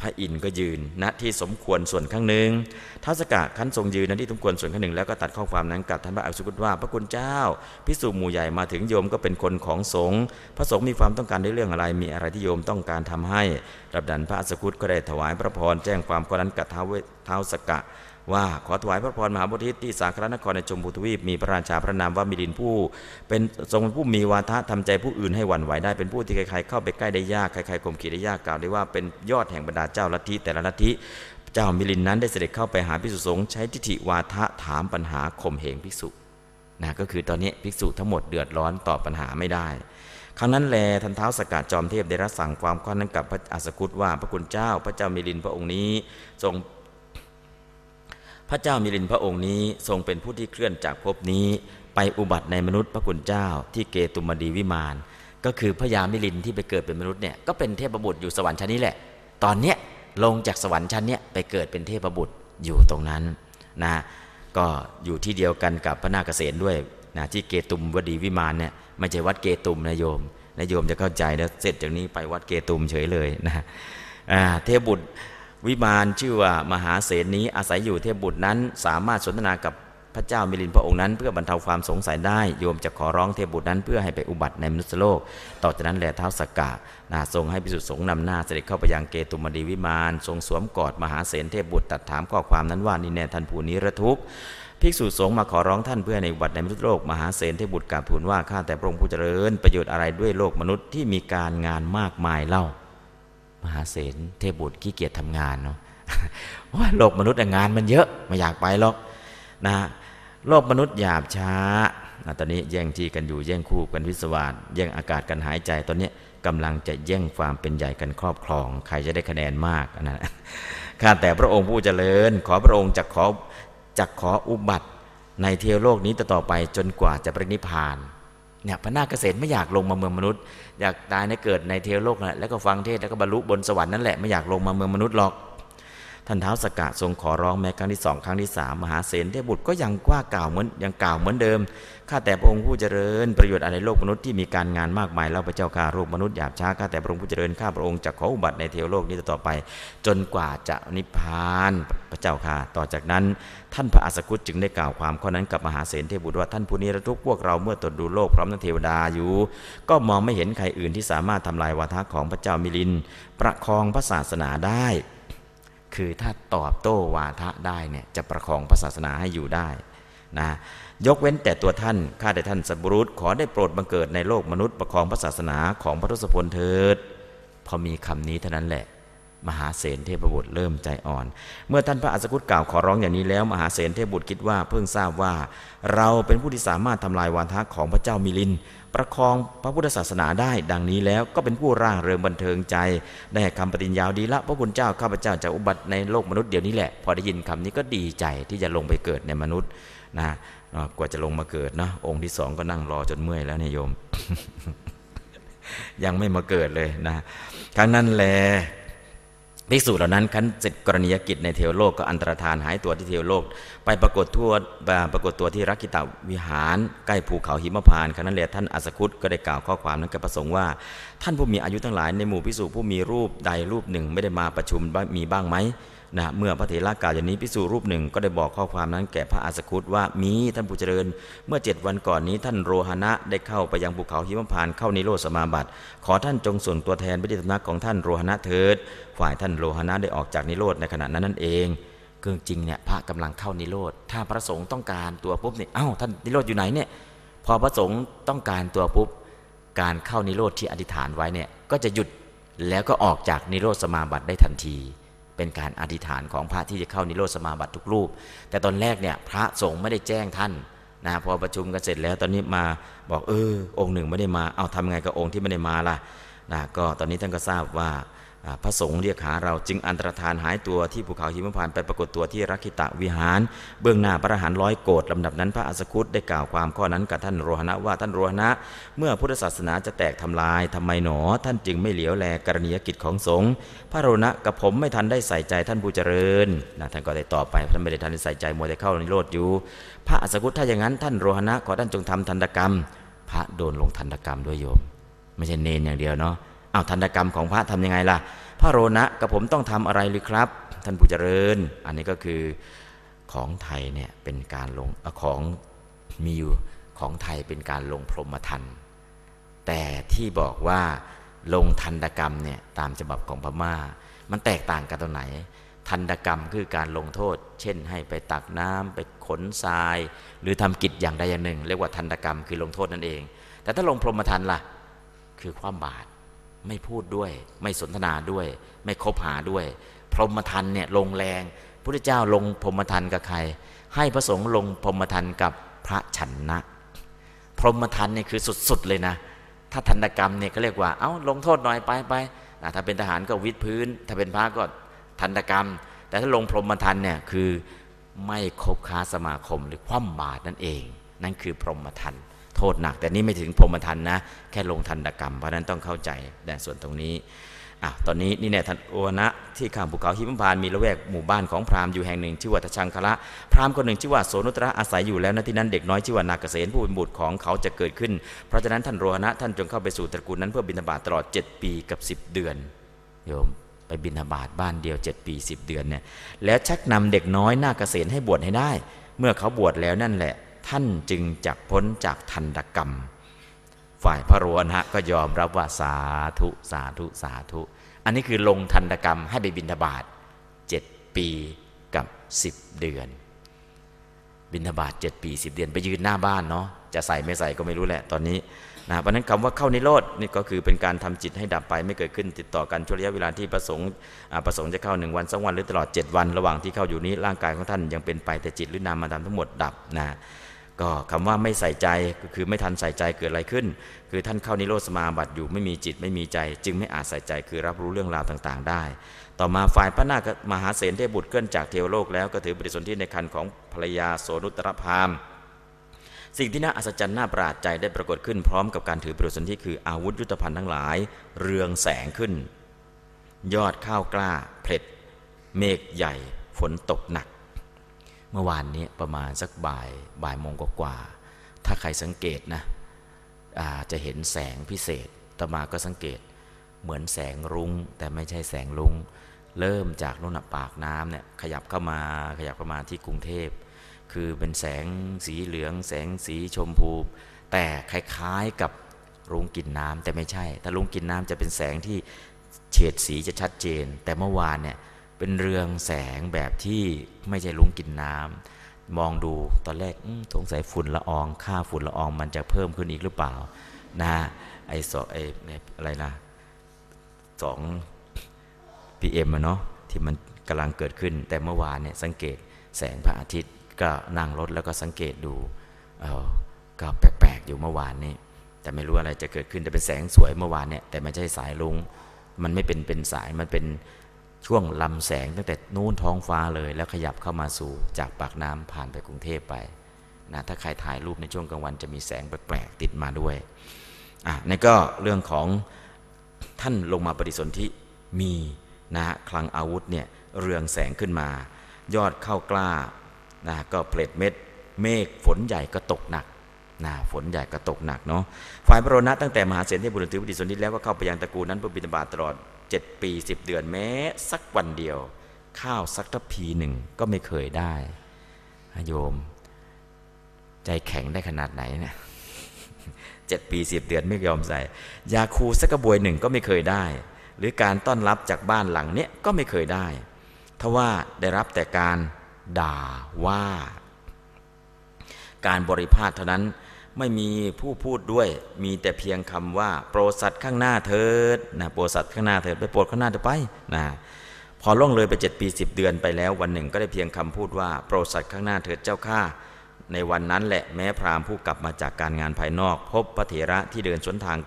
พระอินทร์ก็ยืนณที่สมควรส่วนข้างหนึ่งท้าสกะขั้นทรงยืนณที่สมควรส่วนข้างหนึ่งแล้วก็ตัดข้อความนั้นกับท่านพระอักษุกุตว่าพระคุณเจ้าพิสูจน์หมู่ใหญ่มาถึงโยมก็เป็นคนของสงฆ์พระสงฆ์มีความต้องการในเรื่องอะไร มีอะไรที่โยมต้องการทำให้รับดันพระอักษุกุตก็ได้ถวายพระพรแจ้งความข้อนั้นกับท้าวท้าสกะ ว่าขอถวายพระพรมหาบุทิศที่สาครนครในชมพูทวีปมีพระราชาพระนามว่ามิลินผู้ เป็นทรงผู้มีวาทะทำใจผู้อื่นให้หวั่นไหวได้เป็นผู้ที่ใครๆเข้าไปใกล้ได้ยากใครๆข่มขีดได้ยากกล่าวได้ว่าเป็นยอดแห่งบรรดาเจ้าลัทธิแต่ละลัทธิเจ้ามิลินนั้นได้เสด็จเข้าไปหาภิกษุสงฆ์ใช้ทิฏฐิวาทะถามปัญหาข่มเหงภิกษุนะก็คือตอนนี้ภิกษุทั้งหมดเดือดร้อนตอบปัญหาไม่ได้ครั้งนั้นแลทันเท้าสกัดจอมเทพได้รับสั่งความข้อนั้นกับพระอัสกุตว่าพระคุณเจ้าพระเจ้ามิลินพระองค์นี้ทรง พระเจ้ามิลินพระองค์นี้ทรงเป็นผู้ที่เคลื่อนจากภพนี้ ไปอุบัติในมนุษย์พระคุณเจ้าที่เกตุมดีวิมาน ก็คือพระยามิลินที่ไปเกิดเป็นมนุษย์เนี่ยก็เป็นเทพบุตรอยู่สวรรค์ชั้นนี้แหละ ตอนเนี้ยลงจากสวรรค์ชั้นเนี้ยไปเกิดเป็นเทพบุตรอยู่ตรงนั้นนะก็อยู่ที่เดียวกันกับพระนาคเษนด้วยนะที่เกตุมวดีวิมานเนี่ยไม่ใช่วัดเกตุมนะโยมนะโยมจะเข้าใจแล้วเสร็จจากนี้ไปวัดเกตุมเฉยเลยนะเทพบุตร วิมานชื่อว่ามหาเสนนี้อาศัยอยู่เทพบุตรนั้น สามารถสนทนากับพระเจ้ามิลินพระองค์นั้นเพื่อบรรเทาความสงสัยได้โยมจะขอร้องเทพบุตรนั้นเพื่อให้ไปอุบัติในมนุษยโลก ต่อจากนั้นแหลเท้าสกกานาทรงให้พิสุทธิสงนำหน้าเสด็จเข้าไปยังเกตุมดีวิมาน ทรงสวมกอดมหาเสนเทพบุตรตัดถามข้อความนั้นว่านี่แน่ท่านผู้นี้ระทุกภิกษุสงฆ์มาขอร้องท่านเพื่อในอุบัตในมนุษย์โลกมหาเสนเทพบุตรกราบทูลว่าข้าแต่พระองค์ผู้เจริญประโยชน์อะไรด้วยโลกมนุษย์ที่มีการงานมากมายเล่า มหาเสนเทพบุตรขี้เกียจทำงานเนาะว่าโลกมนุษย์งานมันเยอะไม่อยากไปหรอกนะโลกมนุษย์หยาบช้านะตอนนี้แย่งที่กันอยู่แย่งคู่กันวิสวาสแย่งอากาศกันหายใจตอนนี้กำลังจะแย่งความเป็นใหญ่กันครอบครอง ใครจะได้คะแนนมากนะข้าแต่พระองค์ผู้เจริญ ขอพระองค์จะขอจะขออุบัติในเทวโลกนี้ต่อไปจนกว่าจะปรินิพาน เนี่ยพระนาคเกษตรไม่อยากลงมาเมืองมนุษย์ อยากตายในเกิดในเทวโลกนั่นแหละแล้วก็ฟังเทศแล้วก็บรรลุบนสวรรค์นั่นแหละไม่อยากลงมาเมืองมนุษย์หรอก ท่านเท้าสกะทรงขอร้องแม้ครั้งที่สองครั้งที่สามมหาเสนเทพบุตรก็ยังกว่ากล่าวเหมือนยังกล่าวเหมือนเดิมข้าแต่พระองค์ผู้เจริญประโยชน์อะไรโลกมนุษย์ที่มีการงานมากมายแล้วพระเจ้าข้าโลกมนุษย์หยาบช้าข้าแต่พระองค์ผู้เจริญข้าพระองค์จะขออุบัติในเทวโลกนี้ต่อไป จนกว่าจะนิพพานพระเจ้าค่ะต่อจากนั้นท่านพระอัสสกุตจึงได้กล่าวความข้อนั้นกับมหาเสนเทพบุตรว่าท่านผู้นี้ระทุกพวกเราเมื่อตรวจดูโลกพร้อมทั้งเทวดาอยู่ ก็มองไม่เห็นใครอื่นที่สามารถทำลายวาทะของพระเจ้ามิลิน ประคองพระศาสนาได้ คือถ้าตอบโต้วาทะได้เนี่ยจะประคองพระศาสนาให้อยู่ได้นะยกเว้นแต่ตัวท่าน ข้าแต่ท่านสับรุษขอได้โปรดบังเกิดในโลกมนุษย์ประคองพระศาสนาของพระทศพลเถิด พอมีคำนี้เท่านั้นแหละ มหาเสนเทพบุตรเริ่มใจอ่อน เมื่อท่านพระอัสสกุตกล่าวขอร้องอย่างนี้แล้วมหาเสนเทพบุตรคิดว่าเพิ่งทราบว่า เราเป็นผู้ที่สามารถทำลายวาทะของพระเจ้ามิลิน ประคองพระพุทธศาสนาได้ดังนี้แล้วก็เป็นผู้ร่างเริงบันเทิงใจ ได้คำปฏิญญาดีละพระคุณเจ้าข้าพเจ้าจะอุบัติในโลกมนุษย์เดี๋ยวนี้แหละ พอได้ยินคำนี้ก็ดีใจที่จะลงไปเกิดในมนุษย์นะกว่าจะลงมาเกิดนะองค์ที่สองก็นั่งรอจนเมื่อยแล้วเนี่ยโยม ยังไม่มาเกิดเลยนะครั้งนั้นแล ภิกษุเหล่านั้นคันเสร็จกรณียกิจในเทวโลกก็อันตรธานหายตัวที่เทวโลก ไปปรากฏทั่วปรากฏตัวที่รักกิตาวิหาร ใกล้ภูเขาหิมพานครั้นั้นแหละท่านอัสคุตก็ได้กล่าวข้อความนั้นกับประสงค์ว่า ท่านผู้มีอายุทั้งหลายในหมู่ภิกษุผู้มีรูปใดรูปหนึ่งไม่ได้มาประชุมมีบ้างไหม นะเมื่อพระเถระกล่าวอย่างนี้พิสูรรูปหนึ่งก็ได้บอกข้อความนั้นแก่พระอาสคุตว่ามีท่านผู้เจริญ เมื่อเจ็ดวันก่อนนี้ท่านโรหณะได้เข้าไปยังภูเขาหิมพานเข้านิโรธสมาบัติ ขอท่านจงส่งตัวแทนไปที่สำนักของท่านโรหณะเถิด ฝ่ายท่านโรหณะได้ออกจากนิโรธในขณะนั้นนั่นเองเกิงจริงเนี่ยพระกำลังเข้านิโรธถ้าพระสงฆ์ต้องการตัวปุ๊บเนี่ยเอ้าท่านนิโรธอยู่ไหนเนี่ยพอพระสงฆ์ต้องการตัวปุ๊บการเข้านิโรธที่อธิษฐานไว้เนี่ยก็จะหยุดแล้วก็ออกจากนิโรธสมาบัติได้ทันที เป็นการอธิษฐานของพระที่จะเข้านิโรธสมาบัติทุกรูป แต่ตอนแรกเนี่ยพระสงฆ์ไม่ได้แจ้งท่านนะพอประชุมกันเสร็จแล้วตอนนี้มาบอกเออองค์หนึ่งไม่ได้มาเอาทำไงกับองค์ที่ไม่ได้มาล่ะนะก็ตอนนี้ท่านก็ทราบว่า พระสงฆ์เรียกหาเราจึงอันตรธานหายตัวที่ภูเขาหิมพานไปปรากฏตัวที่รักขิตะวิหาร เบื้องหน้าพระหันร้อยโกรธลำดับนั้นพระอัสคุตได้กล่าวความข้อนั้นกับท่านโรหณะว่าท่านโรหณะ เมื่อพุทธศาสนาจะแตกทำลายทำไมหนอ ท่านจึงไม่เหลียวแลกรณียกิจของสงฆ์พระโรณะกับผมไม่ทันได้ใส่ใจท่านผู้เจริญนะท่านก็ได้ตอบไปท่านไม่ได้ทันได้ใส่ใจมัวแต่เข้าในโลดอยู่ พระอัสคุตถ้าอย่างนั้นท่านโรหณะขอท่านจงทำทันตกรรม พระโดนลงทันตกรรมด้วยโยม ไม่ใช่เนนอย่างเดียวเนาะ เอาทันกรรมของพระทํำยังไงล่ะ พระโรณะกับผมต้องทำอะไรหรือครับ ท่านผู้เจริญ อันนี้ก็คือของไทยเนี่ยเป็นการลงของมีอยู่ของไทยเป็นการลงพรหมทันแต่ที่บอกว่าลงทันตกรรมเนี่ยตามฉบับของพม่า มันแตกต่างกันตรงไหน ทันตกรรมคือการลงโทษ เช่นให้ไปตักน้ำไปขนทราย หรือทำกิจอย่างใดอย่างหนึ่ง เรียกว่าทันตกรรมคือลงโทษนั่นเอง แต่ถ้าลงพรหมทันล่ะ คือความบาป ไม่พูดด้วย ไม่สนทนาด้วย ไม่คบหาด้วย พรหมทันเนี่ยลงแรงพระเจ้าลงพรหมทันกับใคร ให้พระสงฆ์ลงพรหมทันกับพระฉันนะ พรหมทันเนี่ยคือสุดๆเลยนะ ถ้าทันกรรมเนี่ยก็เรียกว่า เอา้าลงโทษหน่อยไปไปถ้าเป็นทหารก็วิดพื้น ถ้าเป็นพระก็ทันกรรม แต่ถ้าลงพรหมทันเนี่ยคือไม่คบค้าสมาคมหรือคว่ำบาตรนั่นเอง นั่นคือพรหมทัน โทษหนัก แต่นี่ไม่ถึงพรหมทันนะ แค่ลงทันตกรรม เพราะนั้นต้องเข้าใจในส่วนตรงนี้อะตอนนี้นี่เนี่ยทันโอนะที่ข้างภูเขาหิมพานมีละแวกหมู่บ้านของพราหมณ์อยู่แห่งหนึ่งชื่อว่าทชังคละพราหมณ์คนหนึ่งชื่อว่าโสนุตระอาศัยอยู่แล้วนะที่นั้นเด็กน้อยชื่อว่านาเกษตผู้เป็นบุตรของเขาจะเกิดขึ้น เพราะฉะนั้นท่านโรหะท่านจงเข้าไปสู่ตระกูลนั้นเพื่อบิณฑบาตตลอด 7 ปีกับ 10 เดือนโยมไปบิณฑบาตบ้านเดียว 7 ปี 10 เดือนเนี่ยแล้วชักนำเด็กน้อยนาเกษให้บวชให้ได้ เมื่อเขาบวชแล้วนั่นแหละ ท่านจึงจักพ้นจากทันตกรรม ฝ่ายพระโรนะก็ยอมรับว่าสาธุสาธุสาธุ อันนี้คือลงทันตกรรมให้ไปบินทบาทเจ็ดปีกับสิบเดือน บินทบาทเจ็ดปีสิบเดือนไปยืนหน้าบ้านเนาะจะใส่ไม่ใส่ก็ไม่รู้แหละตอนนี้นะเพราะนั้นคำว่าเข้านิโรธนี่ก็คือเป็นการทำจิตให้ดับไปไม่เกิดขึ้นติดต่อกันช่วงระยะเวลาที่ประสงค์ประสงค์จะเข้าหนึ่งวันสองวันหรือตลอด 7 วัน ระหว่างที่เข้าอยู่นี้ร่างกายของท่านยังเป็นไปแต่จิตหรือนามธรรมทั้งหมดดับนะ ก็คำว่าไม่ใส่ใจก็คือไม่ทันใส่ใจเกิดอะไรขึ้น คือท่านเข้านิโรธสมาบัติอยู่ไม่มีจิตไม่มีใจ จึงไม่อาจใส่ใจคือรับรู้เรื่องราวต่างๆ ได้ ต่อมาฝ่ายพระนาคมหาเสนเทพบุตรเกินจากเทวโลกแล้วก็ถือปฏิสนธิในคันของภรรยาโสนุตรพามสิ่งที่น่าอัศจรรย์น่าประหลาดใจได้ปรากฏขึ้นพร้อมกับการถือปฏิสนธิคืออาวุธยุทธภัณฑ์ทั้งหลาย เรืองแสงขึ้น ยอดข้าวกล้าเผ็ด เมฆใหญ่ ฝนตกหนัก เมื่อวานนี้ประมาณสักบ่ายบ่ายโมงกว่าถ้าใครสังเกตนะจะเห็นแสงพิเศษตมาก็สังเกตเหมือนแสงรุง้ง แต่ไม่ใช่แสงรุง้ง เริ่มจากนุ่นปากน้ำเนี่ยขยับเข้ามาขยับเข้ามาที่กรุงเทพ คือเป็นแสงสีเหลือง แสงสีชมพู แต่คล้ายๆกับรุ้งกินน้ำแต่ไม่ใช่ ถ้ารุ้งกินน้ำจะเป็นแสงที่เฉดสีจะชัดเจน แต่เมื่อวานเนี่ย เป็นเรืองแสงแบบที่ไม่ใช่รุ้งกินน้ำมองดูตอนแรกสงสัยฝุ่นละอองค่าฝุ่นละอองมันจะเพิ่มขึ้นอีกหรือเปล่านะไอสอไออะไรนะสองพีเอ็มอะเนาะที่มันกำลังเกิดขึ้น แต่เมื่อวานเนี่ยสังเกตแสงพระอาทิตย์ก็นั่งรถแล้วก็สังเกตดูเออก็แปลกๆอยู่เมื่อวานนี้แต่ไม่รู้อะไรจะเกิดขึ้นแต่เป็นแสงสวยเมื่อวานเนี่ยแต่ไม่ใช่สายลุงมันไม่เป็นเป็นสายมันเป็น ช่วงลำแสงตั้งแต่นู้นท้องฟ้าเลย แล้วขยับเข้ามาสู่จากปากน้ำผ่านไปกรุงเทพไปนะถ้าใครถ่ายรูปในช่วงกลางวันจะมีแสงแปลกๆติดมาด้วยอะนี่ก็เรื่องของท่านลงมาปฏิสนธิมีนะคลังอาวุธเนี่ยเรืองแสงขึ้นมา ยอดเข้ากล้านะก็เปลดเม็ด เมฆฝนใหญ่ก็ตกหนักนะฝนใหญ่ก็ตกหนักเนาะฝ่ายพระโรนะตั้งแต่มหาเศรษฐีบุรุษถือปฏิสนธิแล้วก็เข้าไปยังตระกูลนั้นเพื่อบิณฑบาตตลอด 7 ปี 10 เดือนแม้ สักวันเดียว ข้าวสักทัพพีหนึ่งก็ไม่เคยได้โยม ใจแข็งได้ขนาดไหนเนี่ยเจ็ดปีสิบเดือนไม่ยอมใส่ ยาคูสักกระบวยหนึ่งก็ไม่เคยได้ หรือการต้อนรับจากบ้านหลังเนี้ยก็ไม่เคยได้ทว่าได้รับแต่การด่าว่า การบริพาทเท่านั้น ไม่มีผู้พูดด้วย มีแต่เพียงคำว่า โปรสัตว์ข้างหน้าเถิดนะโปรสัตว์ข้างหน้าเถิดไปโปรดข้างหน้าเถิดไปนะพอล่วงเลยไปเจ็ดปีสิบเดือนไปแล้ว วันหนึ่งก็ได้เพียงคำพูดว่าโปรสัตว์ข้างหน้าเถิดเจ้าข้าในวันนั้นแหละแม้พราหมณ์ผู้กลับมาจากการงานภายนอก พบพระเถระที่เดินสวนทาง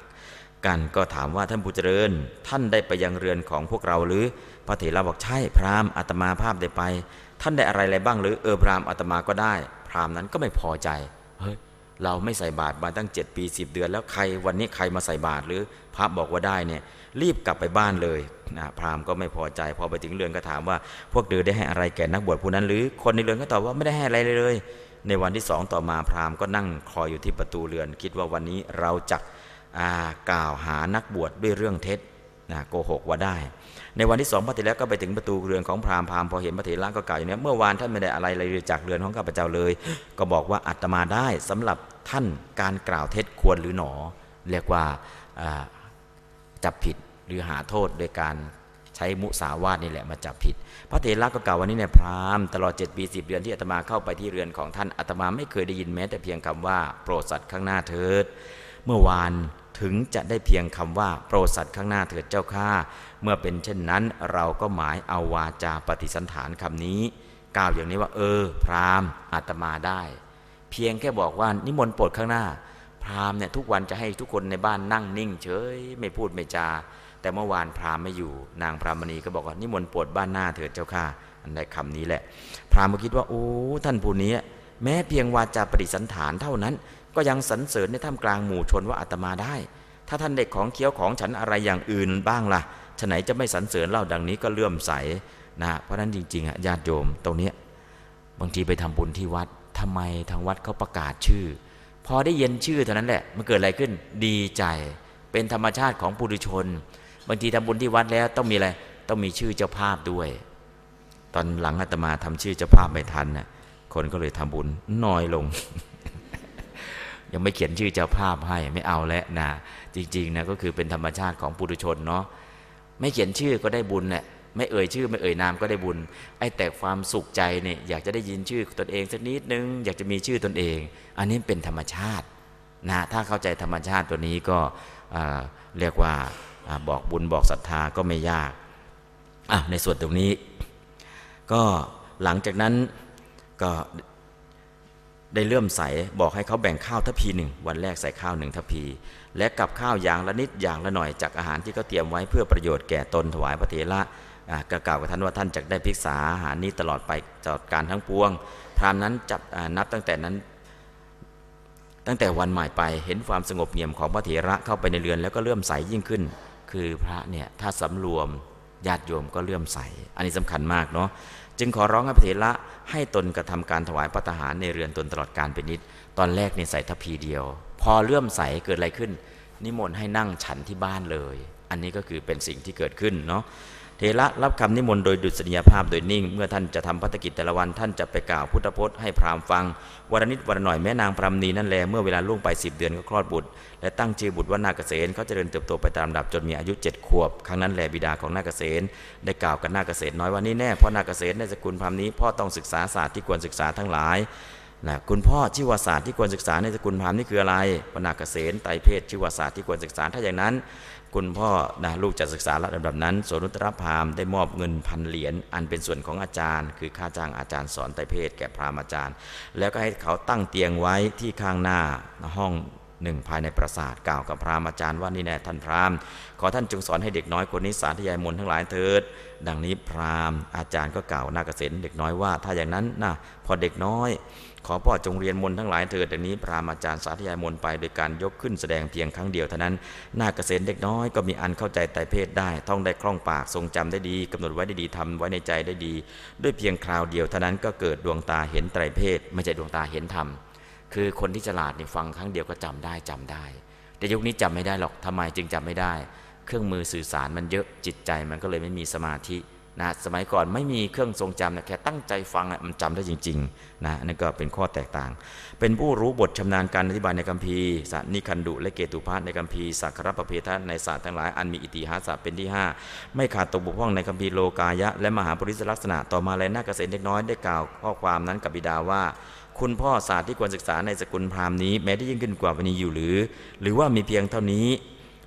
กันก็ถามว่าท่านผู้เจริญ ท่านได้ไปยังเรือนของพวกเราหรือ พระเถระบอกใช่พราหมณ์อาตมาภาพได้ไป ท่านได้อะไรอะไรบ้างหรือเออพราหมณ์อาตมาก็ได้ พราหมณ์นั้นก็ไม่พอใจเฮ้ย เราไม่ใส่บาตรมาตั้งเจ็ดปีสิบเดือน แล้วใครวันนี้ใครมาใส่บาตรหรือพระบอกว่าได้เนี่ยรีบกลับไปบ้านเลยนะพราหมณ์ก็ไม่พอใจ พอไปถึงเรือนก็ถามว่าพวกเดือได้ให้อะไรแก่นักบวชผู้นั้นหรือคนในเรือนก็ตอบว่าไม่ได้ให้อะไรเลย ในวันที่สองต่อมาพราหมณ์ก็นั่งคอยอยู่ที่ประตูเรือน คิดว่าวันนี้เราจะกล่าวหานักบวชดด้วยเรื่องเท็จนะโกหกว่าได้ ในวันที่สองพระเถระก็ไปถึงประตูเรือนของพราหมณ์พราหมณ์พอเห็นพระเถระก็กล่าวอย่างนี้เมื่อวานท่านไม่ได้อะไรเลยจากเรือนของข้าพเจ้าเลย ก็บอกว่าอัตมาได้สำหรับท่านการกล่าวเท็จควรหรือหนอ เรียกว่าจับผิดหรือหาโทษโดยการใช้มุสาวาทนี่แหละมาจับผิด พระเถระก็กล่าววันนี้เนี่ยพราหมณ์ตลอดเจ็ดปีสิบเดือนที่อาตมาเข้าไปที่เรือนของท่านอาตมาไม่เคยได้ยินแม้แต่เพียงคำว่า โปรดสัตว์ข้างหน้าเถิด เมื่อวาน ถึงจะได้เพียงคำว่าโปรดสัตว์ข้างหน้าเถิดเจ้าข้าเมื่อเป็นเช่นนั้นเราก็หมายเอาวาจาปฏิสันฐานคำนี้กล่าวอย่างนี้ว่า เออ พราหมณ์อาตมาได้ เพียงแค่บอกว่านิมนต์โปรดข้างหน้า พราหมณ์เนี่ยทุกวันจะให้ทุกคนในบ้านนั่งนิ่ง เฉยไม่พูดไม่จา แต่เมื่อวานพราหมณ์ไม่อยู่ นางพรามณีก็บอกว่านิมนต์โปรดบ้านหน้าเถิดเจ้าข้าอันใดคำนี้แหละ พราหมณ์ก็คิดว่าโอ้ท่านผู้นี้แม้เพียงวาจาปฏิสันฐานเท่านั้น ก็ยังสรรเสริญในท่ามกลางหมู่ชนว่าอาตมาได้ ถ้าท่านเด็กของเคี้ยวของฉันอะไรอย่างอื่นบ้างละ่ะฉไหนจะไม่สรรเสริญเล่าดังนี้ก็เลื่อมใสนะเพราะนั้นจริงๆอะญาติโยมตรงนี้บางทีไปทำบุญที่วัดทำไมทางวัดเขาประกาศชื่อ พอได้เย็นชื่อเท่านั้นแหละมันเกิดอะไรขึ้นดีใจ เป็นธรรมชาติของปุถุชน บางทีทำบุญที่วัดแล้วต้องมีอะไรต้องมีชื่อเจ้าภาพด้วย ตอนหลังอาตมาทำชื่อเจ้าภาพไม่ทันน่ะคนก็เลยทำบุญน้อยลง ยังไม่เขียนชื่อเจ้าภาพให้ไม่เอาแล้วนะจริงๆนะก็คือเป็นธรรมชาติของปุถุชนเนาะไม่เขียนชื่อก็ได้บุญเนี่ยไม่เอ่ยชื่อ ไม่เอ่ยนามก็ได้บุญ ไอ้แต่ความสุขใจเนี่ยอยากจะได้ยินชื่อตนเองสักนิดนึง อยากจะมีชื่อตนเอง อันนี้เป็นธรรมชาตินะถ้าเข้าใจธรรมชาติตัวนี้ก็เรียกว่าบอกบุญบอกศรัทธาก็ไม่ยากในส่วนตรงนี้ ก็หลังจากนั้นก็ ได้เลื่อมใสบอกให้เขาแบ่งข้าวทัพพีหนึ่งวันแรกใส่ข้าวหนึ่งทัพพี และกับข้าวอย่างละนิดอย่างละหน่อยจากอาหารที่เขาเตรียมไว้เพื่อประโยชน์แก่ตนถวายพระเถระกระกล่าวกับท่านว่าท่านจะได้พิกษาอาหารนี้ตลอดไปตลอดการทั้งปวงพรามนั้นจับนับตั้งแต่นั้น ตั้งแต่วันใหม่ไปเห็นความสงบเงียบของพระเถระเข้าไปในเรือนแล้วก็เริ่มใสยิ่งขึ้น คือพระเนี่ยถ้าสำรวมญาติโยมก็เลื่อมใส อันนี้สำคัญมากเนาะ จึงขอร้องให้พระเถระให้ตนกระทำการถวายปัตหารในเรือนตนตลอดการเป็นนิด ตอนแรกในี่ใส่ทัพีเดียว พอเลื่อมใสเกิดอะไรขึ้น นิมนต์ให้นั่งฉันที่บ้านเลย อันนี้ก็คือเป็นสิ่งที่เกิดขึ้นเนาะ เทระรับคำนิมนต์โดยดุษฎียภาพโดยนิ่ง เมื่อท่านจะทำพัฒกิจแต่ละวันท่านจะไปกล่าวพุทธพจน์ให้พราหมณ์ฟังวันนิดวันหน่อยแม่นางพรำนีนั่นแหละเมื่อเวลาล่วงไป10เดือนก็คลอดบุตร และตั้งชื่อบุตรว่านาเกษตรเขาจเจริญเติบโตไปตามดับจนมีอายุ7ขวบ ครั้งนั้นแหละบิดาของนาเกษตรได้กล่าวกับนาเกษตรน้อยว่านี่แน่เพราะนาเกษตรในสกุลพรามณ์นี้พ่อต้องศึกษาศาสตร์ที่ควรศึกษาทั้งหลายนะคุณพ่อชีวศาสตร์ที่ควรศึกษาในสกุลพราหมณ์นี่คืออะไรปนาเกษตรไตเพศชีวศาสตร์ที่ควรศึกษาถ้าอย่างนั้น คุณพ่อนะลูกจะศึกษาระดับนั้นสนุตรพรามได้มอบเงินพันเหรียญอันเป็นส่วนของอาจารย์ คือค่าจ้างอาจารย์สอนไตเพศแก่พราหมณ์อาจารย์ แล้วก็ให้เขาตั้งเตียงไว้ที่ข้างหน้าห้องหนึ่งภายในปราสาทกล่าวกับพราหมณ์อาจารย์ว่านี่แน่ท่านพราหมณ์ขอท่านจงสอนให้เด็กน้อยคนนี้สาธยายมนทั้งหลายเถิด ดังนี้พราหมณ์อาจารย์ก็กล่าวนาเกษตรเด็กน้อยว่า ถ้าอย่างนั้นนะพอเด็กน้อย ขอพ่อจงเรียนมนทั้งหลายเถิดดังนี้พรามณ์อาจารย์สาธยายมนไปโดยการยกขึ้นแสดงเพียงครั้งเดียวเท่านั้นหน้าเกษตรเด็กน้อยก็มีอันเข้าใจไตรเพศได้ท่องได้คล่องปากทรงจำได้ดีกำหนดไว้ได้ดีทำไว้ในใจได้ดี ด้วยเพียงคราวเดียวเท่านั้นก็เกิดดวงตาเห็นไตรเพศ ไม่ใช่ดวงตาเห็นธรรมคือคนที่ฉลาดนี่ฟังครั้งเดียวก็จำได้จำได้ แต่ยุคนี้จำไม่ได้หรอกทำไมจึงจำไม่ได้ เครื่องมือสื่อสารมันเยอะจิตใจมันก็เลยไม่มีสมาธิ นะสมัยก่อนไม่มีเครื่องทรงจำนะแค่ตั้งใจฟังมันจำได้จริงๆนะนั่นก็เป็นข้อแตกต่าง เป็นผู้รู้บทชำนาญการอธิบายในคัมภีร์สันิคันดุและเกตุพาสในคัมภีร์สักครประเพทในศาสตร์ทั้งหลายอันมีอิติหาสเป็นที่ 5 ไม่ขาดตกบกพร่องในคัมภีร์โลกายะ และมหาปริศลักษณะต่อมาแลนาเกษตรเล็กน้อยได้กล่าวข้อความนั้นกับบิดาว่าคุณพ่อศาสตร์ที่ควรศึกษาในสกุลพราหมณ์นี้แม้ได้ยิ่งขึ้นกว่าวันนี้อยู่หรือ หรือว่ามีเพียงเท่านี้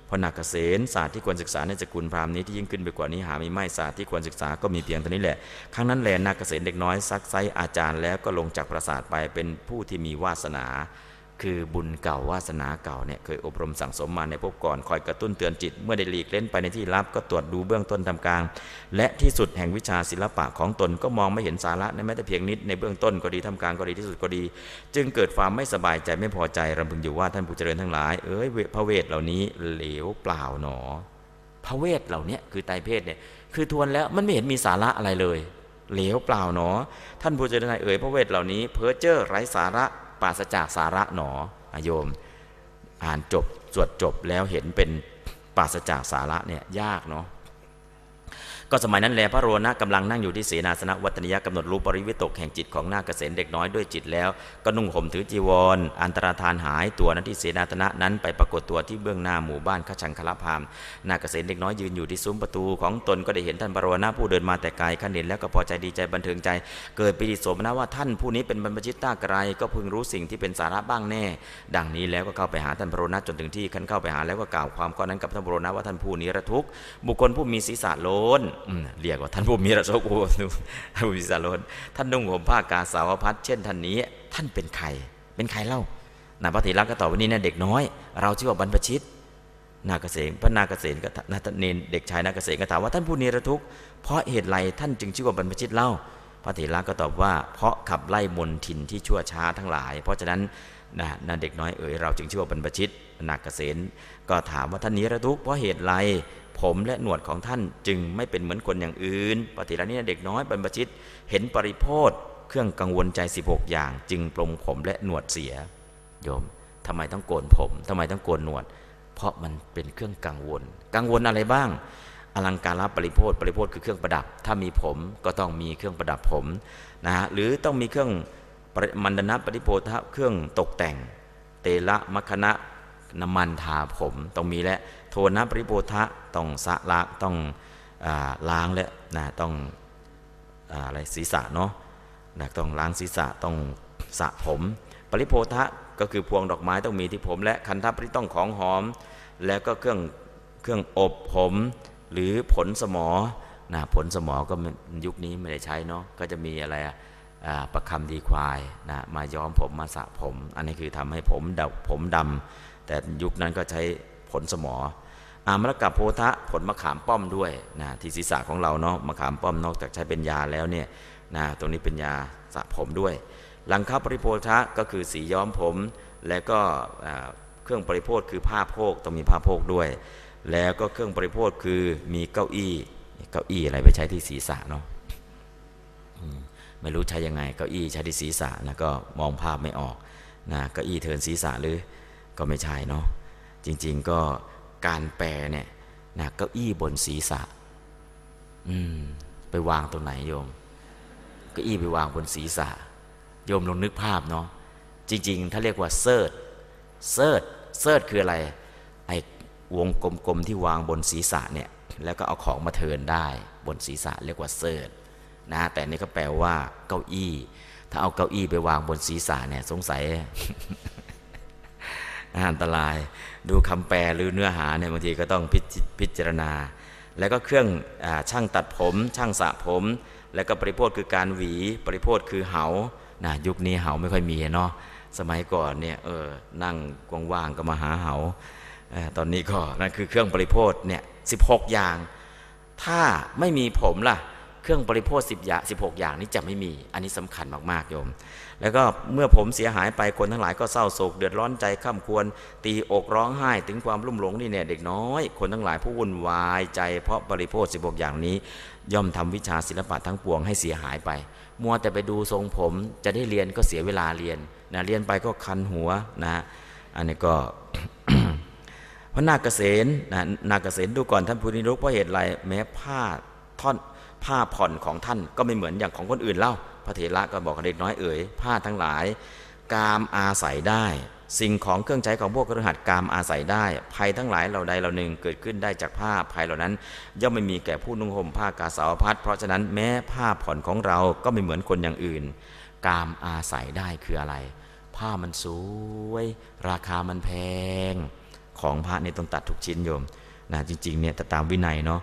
พนักเกษตรศาสตร์ที่ควรศึกษาในสกุลพราหมณ์นี้ที่ยิ่งขึ้นไปกว่านี้หาไม่ไม่ศาสตร์ที่ควรศึกษาก็มีเพียงเท่านี้แหละ ครั้งนั้นแลนักเกษตรเด็กน้อยซักไซอาจารย์แล้วก็ลงจากปราสาทไปเป็นผู้ที่มีวาสนา คือบุญเก่าวาสนาเก่าเนี่ยเคยอบรมสั่งสมมาในพวกก่อนคอยกระตุ้นเตือนจิต เมื่อได้หลีกเล่นไปในที่ลับก็ตรวจดูเบื้องต้นทำกลาง และที่สุดแห่งวิชาศิลปะของตนก็มองไม่เห็นสาระในแม้แต่เพียงนิดในเบื้องต้นก็ดีทำกลางก็ดีที่สุดก็ดี จึงเกิดความไม่สบายใจไม่พอใจรำพึงอยู่ว่าท่านผู้เจริญทั้งหลายเอ้ยพระเวทเหล่านี้เหลวเปล่าหนอพระเวทเหล่านี้คือไตเพศเนี่ยคือทวนแล้วมันไม่เห็นมีสาระอะไรเลย เหลวเปล่าหนอ ท่านผู้เจริญเอ๋ยพระเวทเหล่านี้เพ้อเจ้อไร้สาระ ปราศจากสาระหนอโยม อ่านจบ สวดจบแล้วเห็นเป็นปราศจากสาระเนี่ยยากเนาะ ก็สมัยนั้นแลพระโรนะกำลังนั่งอยู่ที่เสนาสนะวัตนิยกำหนดรู้ปริวิตกแห่งจิตของนาเกษรเด็กน้อยด้วยจิตแล้ว ก็นุ่งห่มถือจีวรออันตรธานหายตัวนั้นที่เสนาสนะนั้นไปปรากฏตัวที่เบื้องหน้าหมู่บ้านขชังคลพามนาเกษรเด็กน้อยยืนอยู่ที่ซุ้มประตูของตนก็ได้เห็นท่านพระโรนะผู้เดินมาแต่ไกลขันเห็นแล้วก็พอใจดีใจบันเทิงใจ เกิดปิติโสมนะว่าท่านผู้นี้เป็นบรรพชิตต้าไกลก็พึงรู้สิ่งที่เป็นสาระบ้างแน่ ดังนี้แล้วก็เข้าไปหาท่านพระโรนะจนถึงที่ขันเข้าไปหาแล้วก็กล่าวความก้อนนั้นกับท่านพระโรนะว่าท่านผู้นี้ระทุกบุคคลผู้มีศีรษะโลนเรียกว่าท่านผู้มีระโชกุท่านผู้มีสารนท่านนุ่งห่มผ้ากาสาวพัดเช่นท่านนี้ ท่านเป็นใคร เป็นใครเล่านาพระเถระก็ตอบว่านี่นะเด็กน้อย เราชื่อว่าบรรพชิต นาเกษมพระนาเกษมก็นาเนนเด็กชายนาเกษมก็ถามว่าท่านผู้นิรทุกข์เพราะเหตุไรท่านจึงชื่อว่าบรรพชิตเล่า พระเถระก็ตอบว่า เพราะขับไล่มนทินที่ชั่วช้าทั้งหลาย เพราะฉะนั้นนาเด็กน้อยเอ๋ยเราจึงชื่อว่าบรรพชิตนาเกษมก็ถามว่าท่านนิรทุกข์เพราะเหตุไร ผมและหนวดของท่านจึงไม่เป็นเหมือนคนอย่างอื่น ปฏิรานี้เด็กน้อยบรรพชิตเห็นปริโพธเครื่องกังวลใจ 16 อย่าง จึงปลงผมและหนวดเสีย โยมทำไมต้องโกนผมทำไมต้องโกนหนวด เพราะมันเป็นเครื่องกังวล กังวลอะไรบ้าง อลังการรับปริโพธปริโพธคือเครื่องประดับ ถ้ามีผมก็ต้องมีเครื่องประดับผมนะฮะหรือต้องมีเครื่องมันดนะปริโพธเครื่องตกแต่ง เตละมัคณะน้ำมันทาผมต้องมีและ โทนะปริโภทะต้องสะละต้องล้างและนะต้องอะไรศีรษะเนาะนะต้องล้างศีรษะต้องสระผม ปริโภทะก็คือพวงดอกไม้ต้องมีที่ผม และคันทัปริต้องของหอม แล้วก็เครื่องเครื่องอบผม หรือผลสมอนะผลสมอก็ยุคนี้ไม่ได้ใช้เนาะก็จะมีอะไรอะประคำดีควายนะมาย้อมผมมาสระผม อันนี้คือทำให้ผมดำผมดำแต่ยุคนั้นก็ใช้ ผลสมออามรกับโพธะผลมะขามป้อมด้วยนะที่ศีรษะของเราเนาะมะขามป้อมนอกจากใช้เป็นยาแล้วเนี่ยนะตรงนี้เป็นยาสระผมด้วยลังคับปริโพธะก็คือสีย้อมผม แล้วก็เครื่องปริโภคคือผ้าโพกต้องมีผ้าโพกด้วย แล้วก็เครื่องปริโภคคือมีเก้าอี้เก้าอี้อะไรไปใช้ที่ศีรษะเนาะไม่รู้ใช้ยังไงเก้าอี้ใช้ที่ศีรษะนะก็มองภาพไม่ออกนะเก้าอี้เทินศีรษะหรือก็ไม่ใช่เนาะ ริง ๆ ก็การแปลเนี่ยนะเก้าอี้บนศีรษะ อืม ไปวางตรงไหนโยมเก้าอี้ไปวางบนศีรษะ โยมลองนึกภาพเนาะจริง ๆ ถ้าเรียกว่าเซิร์ชเซิร์ชเซิร์ชคืออะไร ไอ้วงกลมๆที่วางบนศีรษะเนี่ย แล้วก็เอาของมาเทินได้บนศีรษะเรียกว่าเทริดนะแต่นี่ก็แปลว่าเก้าอี้ ถ้าเอาเก้าอี้ไปวางบนศีรษะเนี่ย สงสัย อันตราย ดูคำแปลหรือเนื้อหาเนี่ยบางทีก็ต้องพิจารณา แล้วก็เครื่องอช่างตัดผม ช่างสระผม แล้วก็ปริโภคคือการหวี ปริโภคคือเหานะยุคนี้เหาไม่ค่อยมีเนาะสมัยก่อนเนี่ยเออนั่งว่างๆก็มาหาเหาตอนนี้ก็นั่นคือเครื่องบริโภคเนี่ยสิอย่าง ถ้าไม่มีผมล่ะ เครื่องบริโภคสิบอย่างสิอย่างนี้จะไม่มี อันนี้สำคัญมากๆโยม แล้วก็เมื่อผมเสียหายไปคนทั้งหลายก็เศร้าโศกเดือดร้อนใจข้ามควร ตีอกร้องไห้ถึงความรุ่มหลงนี่เนี่ยเด็กน้อย คนทั้งหลายผู้วุ่นวายใจ เพราะบริโภคสิบกอย่างนี้ ย่อมทำวิชาศิลปะทั้งปวงให้เสียหายไป มัวแต่ไปดูทรงผมจะได้เรียนก็เสียเวลาเรียนนะเรียนไปก็คันหัวนะอันนี้ก็พระนาคเษนนะนาคเษนดูก่อนท่านผู้นิรุกเพราะเหตุไรแม้ผ้าท่อนผ้าผ่อนของท่านก็ไม่เหมือนอย่างของคนอื่นเล่า ระเถระก็บอกเด็กน้อยเอ๋ยผ้าทั้งหลาย กามอาศัยได้ สิ่งของเครื่องใช้ของพวกกระหัตกามอาศัยได้ ภัยทั้งหลายเหล่าใดเหล่าหนึ่งเกิดขึ้นได้จากผ้าภัยเหล่านั้น ย่อมไม่มีแก่ผู้นุ่งห่มผ้ากาสาวพัดเพราะฉะนั้นแม้ผ้าผ่อนของเราก็ไม่เหมือนคนอย่างอื่น กามอาศัยได้คืออะไร ผ้ามันสวย ราคามันแพง ของพระนี่ต้องตัดทุกชิ้นโยมนะจริงๆเนี่ยแต่ตามวินัยเนาะ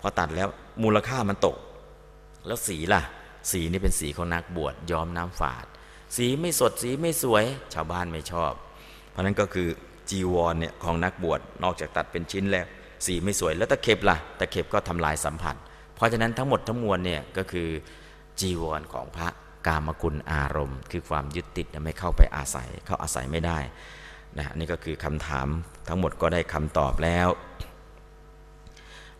พอตัดแล้วมูลค่ามันตก แล้วสีล่ะ สีนี่เป็นสีของนักบวชยอมน้ำฝาด สีไม่สดสีไม่สวย ชาวบ้านไม่ชอบ เพราะนั้นก็คือจีวรเนี่ยของนักบวชนอกจากตัดเป็นชิ้นแล้วสีไม่สวยแล้วตะเข็บล่ะตะเข็บก็ทำลายสัมผัส เพราะฉะนั้นทั้งหมดทั้งมวลเนี่ยก็คือจีวรของพระกามกุลอารมณ์ คือความยึดติดไม่เข้าไปอาศัยเข้าอาศัยไม่ได้นะนี่ก็คือคำถามทั้งหมดก็ได้คำตอบแล้ว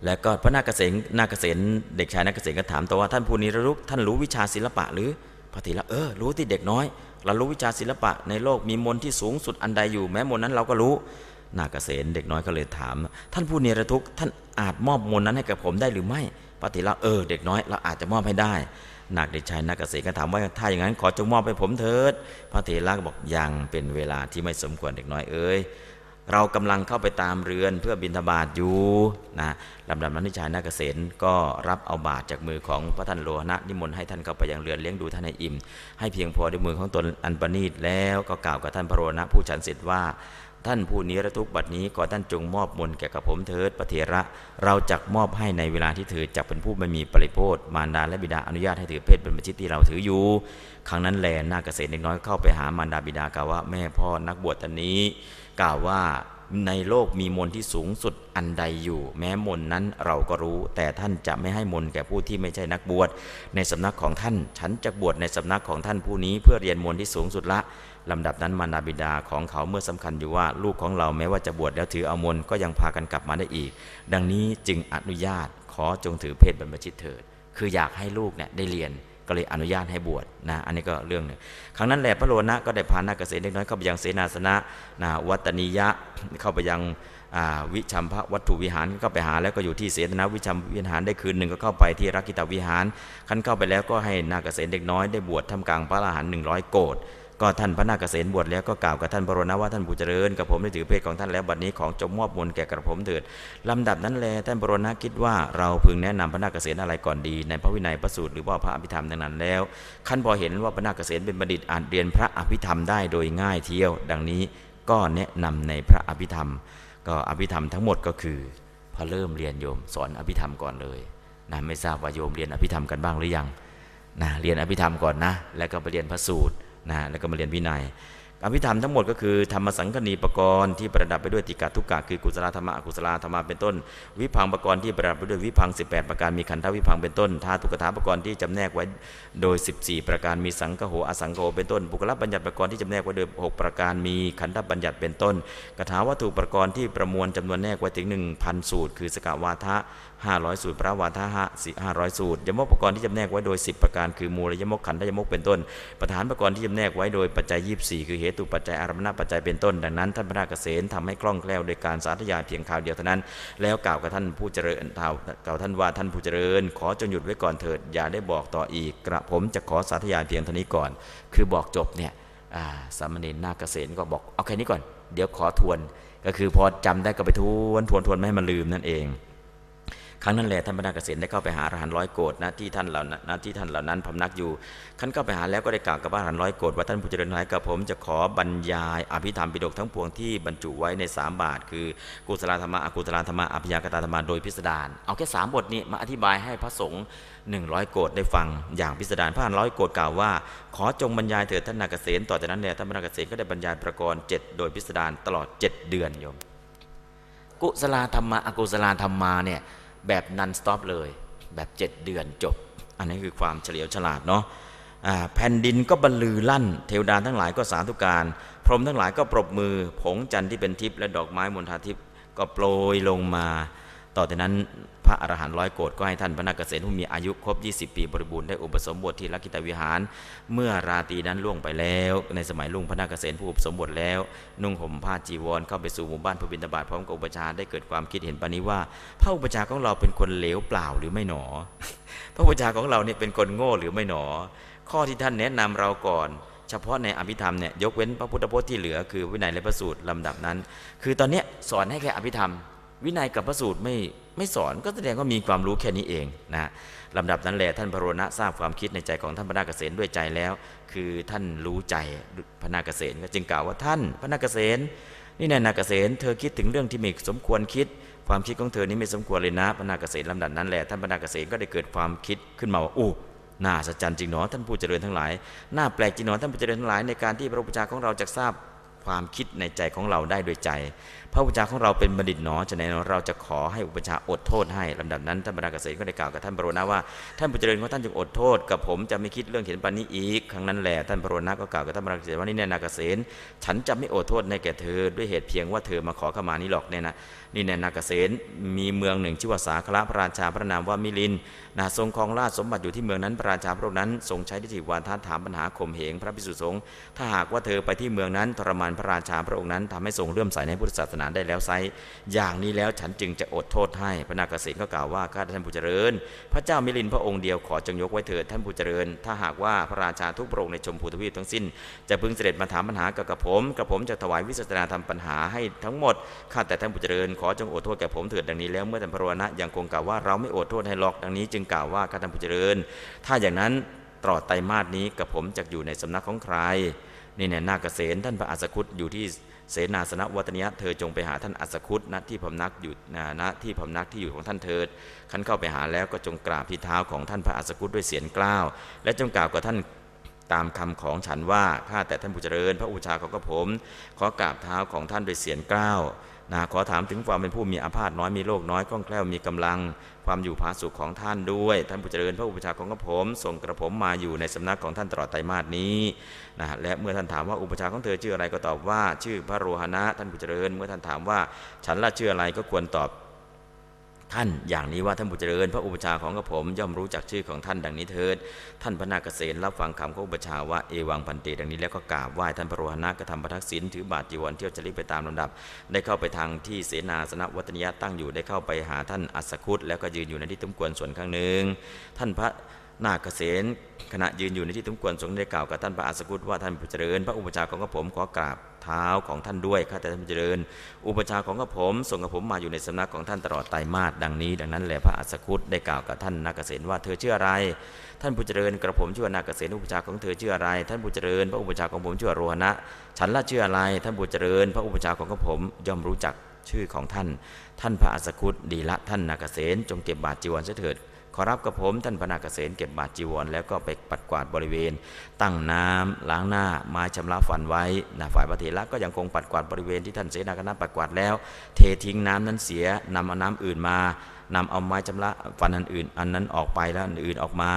แล้วก็พระนาคเษนนาคเษนเด็กชายนาคเษนก็ถามตัวว่าท่านผู้นี้รู้ท่านรู้วิชาศิลปะหรือพระธีระเออรู้ที่เด็กน้อยเรารู้วิชาศิลปะในโลกมีมนที่สูงสุดอันใดอยู่แม้มนนั้นเราก็รู้ นาคเษนเด็กน้อยก็เลยถาม ท่านผู้นี้ระทุกท่านอาจมอบมนนั้นให้กับผมได้หรือไม่พระธีระเออ เด็กน้อยเราอาจจะมอบให้ได้นาคเด็กชายนาคเษนก็ถามว่าถ้าอย่างนั้นขอจงมอบให้ผมเถิดพระเถระก็บอกยังเป็นเวลาที่ไม่สมควรเด็กน้อยเอ้ย เรากำลังเข้าไปตามเรือนเพื่อบินทบาทอยู่นะลำดับนั้นนิชายนาเกษตรก็รับเอาบาตรจากมือของพระท่านโลหณะนิมนต์ให้ท่านเข้าไปยังเรือนเลี้ยงดูท่านให้อิ่ม ให้เพียงพอด้วยมือของตนอันประณีตแล้วก็กล่าวกับท่านพระโลหะผู้ฉันเสร็จว่าท่านผู้นี้ระทุกบัดนี้ขอท่านจงมอบมนแก่กับผมเถิดปเถระ เราจักมอบให้ในเวลาที่เธอจักเป็นผู้ไม่มีปริโภทมารดาและบิดาอนุญาตให้ถือเพศเป็นบัญชิตที่เราถืออยู่ ครั้งนั้นแลนาเกษตรเล็กน้อยเข้าไปหามารดาบิดากล่าวว่าแม่พ่อนักบวชท่านนี้ กล่าวว่าในโลกมีมนที่สูงสุดอันใดอยู่ แม้มนนั้นเราก็รู้ แต่ท่านจะไม่ให้มนแก่ผู้ที่ไม่ใช่นักบวช ในสำนักของท่าน ฉันจะบวชในสำนักของท่านผู้นี้เพื่อเรียนมนที่สูงสุดละลำดับนั้นมารดาบิดาของเขาเมื่อสำคัญอยู่ว่าลูกของเราแม้ว่าจะบวชแล้วถือเอามนก็ยังพากันกลับมาได้อีก ดังนี้จึงอนุญาตขอจงถือเพศบรรพชิตเถิด คืออยากให้ลูกเนี่ยได้เรียน ก็เลยอนุญาตให้บวชนะอันนี้ก็เรื่องหนึ่งครั้งนั้นแหละพระโลนะก็ได้พานาเกษตรเล็กน้อยเข้าไปยังเสนาสนะนะวัตนิยะเข้าไปยังวิชัมพระวัตถุวิหารก็ไปหาแล้วก็อยู่ที่เสนาวิชัมวิหารได้คืนหนึ่งก็เข้าไปที่รักกิตาวิหารขั้นเข้าไปแล้วก็ให้นาเกษตรเด็กน้อยได้บวชทำกลางพระอรหันต์หนึ่งร้อยโกด ก็ท่านพระนาคเษนบวชแล้วก็กล่าวกับท่านพระโรนะว่าท่านผู้เจริญกับผมได้ถือเพศของท่านแล้วบัดนี้ของจงมอบมนแก่กระผมเถิดลำดับนั้นแลท่านพระโรนะคิดว่าเราพึงแนะนำพระนาคเษนอะไรก่อนดี ในพระวินัยพระสูตรหรือว่าพระอภิธรรมดังนั้นแล้วขั้นพอเห็นว่าพระนาคเษนเป็นบัณฑิตอ่านเรียนพระอภิธรรมได้โดยง่ายเที่ยว ดังนี้ก็แนะนำในพระอภิธรรม ก็อภิธรรมทั้งหมดก็คือพอเริ่มเรียนโยมสอนอภิธรรมก่อนเลยนะไม่ทราบว่าโยมเรียนอภิธรรมกันบ้างหรือยังนะเรียนอภิธรรมก่อนนะ แล้วก็ไปเรียนพระสูตร นะแล้วก็มาเรียนวินัยอภิธรรมทั้งหมดก็คือธรรมสังคณีปกรณ์ที่ประดับไปด้วยติกาทุกกะคือกุศลธรรมะอกุศลธรรมะเป็นต้น วิพังปกรณ์ที่ประดับไปด้วยวิพัง 18 ประการมีขันธวิพังเป็นต้นธาตุกถาปกรณ์ที่จำแนกไว้โดย 14 ประการมีสังคโหอสังคโหเป็นต้นบุคลบัญญัติปรกรณ์ที่จำแนกไว้โดย6ประการมีขันธบัญญัติเป็นต้นกถาวัตถุปรกรณ์ที่ประมวลจำนวนแนกไว้ถึง 1,000 สูตร คือสกาวาทะ 500 สูตรพระวาทะห้าร้อยสูตรยมกประกรณ์ที่จำแนกไว้โดย 10 ประการคือมูลยมกขันธยมกเป็นต้น ประธานประกรณ์ที่จำแนกไว้โดยปัจจัย 24 คือเหตุปัจจัยอารมณปัจจัยเป็นต้น ดังนั้นท่านพระนาเกษตรทำให้คล่องแคล่วโดยการสาธยายเพียงข่าวเดียวเท่านั้น แล้วกล่าวกับท่านผู้เจริญกล่าวท่านว่าท่านผู้เจริญ ขอจงหยุดไว้ก่อนเถิดอย่าได้บอกต่ออีก กระผมจะขอสาธยายเพียงเท่านี้ก่อน คือบอกจบเนี่ยสามเณรนาเกษตรก็บอกเอาแค่นี้ก่อน เดี๋ยวขอทวนก็คือพอจำได้ก็ไปทวนทวนทวนไม่ให้มันลืมนั่นเอง ครั้งนั้นแหละท่านพระนาเกษตรได้เข้าไปหาอรหันร้อยโกดนะที่ท่านเหล่านั้นที่ท่านเหล่านั้นพำนักอยู่ขั้นเข้าไปหาแล้วก็ได้กล่าวกับอรหันร้อยโกดว่าท่านผู้เจริญหลายกับผมจะขอบรรยาย อภิธรรมปิฎกทั้งปวงที่บรรจุไว้ใน 3 บาท คือกุศลธรรมะอกุศลธรรมะอภิญญากตาธรรมะโดยพิสดารเอาแค่สามบทนี้มาอธิบายให้พระสงฆ์หนึ่งร้อยโกดได้ฟังอย่างพิสดารพระอรหันร้อยโกดกล่าวว่า ขอจงบรรยายเถิดท่านนาเกษตรต่อจากนั้นแหละท่านพนาเกษตรก็ได้บรรยายประกรณ์เจ็ดโดยพิสดารตลอด 7 เดือนโยม กุศลธรรมะอกุศลธรรมาเนี่ย แบบนันสต็อปเลย แบบเจ็ดเดือนจบ อันนี้คือความเฉลียวฉลาดเนาะแผ่นดินก็บรรลือลั่น เทวดาทั้งหลายก็สาธุการ พรหมทั้งหลายก็ปรบมือ ผงจันทร์ที่เป็นทิพย์และดอกไม้มณฑาทิพย์ก็โปรยลงมา ต่อจากนั้นพระอรหันต์ร้อยโกรธก็ให้ท่านพระนาคเษนผู้มีอายุครบ 20 ปีบริบูรณ์ได้อุปสมบทที่ลักกิตวิหาร เมื่อราตรีนั้นล่วงไปแล้ว ในสมัยลุงพระนาคเษนผู้อุปสมบทแล้ว นุ่งห่มผ้าจีวรเข้าไปสู่หมู่บ้านพระบิณฑบาตพร้อมกับอุปชาได้เกิดความคิดเห็นปานี้ว่า พระอุปชาของเราเป็นคนเหลวเปล่าหรือไม่หนอ พระอุปชาของเราเนี่ยเป็นคนโง่หรือไม่หนอ ข้อที่ท่านแนะนำเราก่อนเฉพาะในอภิธรรมเนี่ยยกเว้นพระพุทธพจน์ที่เหลือคือวินัยและพระสูตรลำดับนั้น คือตอนนี้สอนให้แค่อภิธรรม วินัยกับพระสูตรไม่ไม่สอนก็แสดงว่ามีความรู้แค่นี้เองนะลำดับนั้นแหละท่านพระโรณะทราบความคิดในใจของท่านพระนาคเษนด้วยใจแล้ว คือท่านรู้ใจพระนาคเษนก็จึงกล่าวว่าท่านพระนาคเษนนี่นายนาคเษนเธอคิดถึงเรื่องที่ไม่สมควรคิด ความคิดของเธอนี้ไม่สมควรเลยนะพระนาคเษนลำดับนั้นแหละท่านพระนาคเษนก็ได้เกิดความคิดขึ้นมาว่าอู้น่าสัจจันจริงหนอท่านผู้เจริญทั้งหลายน่าแปลกจริงหนอท่านผู้เจริญทั้งหลายในการที่พระพุทธเจ้าของเราจะทราบความคิดในใจของเราได้โดยใจ พระอุปชาของเราเป็นบัณฑิตหนอฉะนั้นเราจะขอให้อุปชาอดโทษให้ลำดับนั้นท่านบรรดาเกษตรก็ได้กล่าวกับท่านปรโรนะว่าท่านผู้เจริญของท่านจงอดโทษกับผมจะไม่คิดเรื่องเห็นปานนี้อีกครั้งนั้นแหละท่านปรโรนะก็กล่าวกับท่านบรรดาเกษตรว่านี่แน่นาเกษตรฉันจะไม่อดโทษในแก่เธอด้วยเหตุเพียงว่าเธอมาขอขมานี้หรอกเนี่ยนะนี่แน่นาเกษตรมีเมืองหนึ่งชื่อว่าสาคระพระราชาพระนามว่ามิลินนะทรงครองราชสมบัติอยู่ที่เมืองนั้นพระราชาพระองค์นั้นทรงใช้ทิฏฐิวาทถามปัญหาข่มเหงพระภิกษุสงฆ์ถ้าหากว่าเธอไปที่เมืองนั้นทรมานพระราชาพระองค์นั้นทำให้ทรงเลื่อมใสในพุทธศาสนาได้แล้วไซอย่างนี้แล้วฉันจึงจะอดโทษให้พระนาคเษนก็กล่าวว่าข้าท่านผู้เจริญ พระเจ้ามิลินพระองค์เดียวขอจงยกไว้เถิดท่านผู้เจริญ ถ้าหากว่าพระราชาทุกพระองค์ในชมพูทวีปทั้งสิ้น จะพึงเสด็จมาถามปัญหากับกระผมกระผมจะถวายวิสัชนาทำปัญหาให้ทั้งหมดข้าแต่ท่านผู้เจริญ ขอจงอดโทษแก่ผมเถิดดังนี้แล้วเมื่อท่านพระวนะยังคงกล่าวว่าเราไม่อดโทษให้หรอกดังนี้จึงกล่าวว่าข้าท่านผู้เจริญ ถ้าอย่างนั้นตลอดไตรมาสนี้กับผมจะอยู่ในสำนักของใครนี่เนี่ยนาเกษตรท่านพระอัสคุตอยู่ที่ เสนาสนะวัตนิยะเธอจงไปหาท่านอัสคุตณที่พำนักอยู่ณที่พำนักที่อยู่ของท่านเถิดขันเข้าไปหาแล้วก็จงกราบที่เท้าของท่านพระอัสคุตด้วยเสียงกล้าว และจงกล่าวกับท่านตามคำของฉันว่าข้าแต่ท่านผู้เจริญ พระอุชาของกระผม ขอกราบเท้าของท่านด้วยเสียงกล้าวนะขอถามถึงความเป็นผู้มีอาพาธน้อยมีโรคน้อยคล่องแคล่วมีกำลัง ความอยู่ผาสุขของท่านด้วย ท่านผู้เจริญพระอุปชาของกระผม ส่งกระผมมาอยู่ในสำนักของท่านตลอดไตรมาสนี้นะและเมื่อท่านถามว่าอุปชาของเธอชื่ออะไรก็ตอบว่า ชื่อพระโรหณะท่านผู้เจริญ เมื่อท่านถามว่าฉันละชื่ออะไรก็ควรตอบ ท่านอย่างนี้ว่าท่านบุจเจริญ พระอุปชาของกระผมย่อมรู้จักชื่อของท่านดังนี้เถิด ท่านพระนาคเษนรับฟังคำของอุปชาว่าเอวังพันเตดังนี้แล้วก็กราบไหว้ท่านพระโรหณะกระทำประทักษิณถือบาทจีวรเที่ยวจริไปตามลำดับ ได้เข้าไปทางที่เสนาสนะวัตนิยะตั้งอยู่ได้เข้าไปหาท่านอัศคุตแล้วก็ยืนอยู่ในที่ตุ้มกวนส่วนข้างหนึ่งท่านพระ นาคเษนขณะยืนอยู่ในที่ตุ้มกวนทรงได้กล่าวกับท่านพระอัศคุตว่าท่านผู้เจริญ พระอุปชาของกระผมขอกราบเท้าของท่านด้วยข้าแต่ท่านเจริญ อุปชาของกระผมส่งกระผมมาอยู่ในสำนักของท่านตลอดไตรมาสดังนี้ ดังนั้นแหละพระอัสคุตได้กล่าวกับท่านนาเกษตว่าเธอชื่ออะไร ท่านผู้เจริญกระผมชื่อนาเกษตอุปชาของเธอชื่ออะไร ท่านผู้เจริญ พระอุปชาของผมชื่อโรหณะฉันละชื่ออะไร ท่านผู้เจริญ พระอุปชาของกระผมย่อมรู้จักชื่อของท่าน ท่านพระอัสคุตดีละท่านนาเกษตจงเก็บบาตรจีวรเสถิด ขอรับกับผมท่านพนาเกษตรเก็บบาตรจีวร แล้วก็ไปปัดกวาดบริเวณ ตั้งน้ำล้างหน้าไม้ชำระฟันไว้นะฝ่ายพระเถระก็ยังคงปัดกวาดบริเวณที่ท่านเสนาคณะปัดกวาดแล้ว เททิ้งน้ำนั้นเสียนำเอาน้ำอื่นมานำเอาไม้ชำระฟันอันอื่น อันนั้นออกไปแล้วอันอื่นออกมา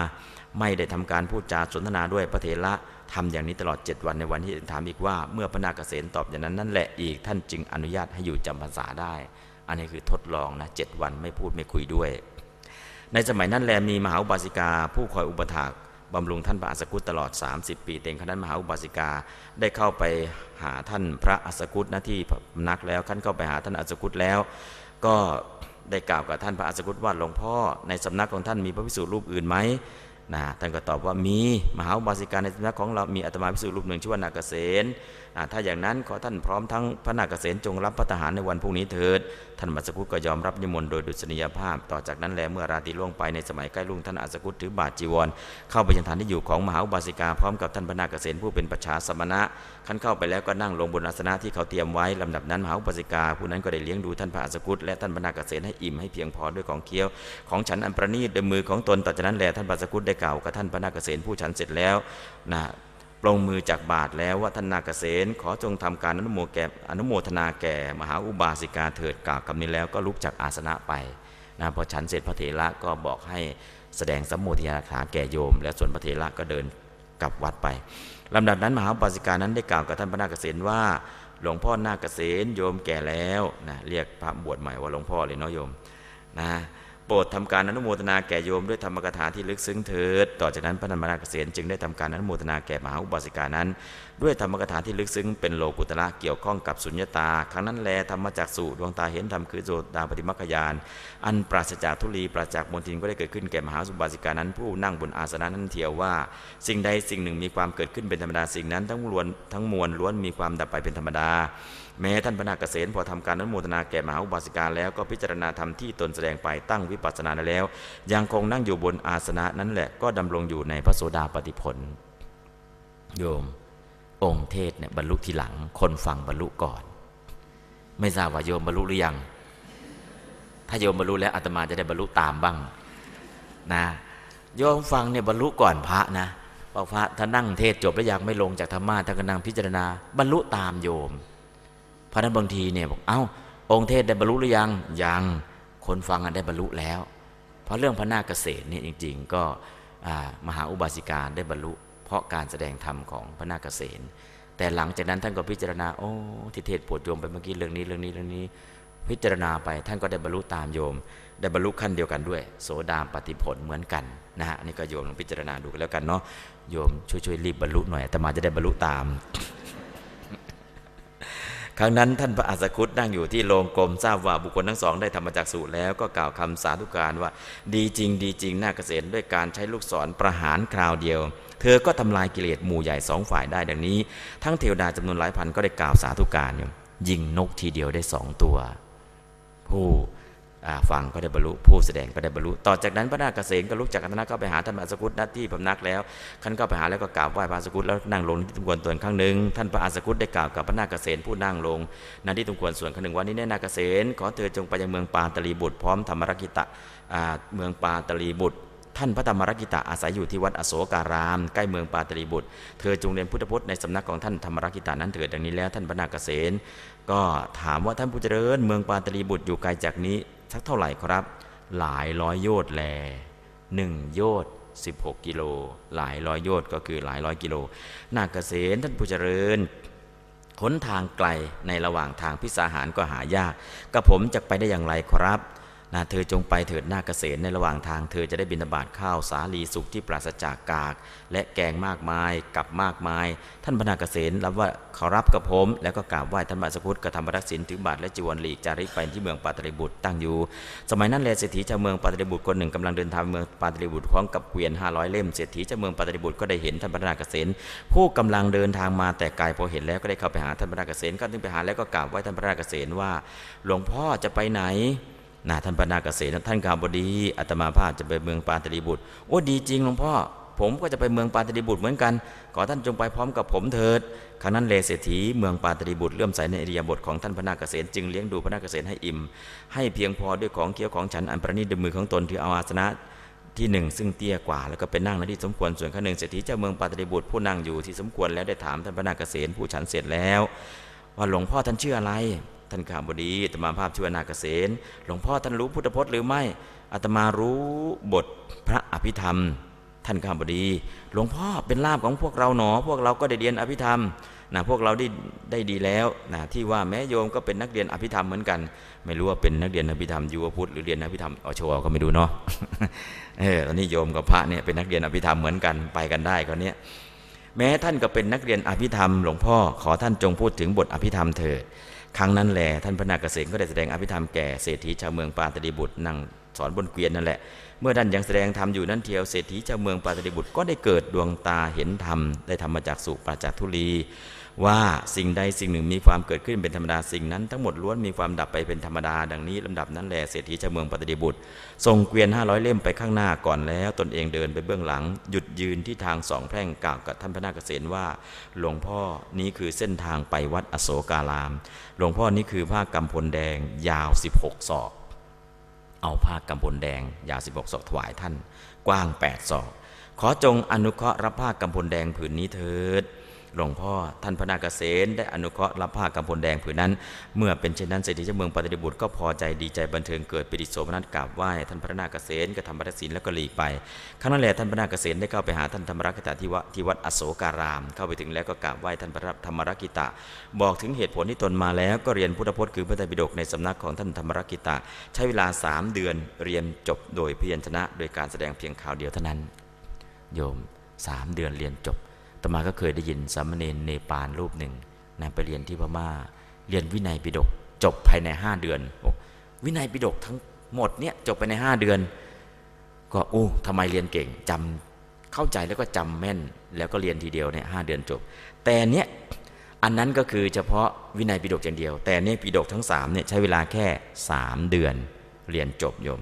ไม่ได้ทำการพูดจาสนทนาด้วยพระเถระทำอย่างนี้ตลอด 7 วันในวันที่ถามอีกว่า เมื่อพระนาเกษตรตอบอย่างนั้นนั่นแหละอีกท่านจึงอนุญาตให้อยู่จำพรรษาได้ อันนี้คือทดลองนะเจ็วันไม่พูดไม่คุยด้วย ในสมัยนั้นแลมีมหาอุบาสิกา ผู้คอยอุปถากบำรุงท่านพระอัสกุตตลอด 30 ปีเต็งขณะนั้นมหาอุบาสิกาได้เข้าไปหาท่านพระอัสกุตหน้าที่นักแล้วขั้นเข้าไปหาท่านอัสกุตแล้ว ก็ได้กล่าวกับท่านพระอัสกุตว่าหลวงพ่อในสำนักของท่านมีพระภิกษุรูปอื่นไหมนะท่านก็ตอบว่ามีมหาอุบาสิกาในสำนักของเรามีอาตมาภิกษุรูปหนึ่งชื่อว่านาเกษ ถ้าอย่างนั้นขอท่านพร้อมทั้งพระนาคเกษจงรับพระทหารในวันพรุ่งนี้เถิด ท่านมัสกุตก็ยอมรับนิมนต์โดยดุษณียภาพ ต่อจากนั้นแลเมื่อราตรีล่วงไปในสมัยใกล้รุ่งท่านอัสกุตถือบาทจีวร เข้าไปยังฐานที่อยู่ของมหาบาสิกาพร้อมกับท่านพระนาคเกษผู้เป็นประชาสมณะขั้นเข้าไปแล้วก็นั่งลงบนอาสนะที่เขาเตรียมไว้ลำดับนั้นมหาบาสิกา ผู้นั้นก็ได้เลี้ยงดูท่านพระอัสกุตและท่านพระนาคเกษให้อิ่มให้เพียงพอด้วยของเคี้ยว ของฉันอันประณีตด้วยมือของตนต่อจากนั้นแลท่านพระอัสกุตได้กล่าวกับท่านพระนาเกษผู้ฉันเสร็จแล้วนะ ปลงมือจากบาทแล้วว่าท่านนาเกษณขอจงทำการอนุโมแก่อนุโมทนาแก่ มหาอุบาสิกาเถิดกล่าวคำนี้แล้วก็ลุกจากอาสนะไปนะพอฉันเสร็จพระเถระก็บอกให้แสดงสัมโมทิยาถาแก่โยม แล้วส่วนพระเถระก็เดินกลับวัดไปลำดับนั้นมหาอุบาสิกานั้นได้กล่าวกับท่านพระนาเกษณว่าหลวงพ่อนาเกษณโยมแก่แล้วนะเรียกพระบวชใหม่ว่าหลวงพ่อเลยเนาะโยมนะ โปรดทำการอนุโมทนาแก่โยมด้วยธรรมกถาที่ลึกซึ้งเถิด ต่อจากนั้นพระธรรมนาเกษตจึงได้ทำการอนุโมทนาแก่มหาอุบาสิกานั้น ด้วยธรรมกถาที่ลึกซึ้งเป็นโลกุตระเกี่ยวข้องกับสุญญตา ครั้งนั้นแลธรรมจักสุดวงตาเห็นธรรมคือโสตาปฏิมัคคยาน อันปราศจากทุลีปราศจากมลทินก็ได้เกิดขึ้นแก่มหาอุบาสิกานั้น ผู้นั่งบนอาสนะนั้นเทียวว่า สิ่งใดสิ่งหนึ่งมีความเกิดขึ้นเป็นธรรมดาสิ่งนั้นทั้งล้วนทั้งมวลล้วนมีความดับไปเป็นธรรมดา แม้ท่านพระนาเกษตพอทำการนั้นโมทนาแก่มหาอุบาสิกาแล้วก็พิจารณาธรรมที่ตนแสดงไปตั้งวิปัสสนาแล้ว ยังคงนั่งอยู่บนอาสนะนั้นแหละก็ดำรงอยู่ในพระโสดาปฏิผล โยม องค์เทศเนี่ยบรรลุทีหลัง คนฟังบรรลุก่อน ไม่ทราบว่าโยมบรรลุหรือยัง ถ้าโยมบรรลุแล้วอาตมาจะได้บรรลุตามบ้างนะโยมฟังเนี่ยบรรลุก่อนพระนะพอพระถ้านนั่งเทศจบแล้วอยากไม่ลงจากธรรมะท่านก็นั่งพิจารณา บรรลุตามโยม ราะนั้นบางทีเนี่ยบอกเอา้า องค์เทศได้บรรลุหรือยังยังคนฟังได้บรรลุแล้ว เพราะเรื่องพระนาคเกษตรเนี่ยจริง ๆ ก็มหาอุบาสิกาได้บรรลุ เพราะการแสดงธรรมของพระนาคเกษตรแต่หลังจากนั้นท่านก็พิจารณาโอ้ทิเทศปวดโยมไปเมื่อกี้เรื่องนี้เรื่องนี้เรื่องนี้ พิจารณาไปท่านก็ได้บรรลุตามโยม ได้บรรลุขั้นเดียวกันด้วย โสดาปฏิผลเหมือนกันนะฮะนี่ก็โยมลองพิจารณาดูกันแล้วกันเนาะโยมช่วยๆรีบบรรลุหน่อยแต่มาจะได้บรรลุตาม ครั้งนั้นท่านพระอัสคุตนั่งอยู่ที่โรงกลมทราบว่าบุคคลทั้งสองได้ธรรมจักสูตรแล้วก็กล่าวคำสาธุการว่า ดีจริง ดีจริงน่าเกษตรด้วยการใช้ลูกศรประหารคราวเดียว เธอก็ทำลายกิเลสหมู่ใหญ่สองฝ่ายได้ดังนี้ ทั้งเทวดาจำนวนหลายพันก็ได้กล่าวสาธุการยิงนกทีเดียวได้สองตัวผู้ ฟังก็ได้บรรลุผู้แสดงก็ได้บรรลุ ต่อจากนั้นพระนาคเษนก็ลุกจากอันนั้นก็ไปหาท่านพระสกุตนัดที่พำนักแล้วขันก็ไปหาแล้วก็กราบไหว้พระสกุตแล้วนั่งลงที่ตุงควรส่วนครั้งหนึ่งท่านพระอาสกุตได้กล่าวกับพระนาคเษนผู้นั่งลงณที่ตุงควรส่วนครั้งหนึ่งวันนี้แน่นาคเษนขอเธอจงไปยังเมืองปาตลีบุตรพร้อมธรรมรกิตะเมืองปาตลีบุตรท่านพระธรรมรกิตะอาศัยอยู่ที่วัดอโศการาม ใกล้เมืองปาตลีบุตร เธอจงเรียนพุทธพจน์ในสำนักของท่านธรรมรกิตานั้นเถิดดังนี้แล้วท่านพระนาคเษนก็ถามว่าท่านผู้เจริญเมืองปาตลีบุตรอยู่ไกลจากนี้ สักเท่าไหร่ครับ หลายร้อยโยชน์แลหนึ่งโยชน์สิบหกกิโล หลายร้อยโยชน์ก็คือหลายร้อยกิโลนาคเกษตรท่านผู้เจริญขนทางไกลในระหว่างทางพิสาหารก็หายากกระผมจะไปได้อย่างไรครับ นะเธอจงไปเถิดหน้าเกษตรในระหว่างทางเธอจะได้บินาบาตข้าวสาลีสุกที่ปราศจากกาก และแกงมากมายกับมากมาย ท่านพนาเกษตรรับว่าขารับกับผม แล้วก็กราบไหว้ท่านบาสกุตกระทำรักสินถือบาทและจีวรหลีกจาริกไปที่เมืองปาตริบุตรตั้งอยู่ สมัยนั้นแลเศรษฐีจากเมืองปาตริบุตรคนหนึ่งกำลังเดินทางเมืองปาตริบุตรพร้อมกับเกวียนห้าร้อยเล่มเศรษฐีจากเมืองปาตริบุตรก็ได้เห็นท่านพนาเกษตรผู้กำลังเดินทางมาแต่ไกลพอเห็นแล้วก็ได้เข้าไปหาท่านพนาเกษตรก็ถึงไปหาแล้วก็กราบไหว้ท่านพนาเกษตรว่า หลวงพ่อจะไปไหน นะท่านปนาเกษตรท่านข่าวบดีอาตมาภาพจะไปเมืองปาตรีบุตรโอ้ดีจริงหลวงพ่อ ผมก็จะไปเมืองปาตรีบุตรเหมือนกัน ขอท่านจงไปพร้อมกับผมเถิดครั้นั้นเลเศรษฐีเมืองปาตรีบุตรเลื่อมใสในอริยบทของท่านพนาเกษตรจึงเลี้ยงดูพนาเกษตรให้อิ่ม ให้เพียงพอด้วยของเคี้ยวของฉันอันประณีตด้วยมือของตนที่เอาอาสนะที่หนึ่งซึ่งเตี้ยกว่าแล้วก็เป็นนั่งในที่สมควรส่วนข้างหนึ่งเศรษฐีเจ้าเมืองปาตรีบุตรผู้นั่งอยู่ที่สมควรแล้วได้ถามท่านพนาเกษตรผู้ฉันเสร็จแล้ว ว่าหลวงพ่อท่านชื่ออะไร ท่านข้าบดีอาตมาภาพชื่อนาเกษณหลวงพ่อท่านรู้พุทธพจน์หรือไม่อาตมารู้บทพระอภิธรรม ท่านข้าบดี หลวงพ่อเป็นลาบของพวกเราหนอ พวกเราก็ได้เรียนอภิธรรมนะพวกเราได้ได้ดีแล้วนะที่ว่าแม้โยมก็เป็นนักเรียนอภิธรรมเหมือนกัน ไม่รู้ว่าเป็นนักเรียนอภิธรรมยูวพุทธหรือเรียนอภิธรรมอชวก็ไม่ดูเนาะเออตอนนี้โยมกับพระเนี่ยเป็นนักเรียนอภิธรรมเหมือนกันไปกันได้คนนี้แม้ท่านก็เป็นนักเรียนอภิธรรม หลวงพ่อขอท่านจงพูดถึงบทอภิธรรมเถิด ครั้งนั้นแหละท่านพระนาคเกษก็ได้แสดงอภิธรรมแก่เศรษฐีชาวเมืองปาตดิบุตรนั่งสอนบนเกวียนนั่นแหละ เมื่อท่านยังแสดงธรรมอยู่นั้นเทียวเศรษฐีชาวเมืองปาตดิบุตรก็ได้เกิดดวงตาเห็นธรรมได้ธรรมมาจากสุปราจากทุลี ว่าสิ่งใดสิ่งหนึ่งมีความเกิดขึ้นเป็นธรรมดาสิ่งนั้นทั้งหมดล้วนมีความดับไปเป็นธรรมดา ดังนี้ลำดับนั้นแหละเศรษฐีชาวเมืองปฏิบุตรทรงเกวียนห้าร้อยเล่มไปข้างหน้าก่อนแล้ว ตนเองเดินไปเบื้องหลัง หยุดยืนที่ทางสองแพร่งกล่าวกับท่านพระนาคเษนว่า หลวงพ่อนี้คือเส้นทางไปวัดอโศการาม หลวงพ่อนี้คือผ้ากำพลแดงยาว 16 ศอก เอาผ้ากำพลแดง ยาว 16 ศอกถวายท่าน กว้าง 8 ศอก ขอจงอนุเคราะห์รับผ้ากำพลแดงผืนนี้เถิด หลวงพ่อท่านพระนาคเษนได้อนุเคราะห์รับผ้ากำพลแดงผืนนั้น เมื่อเป็นเช่นนั้นเศรษฐีเจ้าเมืองปฏิบุตรก็พอใจดีใจบันเทิงเกิดปิติโสมนัสกราบไหว้ท่านพระนาคเษนกระทำบัตรศีลแล้วก็หลีกไปครั้งนั้นแหละท่านพระนาคเษนได้เข้าไปหาท่านธรรมรักษาที่วัดที่วัดอโศการาม เข้าไปถึงแล้วก็กราบไหว้ท่านพระธรรมรักิตะบอกถึงเหตุผลที่ตนมาแล้วก็เรียนพุทธพจน์คือพระไตรปิฎกในสำนักของท่านธรรมรักิตะใช้เวลาสามเดือนเรียนจบโดยพยัญชนะ โดยการแสดงเพียงข่าวเดียวเท่านั้น โยมสามเดือนเรียนจบ ตมาก็เคยได้ยินสามเณรเนปาลรูปหนึ่งนะไปเรียนที่พม่า เรียนวินัยปิฎกจบภายในห้าเดือนวินัยปิฎกทั้งหมดเนี่ยจบไปในห้าเดือน ก็อู้ทำไมเรียนเก่งจำเข้าใจแล้วก็จำแม่น แล้วก็เรียนทีเดียวเนี่ยห้าเดือนจบ แต่เนี้ยอันนั้นก็คือเฉพาะวินัยปิฎกอย่างเดียว แต่เนี่ยปิฎกทั้งสามเนี่ยใช้เวลาแค่สามเดือน เรียนจบโยม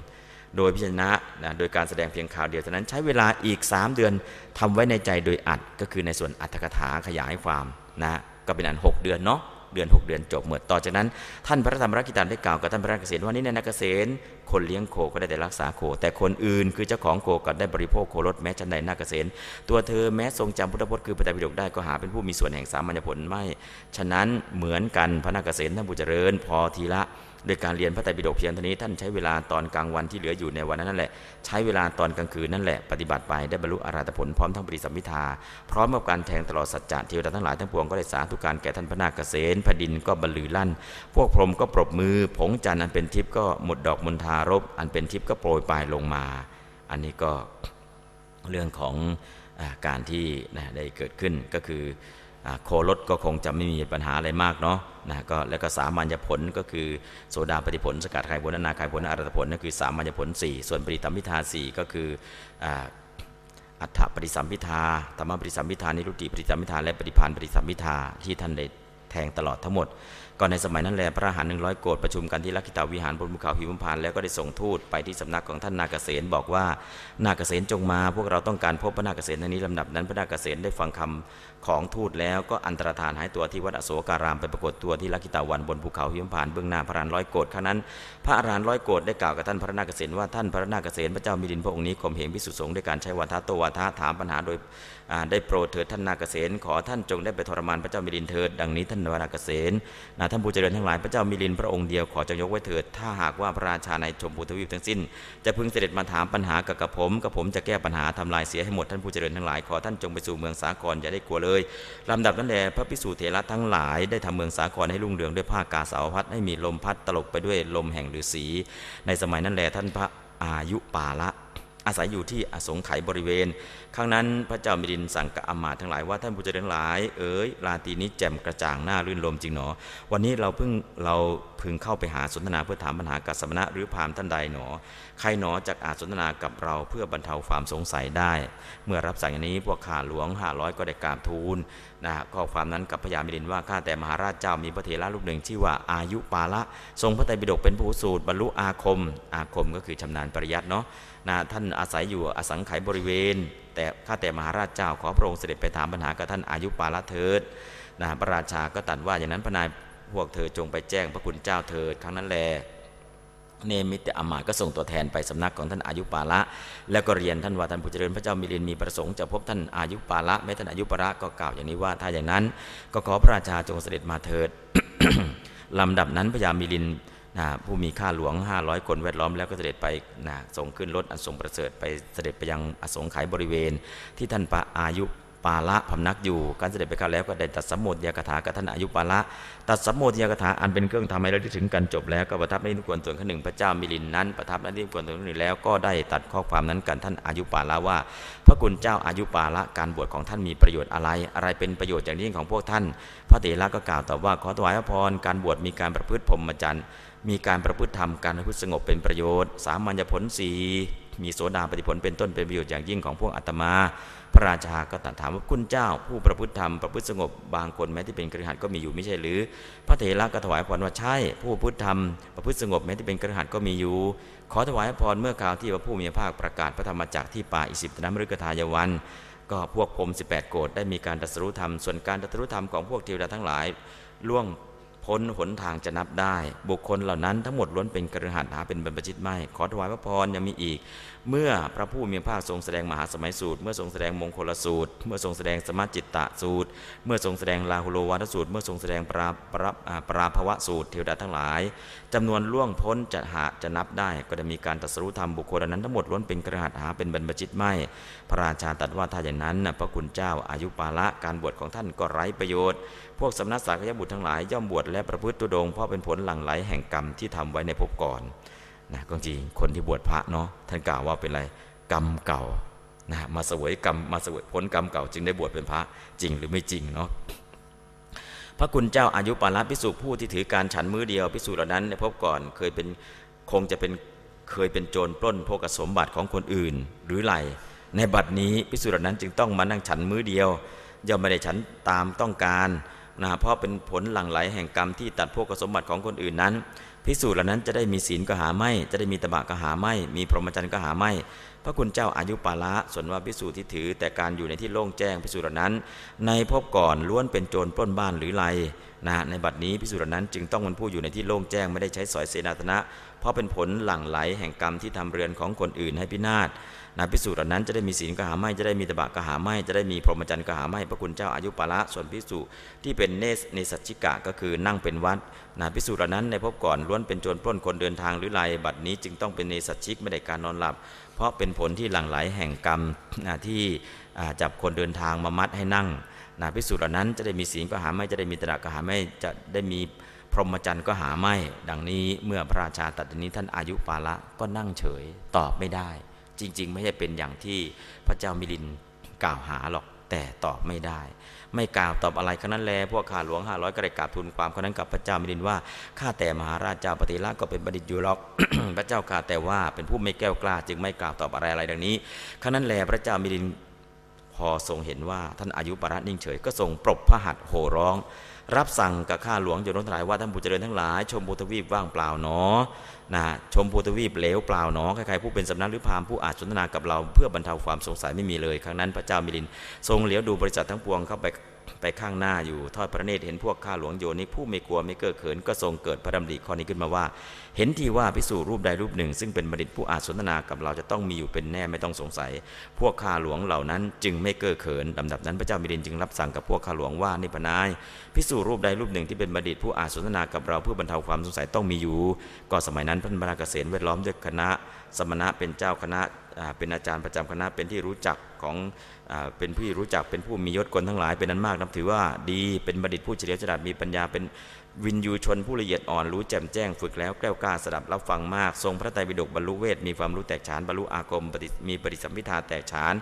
โดยพิจารณานะโดยการแสดงเพียงข่าวเดียวเท่านั้นใช้เวลาอีก 3 เดือนทำไว้ในใจโดยอัดก็คือในส่วนอัตถกถาขยายความนะก็เป็นอัน 6 เดือนเนาะเดือน 6 เดือนจบหมดต่อจากนั้นท่านพระธรรมรักิตันได้กล่าวกับท่านพระราชเกษตรว่านี่ในนักเกษตรคนเลี้ยงโคก็ได้แต่รักษาโค แต่คนอื่นคือเจ้าของโคก็ได้บริโภคโครถแม้ชันใดนักเกษตรตัวเธอแม้ทรงจำพุทธพจน์คือปฏิปิฎกได้ก็หาเป็นผู้มีส่วนแห่งสามัญญผลไม่ ฉะนั้นเหมือนกันพระนักเกษตรท่านผู้เจริญพอทีละ โดยการเรียนพระไตรปิฎกเพียงเท่านี้ท่านใช้เวลาตอนกลางวันที่เหลืออยู่ในวันนั้นนั่นแหละ ใช้เวลาตอนกลางคืนนั่นแหละปฏิบัติไปได้บรรลุอรหัตผลพร้อมทั้งปริสัมพิทาพร้อมกับการแทงตลอดสัจจะเทวดาทั้งหลายทั้งปวงก็ได้สาธุการแก่ท่านพระนาคเกษนแผ่นดินก็บรรลือลั่น พวกพรหมก็ปรบมือ ผงจันทร์อันเป็นทิพย์ก็หมดดอกมณฑารบอันเป็นทิพย์ก็โปรยปลายลงมา อันนี้ก็เรื่องของอการที่ได้เกิดขึ้นก็คือ โคลดก็คงจะไม่มีปัญหาอะไรมากเนาะนะก็แล้วก็สามัญญผลก็คือโสดาปฏิผล สกัดไข่ผลนาไข่ผลอรัตผลนั่นคือสามัญญผล 4 ส่วนปริธรรมพิธา4ก็คืออัฏฐปริสัมพิทาธรรมปริสัมพิทานิรุตติปริสัมพิทาและปฏิพานปริสัมพิทาที่ท่านได้แทงตลอดทั้งหมดก่อนในสมัยนั้นแลพระหารหนึ่งร้อยโกรธประชุมกันที่ลักขิตาวิหารบนภูเขาหิมพานแล้วก็ได้ส่งทูตไปที่สำนักของท่านนาเกษตบอกว่านาเกษตจงมา พวกเราต้องการพบพระนาเกษตในนี้ลำดับนั้นพระนาเกษตได้ฟังคำ ของทูตแล้วก็อันตรธานหายตัวที่วัดอโศการามไปปรากฏตัวที่ลักขิตาวันบนภูเขาหิมพานเบื้องหน้าพระรานร้อยโกรธครั้นั้น พระอรหันต์ร้อยโกรธได้กล่าวกับท่านพระนาคเกษว่าท่านพระนาคเกษพระเจ้ามิลินพระองค์นี้ข่มเหงพิสุสงฆ์ด้วยการใช้วาทะโตวาทะถามปัญหาโดยได้โปรดเถิดท่านนาคเกษขอท่านจงได้ไปทรมานพระเจ้ามิลินเถิดดังนี้ท่านนาคเกษตท่านผู้เจริญทั้งหลายพระเจ้ามิลินพระองค์เดียวขอจงยกไว้เถิดถ้าหากว่าพระราชาในชมพูทวีปทั้งสิ้น จะพึงเสด็จมาถามปัญหากับกระผมกับผมจะแก้ปัญหาทำลายเสียให้หมดท่านผู้เจริญทั้งหลายขอท่านจงไปสู่เมืองสาครอย่าได้กลัวเลยลำดับนั้นแหลพระพิสูจเถระทั้งหลาย ได้ทำเมืองสาครให้รุ่งเรืองด้วยผ้ากาสาวพัดให้มีลมพัดตลบไปด้วยลมแห่งฤาษีในสมัยนั้นแหละท่านพระอายุปาละ อาศัยอยู่ที่อสงไขยบริเวณครั้งนั้นพระเจ้ามิรินสั่งกับอมาทั้งหลายว่าท่านผู้เจริญหลาย เอ๋ยราตีนี้แจ่มกระจ่างหน้ารื่นลมจริงหนอ วันนี้เราเพิ่งเราพึงเข้าไปหาสนทนาเพื่อถามปัญหากับสมณะหรือพามท่านใดหนอ ใครหนอจากอาจสนทนากับเราเพื่อบรรเทาความสงสัยได้ เมื่อรับสั่งอย่างนี้พวกข้าหลวงห้าร้อยก็ได้กราบทูลนะข้อความนั้นกับพญามิรินว่าข้าแต่มหาราชเจ้ามีพระเถระรูปหนึ่งชื่อว่าอายุปาละ ทรงพระไตรปิฎกเป็นผู้สูตรบรรลุอาคม อาคมก็คือชำนาญปริยัติเนาะ นะท่านอาศัยอยู่อสังไขยบริเวณ แต่ข้าแต่มหาราชเจ้าขอพระองค์เสด็จไปถามปัญหากับท่านอายุปาละเถิดนะพระราชาก็ตัดว่าอย่างนั้นพระนายพวกเธอจงไปแจ้งพระคุณเจ้าเถิดครั้งนั้นแลเนมิตอมาก็ส่งตัวแทนไปสำนักของท่านอายุปาละ แล้วก็เรียนท่านว่าท่านผู้เจริญพระเจ้ามิลินมีประสงค์จะพบท่านอายุปาละแม้ท่านอายุปาละก็กล่าวอย่างนี้ว่าถ้าอย่างนั้น ก็ขอพระราชาจงเสด็จมาเถิดลำดับนั้นพระยามิลิน นะผู้มีข้าหลวง 500 คนแวดล้อมแล้วก็เสด็จไปนะส่งขึ้นรถอันทรงประเสริฐไปเสด็จไปยังอสงไขยบริเวณ ที่ท่านปะอายุปาละพำนักอยู่ การเสด็จไปข้าแล้วก็ได้ตัดสมโภชยากถากับท่านอายุปาละตัดสมโภชยากถาอันเป็นเครื่องทำให้เราได้ถึงกันจบแล้วก็ประทับในนิกวนส่วนข้หนึ่งพระเจ้ามิลินนั้นประทับในนิกวนส่วนข้หนึ่งแล้วก็ได้ตัดข้อความนั้นกันท่านอายุปาละว่า พระคุณเจ้าอายุปาละการบวชของท่านมีประโยชน์อะไร อะไรเป็นประโยชน์อย่างยิ่งของพวกท่าน พระเถระก็กล่าวตอบว่าขอถวายพระพรการบวชมีการประพฤติพรหมจรรย์ มีการประพฤติธรรมการประพฤติสงบเป็นประโยชน์ สามัญญผลสีมีโสดาปฏิผลเป็นต้นเป็นประโยชน์อย่างยิ่งของพวกอาตมา พระราชาก็ตรัสถามว่าคุณเจ้า ผู้ประพฤติธรรมประพฤติสงบบางคนแม้ที่เป็นกระหัตก็มีอยู่ไม่ใช่หรือ พระเถระก็ถวายพรว่าใช่ ผู้ประพฤติธรรมประพฤติสงบแม้ที่เป็นกระหัตก็มีอยู่ ขอถวายพรเมื่อคราวที่พระผู้มีพระภาคประกาศพระธรรมจักรที่ป่าอิสิปตนมฤกทายวันก็พวกพรม18 โกรธได้มีการตรัสรู้ธรรมส่วนการตรัสรู้ธรรมของพวกเทวดาทั้งหลายล่วง พ้นหนทางจะนับได้ บุคคลเหล่านั้นทั้งหมดล้วนเป็นกระหัตหาเป็นบรรพชิตไม่ ขอถวายพระพรยังมีอีก เมื่อพระผู้มีพระภาคทรงแสดงมหาสมัยสูตร เมื่อทรงแสดงมงคลสูตร เมื่อทรงแสดงสมัจิตตสูตร เมื่อทรงแสดงลาหุโลวัตสูตร เมื่อทรงแสดงปราปราปราภวะสูตรเทวดาทั้งหลายจำนวนล่วงพ้นจะหาจะนับได้ ก็จะมีการตรัสรู้ธรรมบุคคลนั้นทั้งหมดล้วนเป็นกระหัตหาเป็นบรรพชิตไม่ พระราชาตรัสว่าถ้าอย่างนั้นพระคุณเจ้าอายุปาละการบวชของท่านก็ไร้ประโยชน์ พวกสำนักสักยบุตรทั้งหลายย่อมบวชและประพฤติตุดงเพราะเป็นผลหลั่งไหลแห่งกรรมที่ทำไว้ในภพก่อนนะก็จริงคนที่บวชพระเนาะท่านกล่าวว่าเป็นอะไรกรรมเก่านะมาสวยกรรมมาสวยผลกรรมเก่า จึงได้บวชเป็นพระจริงหรือไม่จริงเนาะพระคุณเจ้าอายุปาละพิสุผู้ที่ถือการฉันมือเดียวพิสุเหล่านั้นในภพก่อนเคยเป็นคงจะเป็นเคยเป็นโจรปล้นโภกสมบัติของคนอื่น หรือไรในบัดนี้พิสุเหล่านั้นจึงต้องมานั่งฉันมือเดียวย่อมไม่ได้ฉันตามต้องการ นะเพราะเป็นผลหลั่งไหลแห่งกรรมที่ตัดพวกสมบัติของคนอื่นนั้นพิสูจน์เหล่านั้นจะได้มีศีลก็หาไม่ จะได้มีตบะก็หาไม่ มีพรหมจรรย์ก็หาไม่ พระคุณเจ้าอายุปาละส่วนว่าพิสูจน์ที่ถือ แต่การอยู่ในที่โล่งแจ้งพิสูจน์เหล่านั้น ในพบก่อนล้วนเป็นโจรปล้นบ้านหรือไรนะในบัดนี้พิสูจน์เหล่านั้นจึงต้องเป็นผู้อยู่ในที่โล่งแจ้งไม่ได้ใช้สอยเสนาสนะ ราะเป็นผลหลั่งไหลแห่งกรรมที่ทำเรือนของคนอื่นให้พินาศนะพิสูจน์เหล่านั้นจะได้มีศีลกหาไม่จะได้มีตบะกหาไม่จะได้มีพรหมจรรย์กหาไม่พระคุณเจ้าอายุปาละส่วนพิสูจน์ที่เป็นเนสเนสัชิกะก็คือนั่งเป็นวัดนะพิสูจน์เหล่านั้นในพบก่อนล้วนเป็นโจรปล้นคนเดินทางหรือไรบัดนี้จึงต้องเป็นเนสัชิกไม่ได้การนอนหลับ เพราะเป็นผลที่หลั่งไหลแห่งกรรมที่จับคนเดินทางมามัดให้นั่งนะพิสูจน์เหล่านั้นจะได้มีศีลก็หาไม่จะได้มีตบะกหาไม่จะได้มี พรหมจรรย์ก็หาไม่ ดังนี้เมื่อพระราชาตัดนี้ท่านอายุปาละก็นั่งเฉยตอบไม่ได้ จริง ๆ ไม่ใช่เป็นอย่างที่พระเจ้ามิลินกล่าวหาหรอกแต่ตอบไม่ได้ ไม่กล่าวตอบอะไรขนั้นแลพวกข้าหลวงห้าร้อยก็ได้กราบทูลความคนนั้นกับพระเจ้ามิลินว่าข้าแต่มหาราชเจ้าปฏิราชก็เป็นบัณฑิตอยู่หรอกพระเจ้าข้าแต่ว่าเป็นผู้ไม่แก้วกล้า จึงไม่กล่าวตอบอะไรอะไรดังนี้ขนั้นแลพระเจ้ามิลินพอทรงเห็นว่าท่านอายุปรานิ่งเฉยก็ทรงปรบพระหัตถ์โห่ร้อง รับสั่งกับข้าหลวงโยนทั้งหลายว่าท่านผู้เจริญทั้งหลาย ชมบูทวีว่างเปล่าเนาะนะชมพูทวีปเหลวเปล่าหนอใครๆผู้เป็นสำนักหรือพามผู้อาจสนทนากับเราเพื่อบรรเทาความสงสัยไม่มีเลย ครั้งนั้นพระเจ้ามิลิน ทรงเหลียวดูบริษัททั้งปวงเข้าไป ไปข้างหน้าอยู่ทอดพระเนตรเห็นพวกข้าหลวงโยนิผู้ไม่กลัวไม่เก้อเขินก็ทรงเกิดพระดำริข้อนี้ขึ้นมาว่า เห็นที่ว่าพิสูรรูปใดรูปหนึ่ง ซึ่งเป็นบัณฑิตผู้อาจสนทนากับเราจะต้องมีอยู่เป็นแน่ไม่ต้องสงสัย พวกข้าหลวงเหล่านั้นจึงไม่เก้อเขินลำดับนั้นพระเจ้ามิลินจึงรับสั่งกับพวกข้าหลวงว่านิพนายพิสูรรูปใดรูปหนึ่งที่เป็นบัณฑิตผู้อาจสนทนากับเราเพื่อบรรเทาความสงสัยต้องมีอยู่ ก็สมัยนั้นพระมราเกษตรเวทล้อมด้วยคณะ สมณะเป็นเจ้าคณะเป็นอาจารย์ประจำคณะเป็นที่รู้จักของ เป็นผู้รู้จักเป็นผู้มียศคนทั้งหลาย เป็นนั้นมากนับถือว่าดีเป็นบัณฑิตผู้เฉลียวฉลาดมีปัญญาเป็น วินยูชนผู้ละเอียดอ่อนรู้แจ่มแจ้งฝึกแล้วแกล้วกล้าสดับรับฟังมาก ทรงพระไตรปิฎกบรรลุเวทมีความรู้แตกฉานบรรลุอาคมมีปฏิสัมพิทาแตกฉาน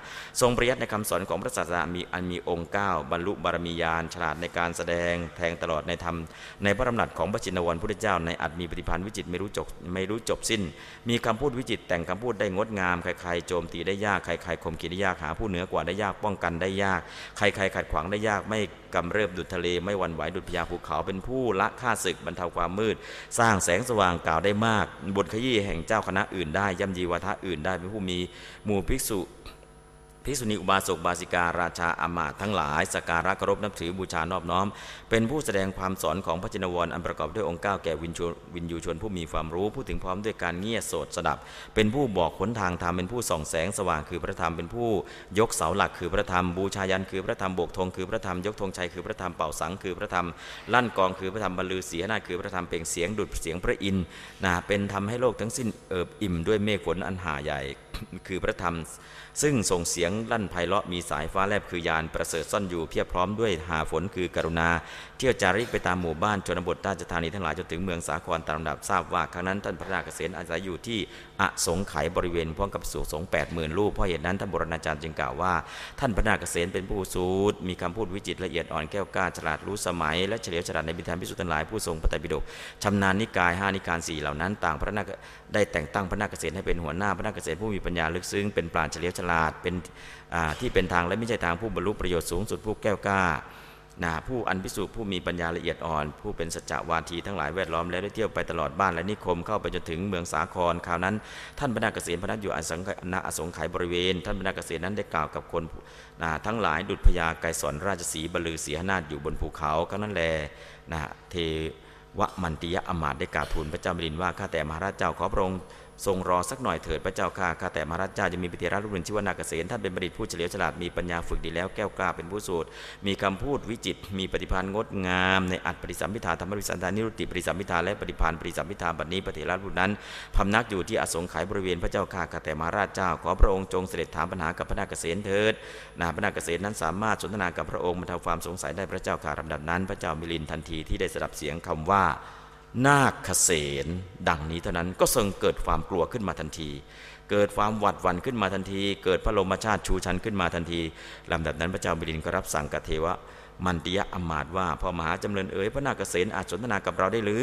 ทรงปริยัติในคำสอนของพระศาสดามีอันมีองค์เก้าบรรลุบารมียานฉลาดในการแสดงแทงตลอดในธรรม ในพระดำรัสของพระจินวรพุทธเจ้าในอัตมีปฏิพันธ์วิจิตไม่รู้จบไม่รู้จบสิ้น มีคำพูดวิจิตแต่งคำพูดได้งดงามใครๆโจมตีได้ยากใครๆข่มขีดได้ยากหาผู้เหนือกว่าได้ยากป้องกันได้ยาก ใครๆขัดขวางได้ยากไม่กำเริบดุจทะเลไม่หวั่นไหวดุจพยาภูเขาเป็นผู้ละฆ่าศึกบรรเทาความมืด สร้างแสงสว่างกล่าวได้มาก บทขยี้แห่งเจ้าคณะอื่นได้ย่ำยีวาทะอื่นได้เป็นผู้มีหมู่ภิกษุ ภิกษุณีอุบาสกบาสิการาชาอามาตทั้งหลายสการะเคารพนับถือบูชานอบน้อม เป็นผู้แสดงความสอนของพระจินวรอันประกอบด้วยองค์เก้าแก่วินชูวินยูชนผู้มีความรู้พูดถึงพร้อมด้วยการเงี่ยโสดสดับ เป็นผู้บอกหนทางธรรมเป็นผู้ส่องแสงสว่างคือพระธรรมเป็นผู้ยกเสาหลักคือพระธรรมบูชายันคือพระธรรมโบกธงคือพระธรรมยกธงชัยคือพระธรรมเป่าสังคือพระธรรมลั่นกองคือพระธรรมบรรลือเสียนาคือพระธรรมเปล่งเสียงดุดเสียงพระอินทร์นะเป็นทำให้โลกทั้งสิ้นเอิบอิ่มด้วยเมฆฝนอันหาใหญ่ คือพระธรรม ซึ่งส่งเสียงลั่นไพเราะมีสายฟ้าแลบคือยานประเสริฐซ่อนอยู่เพียบพร้อมด้วยหาฝนคือกรุณา เที่ยวจาริกไปตามหมู่บ้านชนบทราชธานีทั้งหลายจนถึงเมืองสาครตามลำดับทราบว่าครั้งนั้นท่านพระนาคเษนอาศัยอยู่ที่อสงไขยบริเวณพร้อมกับสู่สงแปดหมื่นรูปเพราะเหตุนั้นท่านบรณาจารย์จึงกล่าวว่า ท่านพระนาคเษนเป็นผู้สูตรมีคำพูดวิจิตรละเอียดอ่อนแก้วกล้าฉลาดรู้สมัย และเฉลียวฉลาดในบิณฑบาตพิสุทธิ์ทั้งหลายผู้ทรงพระไตรปิฎกชำนาญนิกายห้านิการสี่เหล่านั้น ต่างพระนาคได้แต่งตั้งพระนาคเษนให้เป็นหัวหน้าพระนาคเษนผู้มีปัญญาลึกซึ้งเป็นปราชญ์เฉลียวฉลาดเป็นที่เป็นทางและไม่ใช่ทางผู้บรรลุประโยชน์สูงสุดผู้แก้วกล้า นะผู้อันพิสูจน์ผู้มีปัญญาละเอียดอ่อน ผู้เป็นสัจจวาทีทั้งหลายแวดล้อมและได้เที่ยวไปตลอดบ้านและนิคมเข้าไปจนถึงเมืองสาครคราวนั้น ท่านพระนาคเษนพนักอยู่อสังนาอสงไขยบริเวณ ท่านพระนาคเษนนั้นได้กล่าวกับคนนะทั้งหลายดุจพญาไกรสอนราชสีบลือเสียนาฏอยู่บนภูเขาก็นั้นแลนะเทวมันติยะอมาตได้กราบทูลพระเจ้ามิลินว่าข้าแต่มหาราชเจ้าขอพระองค์ ทรงรอสักหน่อยเถิดพระเจ้าข้าข้าแต่มหาราชเจ้าจะมีปิเทระรูปหนึ่งชื่อว่านาเกษตท่านเป็นบัณฑิตผู้เฉลียวฉลาดมีปัญญาฝึกดีแล้วแก้วกล้าเป็นผู้สูตรมีคำพูดวิจิตมีปฏิภาณงดงามในอัตปฏิสัมพิธาธรรมปฏิสันธานิรุตติปฏิสัมพิธาและปฏิภาณปฏิสัมพิธาบัดนี้ปฏิระรูปนั้นพำนักอยู่ที่อสงไขยบริเวณพระเจ้าข้าข้าแต่มหาราชเจ้าขอพระองค์จงเสด็จถามปัญหากับพระนาเกษตเถิดนาพระนาเกษตนั้นสามารถสนทนากับพระองค์บรรเทาความสงสัยได้พระเจ้าข้าลำดับนั้น พระเจ้ามิลินทันทีที่ได้สดับเสียงคำว่า นาคเษนดังนี้เท่านั้นก็ทรงเกิดความกลัวขึ้นมาทันที เกิดความหวัดวันขึ้นมาทันที เกิดพระลมชาติชูชันขึ้นมาทันทีลำดับนั้นพระเจ้าบิลินก็รับสั่งกับเทวะมันติยะอมาตว่าพอมหาจำเริญเอ๋ยพระนาคเษนอาจสนทนากับเราได้หรือ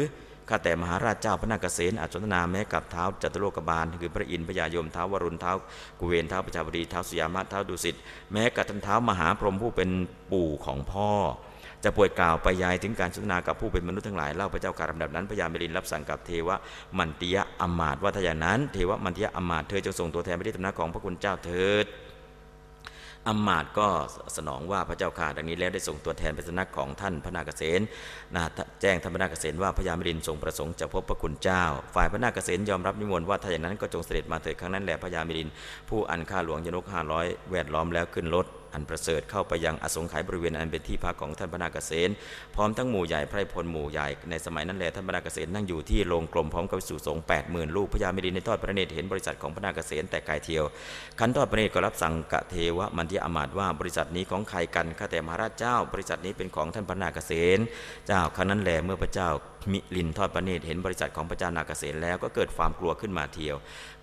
ข้าแต่มหาราชเจ้าพระนาคเษนอาจสนทนาแม้กับเท้าจัตุโลกบาล คือพระอินทร์พระยายมเท้าวรุณเท้ากุเวนเท้าประชาบดีเท้าสุยามาเท้าดุสิตแม้กับท่านเท้ามหาพรหมผู้เป็นปู่ของพ่อ จะป่วยกล่าวไปยายถึงการสนทนากับผู้เป็นมนุษย์ทั้งหลายเล่าพระเจ้าการลำดับนั้นพญาเมรินรับสั่งกับเทวะมันติยะอมาตว่าถ้าอย่านั้น เทวะมันติยะอมาตเธอจงส่งตัวแทนไปที่ตำนักของพระคุณเจ้าเถิดอมาตก็สนองว่าพระเจ้าข่าดังนี้แล้วได้ส่งตัวแทนไปสนักของท่านพระนาคเษนนะแจ้งท่านพระนาคเษนว่าพญามิรินทรงประสงค์จะพบพระคุณเจ้า ฝ่ายพระนาคเษนยอมรับนิมนต์ว่าถ้าอย่างนั้นก็จงเสด็จมาเถิดครั้งนั้นแหละพญามิริน ผู้อันข้าหลวงยนกห้าร้อยแวดล้อมแล้วขึ้นรถ อันประเสริฐเข้าไปยังอสงไขยบริเวณอันเป็นที่พักของท่านพระนาคเษนพร้อมทั้งหมู่ใหญ่ไพรพลหมู่ใหญ่ในสมัยนั้นแหละท่านพระนาคเษนนั่งอยู่ที่โรงกลมพร้อมกับสู่สงแปดหมื่นลูกพญามิรินในทอดพระเนตรเห็นบริษัทของพระนาคเษนแต่ไกลเทียวขันทอดพระเนตรก็รับสั่งกะเทวะมันที่อมาตว่าบริษัทนี้ของใครกันข้าแต่มหาราชเจ้า บริษัทนี้เป็นของท่านพระนาคเษนเจ้าครั้งนั้นแหละเมื่อพระเจ้า มิลินท์ทอดพระเนตรเห็นบริษัทของพระเจ้านาคเษนแล้วก็เกิดความกลัวขึ้นมาเทียว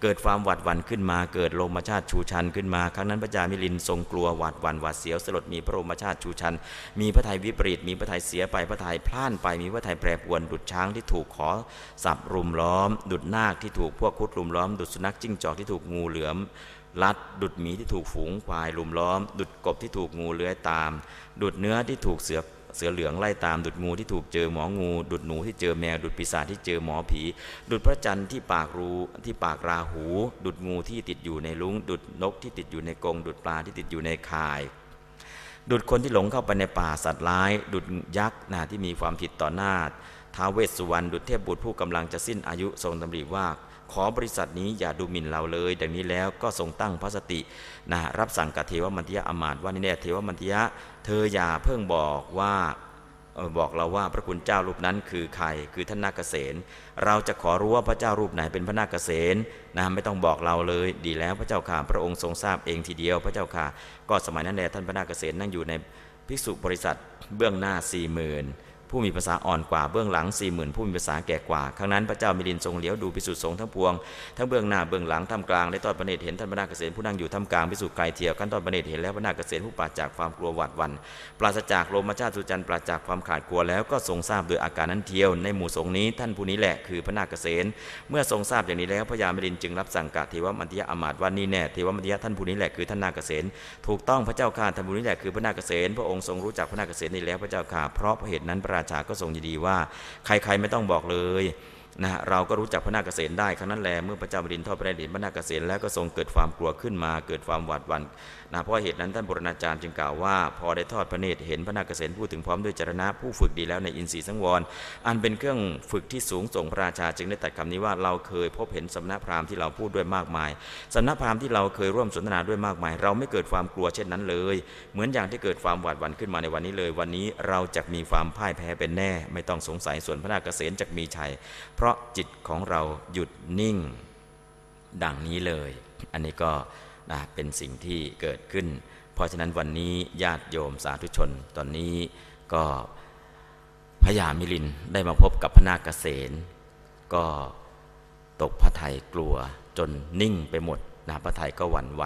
เกิดความหวาดหวั่นขึ้นมา เกิดโลมชาติชูชันขึ้นมา ครั้งนั้นพระเจ้ามิลินท์ทรงกลัวหวาดหวั่นหวาดเสียวสลดมีพระโลมชาติชูชัน มีพระทัยวิปริตมีพระทัยเสียไปพระทัยพล่านไปมีพระทัยแปรปรวนดุจช้างที่ถูกขอสับรุมล้อม ดุจนาคที่ถูกพวกครุฑรุมล้อม ดุจสุนัขจิ้งจอกที่ถูกงูเหลือมรัดดุจหมีที่ถูกฝูงควายรุมล้อม ดุจกบที่ถูกงูเลื้อยตาม ดุดเนื้อที่ถูกเสือ เสือเหลืองไล่ตามดุดงูที่ถูกเจอหมองู ดุดหนูที่เจอแมว ดุดปีศาจที่เจอหมอผี ดุดพระจันทร์ที่ปากรูที่ปากราหู ดุดงูที่ติดอยู่ในลุงดุดนกที่ติดอยู่ในกรงดุดปลาที่ติดอยู่ในข่าย ดุดคนที่หลงเข้าไปในป่าสัตว์ร้าย ดุดยักษ์นาที่มีความผิดต่อหน้าท้าเวสสุวรรณดุดเทพบุตรผู้กำลังจะสิ้นอายุทรงดำริว่า ขอบริษัทนี้อย่าดูหมิ่นเราเลย ดังนี้แล้วก็ทรงตั้งพระสตินะรับสั่งกับเทวมันติยะอมาตว่านี่แน่เทวมันติยะ เธออย่าเพิ่งบอกว่าบอกเราว่าพระคุณเจ้ารูปนั้นคือใครคือท่านนาคเษนเราจะขอรู้ว่าพระเจ้ารูปไหนเป็นพระนาคเษนนะไม่ต้องบอกเราเลย ดีแล้วพระเจ้าข่าพระองค์ทรงทราบเองทีเดียว พระเจ้าข่าก็สมัยนั้นแหละท่านพระนาคเษนนั่งอยู่ในภิกษุบริษัทเบื้องหน้าสี่หมื่น ผู้มีภาษาอ่อนกว่าเบื้องหลังสี่หมื่นผู้มีภาษาแก่กว่าครั้งนั้นพระเจ้ามิลินทรงเลี้ยวดูพิสุทธิ์ทรงทั้งปวงทั้งเบื้องหน้าเบื้องหลังท่ามกลางได้ทอดพระเนตรเห็นท่านพระนาคเษนผู้นั่งอยู่ท่ามกลางพิสุทธิ์ไกลเทียวขั้นทอดพระเนตรเห็นแล้วพระนาคเษนผู้ปราจากความกลัวหวาดวันปราศจากโลมชาติสุจันปราศจากความขาดกลัวแล้วก็ทรงทราบโดยอาการนั้นเทียวในหมู่สงฆ์นี้ท่านผู้นี้แหละคือพระนาคเษนเมื่อทรงทราบอย่างนี้แล้วพระยามิลินจึงรับสั่งกะเทวมัตยะอมาตว่านี่แน่เทวมัตยะท่านผู้นี้แหละคือท่านนาคเษนถูกต้องพระเจ้าข้าท่านผู้นี้แหละคือพระนาคเษนพระองค์ทรงรู้จักพระนาคเษนนี้แล้วพระเจ้าข้าเพราะเหตุนั้นพระราชาก็ทรงยินดีว่า ใครๆไม่ต้องบอกเลยนะเราก็รู้จักพระนาคเษนได้ครั้งนั้นแลเมื่อพระเจ้าแผ่นดินทอดพระเนตรเห็นพระนาคเษนแล้วก็ทรงเกิดความกลัวขึ้นมา เกิดความหวาดหวั่นะเพราะเหตุนั้นท่านบรณาจารย์จึงกล่าวว่า พอได้ทอดพระเนตรเห็นพระนาคเษนพูดถึงพร้อมด้วยจรณะผู้ฝึกดีแล้วในอินทรีย์สังวร อันเป็นเครื่องฝึกที่สูงส่งพระราชาจึงได้ตัดคำนี้ว่าเราเคยพบเห็นสำนักพราหมณ์ที่เราพูดด้วยมากมายสำนักพราหมณ์ที่เราเคยร่วมสนทนาด้วยมากมาย เราไม่เกิดความกลัวเช่นนั้นเลย เหมือนอย่างที่เกิดความหวาดหวั่นขึ้นมาในวันนี้เลย วันนี้เราจะมีความพ่ายแพ้เป็นแน่ ไม่ต้องสงสัยส่วนพระนาคเษนจะมีชัย เพราะจิตของเราหยุดนิ่ง ดังนี้เลย อันนี้ก็ นะเป็นสิ่งที่เกิดขึ้น เพราะฉะนั้นวันนี้ญาติโยมสาธุชนตอนนี้ก็พญามิลินได้มาพบกับพระนาคเษนก็ตกพระไทยกลัวจนนิ่งไปหมดนะพระไทยก็หวั่นไหว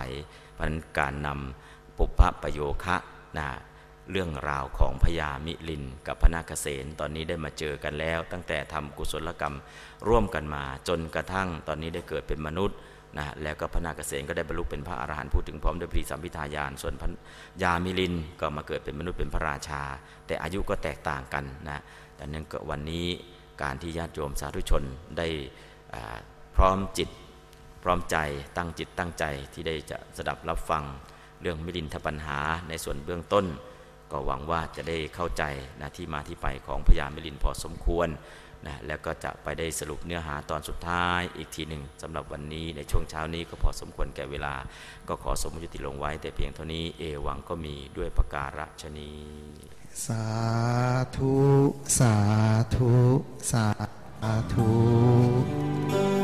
เพราะนั้นการนำปุพพะประโยคะนะเรื่องราวของพญามิลินกับพระนาคเษนตอนนี้ได้มาเจอกันแล้ว ตั้งแต่ทำกุศลกรรมร่วมกันมาจนกระทั่งตอนนี้ได้เกิดเป็นมนุษย์ นะแล้วก็พระนาคเษนก็ได้บรรลุเป็นพระอรหันต์พูดถึงพร้อมด้วยปรีสัมพิทายานส่วนพระยามิลินก็มาเกิดเป็นมนุษย์เป็นพระราชา แต่อายุก็แตกต่างกันนะดังนั้นก็วันนี้การที่ญาติโยมสาธุชนได้พร้อมจิตพร้อมใจตั้งจิตตั้งใจที่ได้จะสดับรับฟังเรื่องมิลินทปัญหาในส่วนเบื้องต้น ก็หวังว่าจะได้เข้าใจนะที่มาที่ไปของพญามิลินพอสมควร นะแล้วก็จะไปได้สรุปเนื้อหาตอนสุดท้ายอีกทีหนึ่งสำหรับวันนี้ในช่วงเช้านี้ก็พอสมควรแก่เวลา ก็ขอสมมติลงไว้ แต่เพียงเท่านี้เอวังก็มีด้วยประการฉนี้สาธุ สาธุ สาธุ